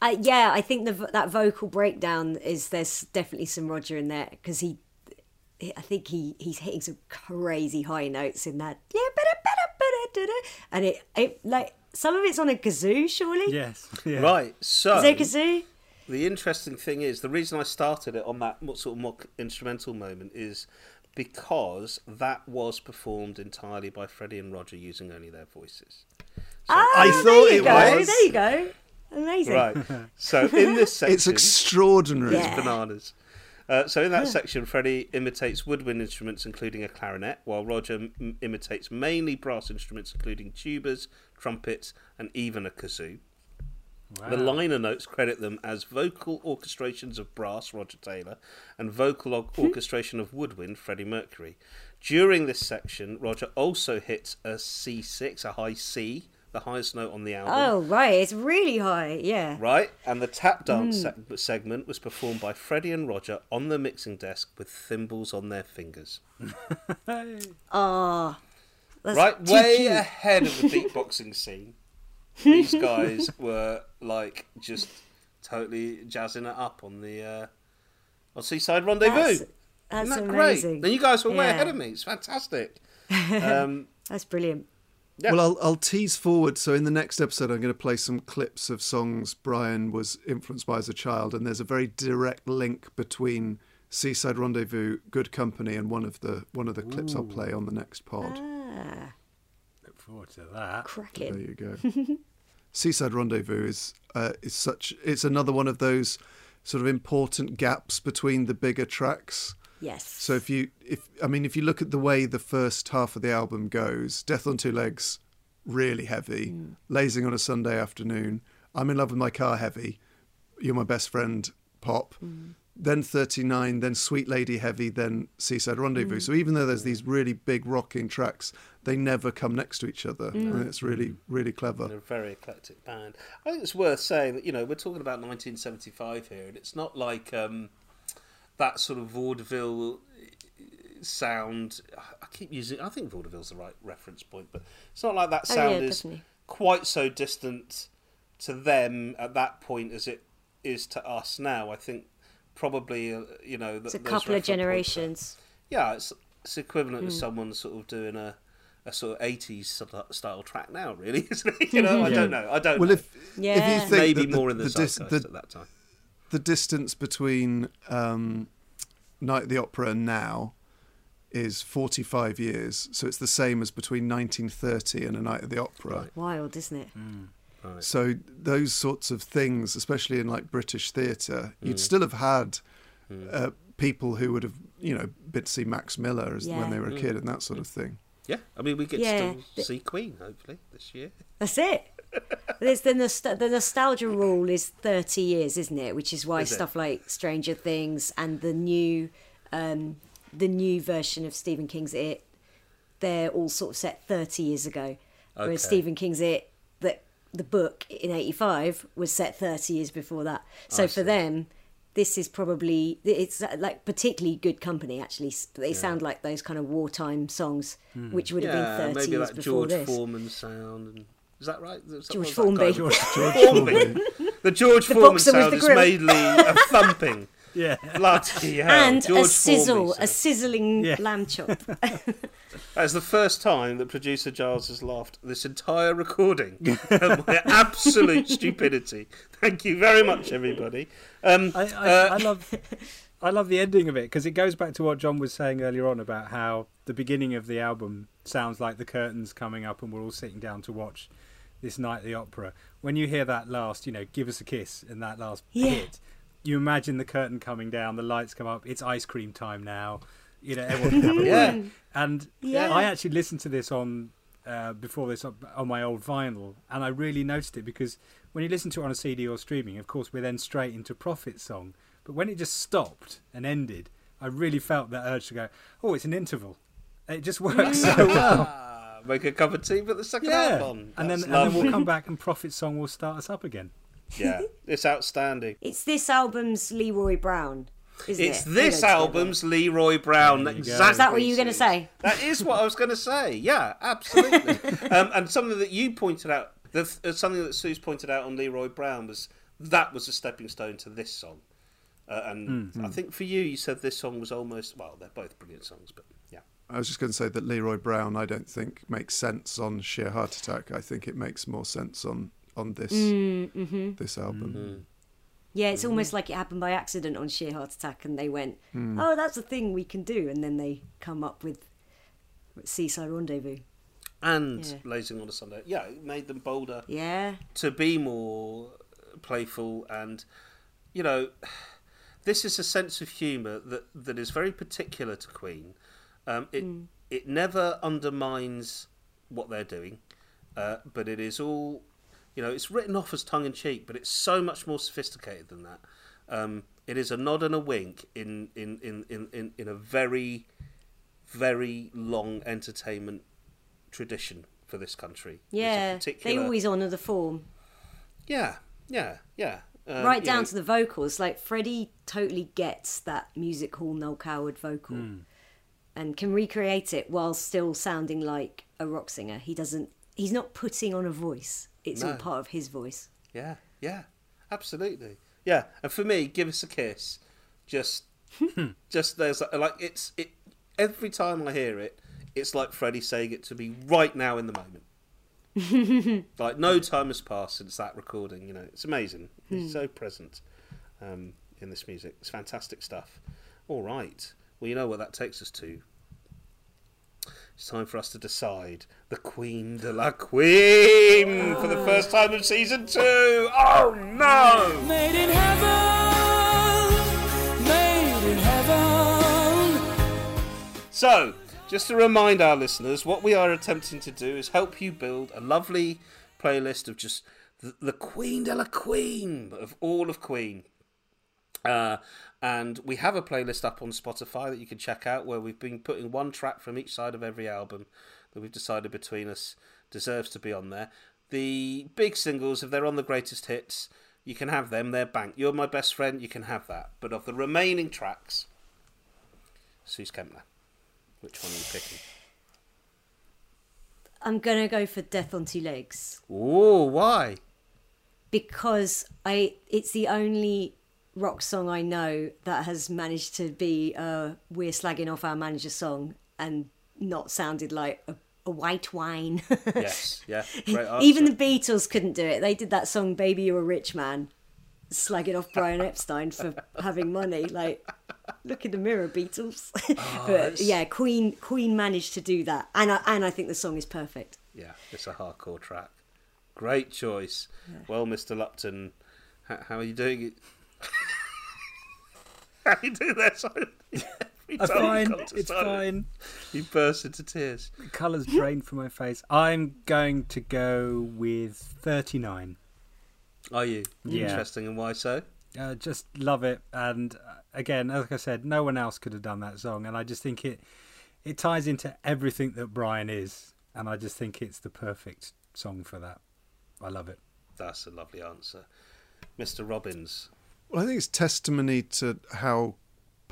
C: Uh, yeah, I think the, that vocal breakdown is there's definitely some Roger in there because he, he- I think he he's hitting some crazy high notes in that. Yeah, and it it like some of it's on a kazoo, surely.
D: Yes. Yeah.
B: Right. So
C: Is there a kazoo?
B: The interesting thing is the reason I started it on that sort of more instrumental moment is because that was performed entirely by Freddie and Roger using only their voices.
C: Ah,
E: I
C: there
E: thought
C: you
E: it
C: go.
E: was.
C: There you go. Amazing.
B: Right. So in this section,
E: It's extraordinary.
C: Yeah.
B: bananas. Uh, so in that section, Freddie imitates woodwind instruments, including a clarinet, while Roger m- imitates mainly brass instruments, including tubas, trumpets, and even a kazoo. The liner notes credit them as vocal orchestrations of brass, Roger Taylor, and vocal or- orchestration of woodwind, Freddie Mercury. During this section, Roger also hits a C6, a high C, the highest note on the album.
C: Oh right, it's really high. Yeah.
B: Right, and the tap dance seg- segment was performed by Freddie and Roger on the mixing desk with thimbles on their fingers.
C: Ah. that's
B: right, way
C: cute.
B: ahead of the beatboxing scene. These guys were like just totally jazzing it up on the uh, on Seaside Rendezvous.
C: That's, that's
B: Isn't that
C: amazing.
B: great? And you guys were way ahead of me. It's fantastic. Um,
C: That's brilliant.
B: Yeah.
E: Well, I'll, I'll tease forward. So, in the next episode, I'm going to play some clips of songs Brian was influenced by as a child, and there's a very direct link between Seaside Rendezvous, Good Company, and one of the one of the clips I'll play on the next pod.
C: Ah,
D: Look forward to that.
E: There you go. Seaside Rendezvous is uh, is such. It's another one of those sort of important gaps between the bigger tracks.
C: Yes.
E: So if you if I mean if you look at the way the first half of the album goes, Death on Two Legs, really heavy. Lazing on a Sunday afternoon. I'm in love with my car, heavy. You're my best friend, pop. Then 39, then Sweet Lady, heavy, then Seaside Rendezvous. Mm. So even though there's these really big rocking tracks, they never come next to each other. Mm. And it's really really clever.
B: They're a very eclectic band. I think it's worth saying that you know we're talking about 1975 here, and it's not like um, that sort of vaudeville uh, sound. I keep using. I think vaudeville's the right reference point, but it's not like that
C: Oh,
B: sound
C: yeah,
B: is
C: definitely.
B: quite so distant to them at that point as it is to us now. I think probably uh, you know th-
C: It's a couple of
B: reference points
C: generations.
B: yeah, it's it's equivalent
C: Hmm.
B: to someone sort of doing a a sort of eighties style track now, really, isn't it? You know, I don't know. I don't.
E: Well,
B: know.
E: if
C: Yeah.
E: if you think
B: maybe
E: the,
B: more in the,
E: the, dis- the,
B: at that time.
E: the distance between um, Night at the Opera and now is 45 years. So it's the same as between 1930 and A Night at the Opera.
C: Wild, isn't it?
E: So those sorts of things, especially in like British theatre,
B: Mm.
E: you'd still have had uh, people who would have, you know, been to see Max Miller as,
C: Yeah.
E: when they
B: Mm.
E: were a kid and that sort of thing.
B: Yeah, I mean, we get
C: Yeah,
B: to still see Queen hopefully this year.
C: That's it. There's the, nost- the nostalgia rule is 30 years, isn't it? Which is why
B: Is it?
C: stuff like Stranger Things and the new, um, the new version of Stephen King's It, they're all sort of set 30 years ago. Whereas Stephen King's It, the the book in 85 was set 30 years before that. So
B: I
C: for
B: see.
C: them, this is probably it's uh, like particularly good company. Actually, they sound like those kind of wartime songs, which would have
B: Hmm.
C: Been 30
B: maybe
C: years
B: that
C: before
B: George
C: this.
B: Foreman sound. And, is that right? Is that-
C: George
B: what's that guy?
C: Formby.
B: Formby. the George
C: The
B: Foreman sound
C: the
B: is mainly a thumping.
D: Yeah.
B: Bloody hell.
C: and
B: George
C: a sizzle,
B: Formby
C: a sizzling
D: Yeah.
C: lamb chop.
B: That's the first time that producer Giles has laughed this entire recording at my absolute stupidity. Thank you very much, everybody. Um,
D: I, I,
B: uh,
D: I love I love the ending of it because it goes back to what John was saying earlier on about how the beginning of the album sounds like the curtains coming up and we're all sitting down to watch this night at the opera. When you hear that last, you know, give us a kiss in that last
C: Yeah.
D: hit, you imagine the curtain coming down, the lights come up, it's ice cream time now. You know, everyone can have a
B: Yeah.
D: break. And
C: Yeah.
D: I actually listened to this on uh, before this on on my old vinyl, and I really noticed it because when you listen to it on a CD or streaming, of course, we're then straight into Prophet song. But when it just stopped and ended, I really felt that urge to go, "Oh, it's an interval." It just works so well.
B: ah, make a cup of tea, put the second
D: Yeah,
B: half on.
D: and then
B: That's
D: and then we'll come back and Prophet Song will start us up again.
B: Yeah, it's outstanding.
C: It's this album's Leroy Brown, isn't
B: It's
C: it?
B: This
C: go
B: album's Leroy Brown.
D: There.
B: Exactly.
C: Is that what you were going to say?
B: That is what I was going to say. Yeah, absolutely. um, and something that you pointed out, the, uh, something that Sooz pointed out on Leroy Brown was that was a stepping stone to this song. Uh, and I think for you, you said this song was almost well. They're both brilliant songs, but yeah,
E: I was just going to say that Leroy Brown, I don't think makes sense on Sheer Heart Attack. I think it makes more sense on on this
C: Mm-hmm.
E: this album.
B: Mm-hmm.
C: Yeah, it's almost like it happened by accident on Sheer Heart Attack, and they went, "Oh, that's a thing we can do," and then they come up with Seaside Rendezvous.
B: and
C: Yeah.
B: Blazing on a Sunday. Yeah, it made them bolder
C: Yeah,
B: to be more playful and you know this is a sense of humour that, that is very particular to Queen. Um, it it never undermines what they're doing, uh, but it is all you know. It's written off as tongue in cheek, but it's so much more sophisticated than that. Um, it is a nod and a wink in in, in, in, in, in a very very long entertainment tradition for this country. It's a
C: yeah. They always honour the form,
B: yeah, yeah, yeah. Um,
C: right down
B: know,
C: to the vocals. Like Freddie totally gets that music hall Noel Coward vocal, and can recreate it while still sounding like a rock singer. He doesn't. He's not putting on a voice. It's all part of his voice.
B: Yeah, yeah, absolutely. Yeah, and for me, give us a kiss. Just, just there's like it's it. Every time I hear it, it's like Freddie saying it to me right now in the moment. like no time has passed since that recording. You know, it's amazing. He's so present um, in this music. It's fantastic stuff. All right. Well, you know what that takes us to. It's time for us to decide the Queen de la Queen for the first time in season two. Oh no!
F: Made in heaven, made in heaven.
B: So, just to remind our listeners, what we are attempting to do is help you build a lovely playlist of just the, the Queen de la Queen of all of Queen. Uh, and we have a playlist up on Spotify that you can check out where we've been putting one track from each side of every album that we've decided between us deserves to be on there. The big singles, if they're on the greatest hits, you can have them. They're banked. You're my best friend, you can have that. But of the remaining tracks, Sooz Kempner, which one are you picking?
C: I'm gonna go for Death on Two Legs.
B: Oh, why?
C: because I it's the only rock song I know that has managed to be a we're slagging off our manager song and not sounded like a, a white wine.
B: Yes, yeah, answer.
C: Even the Beatles couldn't do it. They did that song "Baby You're a Rich Man," slagging off Brian Epstein for having money. Like, look in the mirror, Beatles.
B: Oh,
C: but yeah, Queen Queen managed to do that, and I, and I think the song is perfect.
B: Yeah, it's a hardcore track. Great choice. Well, Mr. Lupton, how, how are you doing it? how are you doing there, Simon? Every
D: I'm fine. It's fine.
B: He burst into tears.
D: The Colours drained from my face. I'm going to go with 39.
B: Are you?
D: Yeah.
B: Interesting, and why so?
D: Uh, just love it, and uh, again, like I said, no one else could have done that song, and I just think it it ties into everything that Brian is, and I just think it's the perfect song for that. I love it.
B: That's a lovely answer. Mr. Robbins.
E: Well, I think it's testimony to how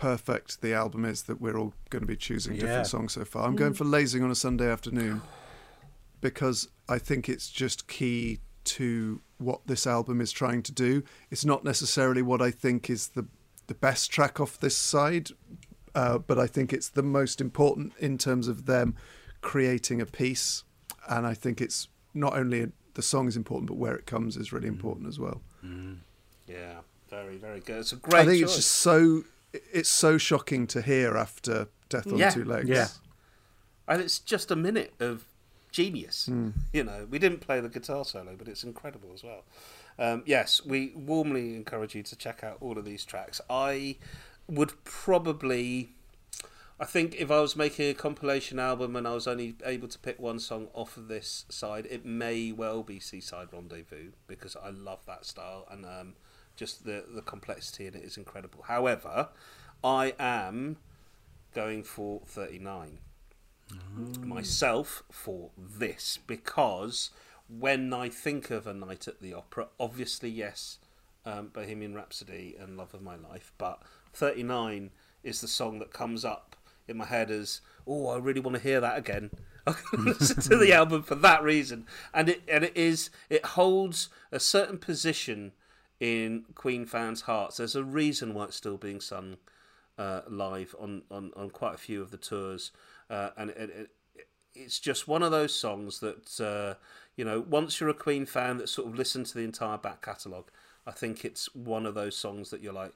E: perfect the album is that we're all going to be choosing
D: Yeah.
E: different songs so far. I'm going mm. for Lazing on a Sunday Afternoon because I think it's just key to what this album is trying to do. It's not necessarily what I think is the the best track off this side, uh, but I think it's the most important in terms of them creating a piece. And I think it's not only the song is important, but where it comes is really mm. important as well. Mm.
B: Yeah, very, very good. It's a great
E: I think
B: choice.
E: it's just so it's so shocking to hear after Death on
B: Yeah.
E: Two Legs.
D: Yeah.
B: And it's just a minute of genius. You know, we didn't play the guitar solo, but it's incredible as well. Um, yes, we warmly encourage you to check out all of these tracks. I would probably, I think, if I was making a compilation album and I was only able to pick one song off of this side, it may well be Seaside Rendezvous because I love that style and um, just the the complexity in it is incredible. However, I am going for thirty nine. myself for this because when I think of a night at the opera, obviously yes, um, Bohemian Rhapsody and Love of My Life, but 39 is the song that comes up in my head as oh I really want to hear that again. I can listen to the album for that reason, and it and it is it holds a certain position in Queen fans' hearts. There's a reason why it's still being sung uh, live on, on, on quite a few of the tours, uh, and it, it, it's just one of those songs that uh, you know. Once you're a Queen fan that sort of listened to the entire back catalogue, I think it's one of those songs that you're like,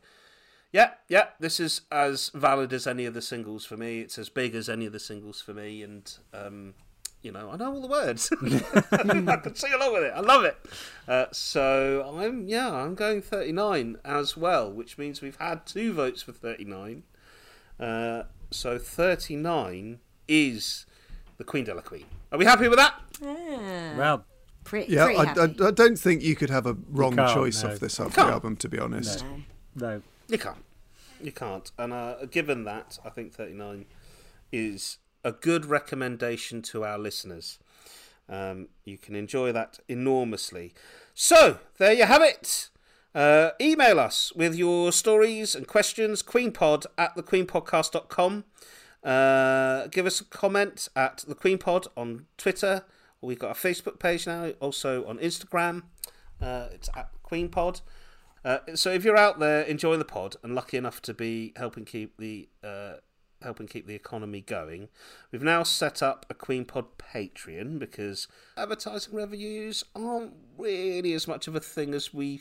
B: yeah, yeah, this is as valid as any of the singles for me. It's as big as any of the singles for me, and um, you know, I know all the words. I can sing along with it. I love it. Uh, so I'm yeah, I'm going 39 as well, which means we've had two votes for 39. Uh, so 39 is the Queen de la Queen. Are we happy with that?
C: Yeah.
D: Well,
C: pretty,
E: Yeah,
C: pretty
E: I,
C: happy.
E: I, I don't think you could have a wrong choice
D: no.
E: off this half
B: can't.
E: the album, to be honest.
D: no.
B: You can't. You can't. And uh, given that, I think 39 is a good recommendation to our listeners. Um, you can enjoy that enormously. So, there you have it. Uh, email us with your stories and questions, queenpod at thequeenpodcast.com. Uh, give us a comment at the Queen Pod on Twitter. We've got a Facebook page now, also on Instagram. Uh, it's at Queen Pod. Uh, so if you're out there enjoying the pod and lucky enough to be helping keep the uh, helping keep the economy going, we've now set up a Queen Pod Patreon because advertising revenues aren't really as much of a thing as we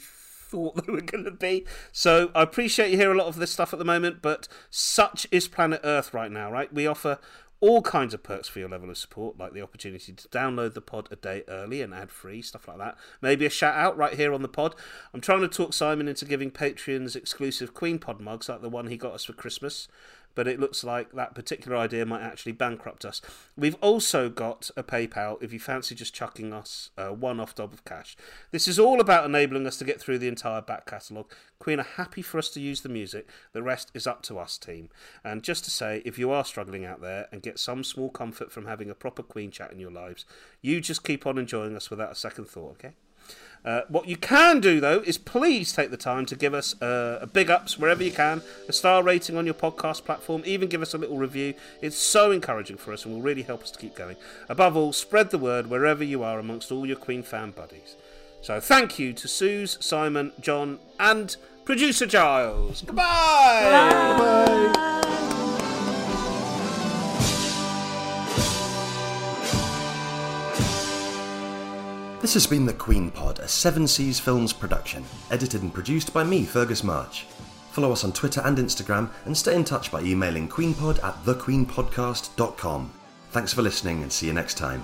B: thought they were going to be. So I appreciate you hear a lot of this stuff at the moment, but such is planet Earth right now, right? We offer all kinds of perks for your level of support, like the opportunity to download the pod a day early and ad free, stuff like that. Maybe a shout out right here on the pod. I'm trying to talk Simon into giving Patreons exclusive Queen Pod mugs, like the one he got us for Christmas. But it looks like that particular idea might actually bankrupt us. We've also got a PayPal if you fancy just chucking us a one off dob of cash. This is all about enabling us to get through the entire back catalogue. Queen are happy for us to use the music, the rest is up to us, team. And just to say, if you are struggling out there and get some small comfort from having a proper Queen chat in your lives, you just keep on enjoying us without a second thought, okay? Uh, what you can do, though, is please take the time to give us uh, a big ups wherever you can, a star rating on your podcast platform, even give us a little review. It's so encouraging for us and will really help us to keep going. Above all, spread the word wherever you are amongst all your Queen fan buddies. So thank you to Sooz, Simon, John, and producer Giles. Goodbye!
H: This has been The Queen Pod, a Seven Seas Films production, edited and produced by me, Fergus March. Follow us on Twitter and Instagram, and stay in touch by emailing queenpod at thequeenpodcast.com. Thanks for listening, and see you next time.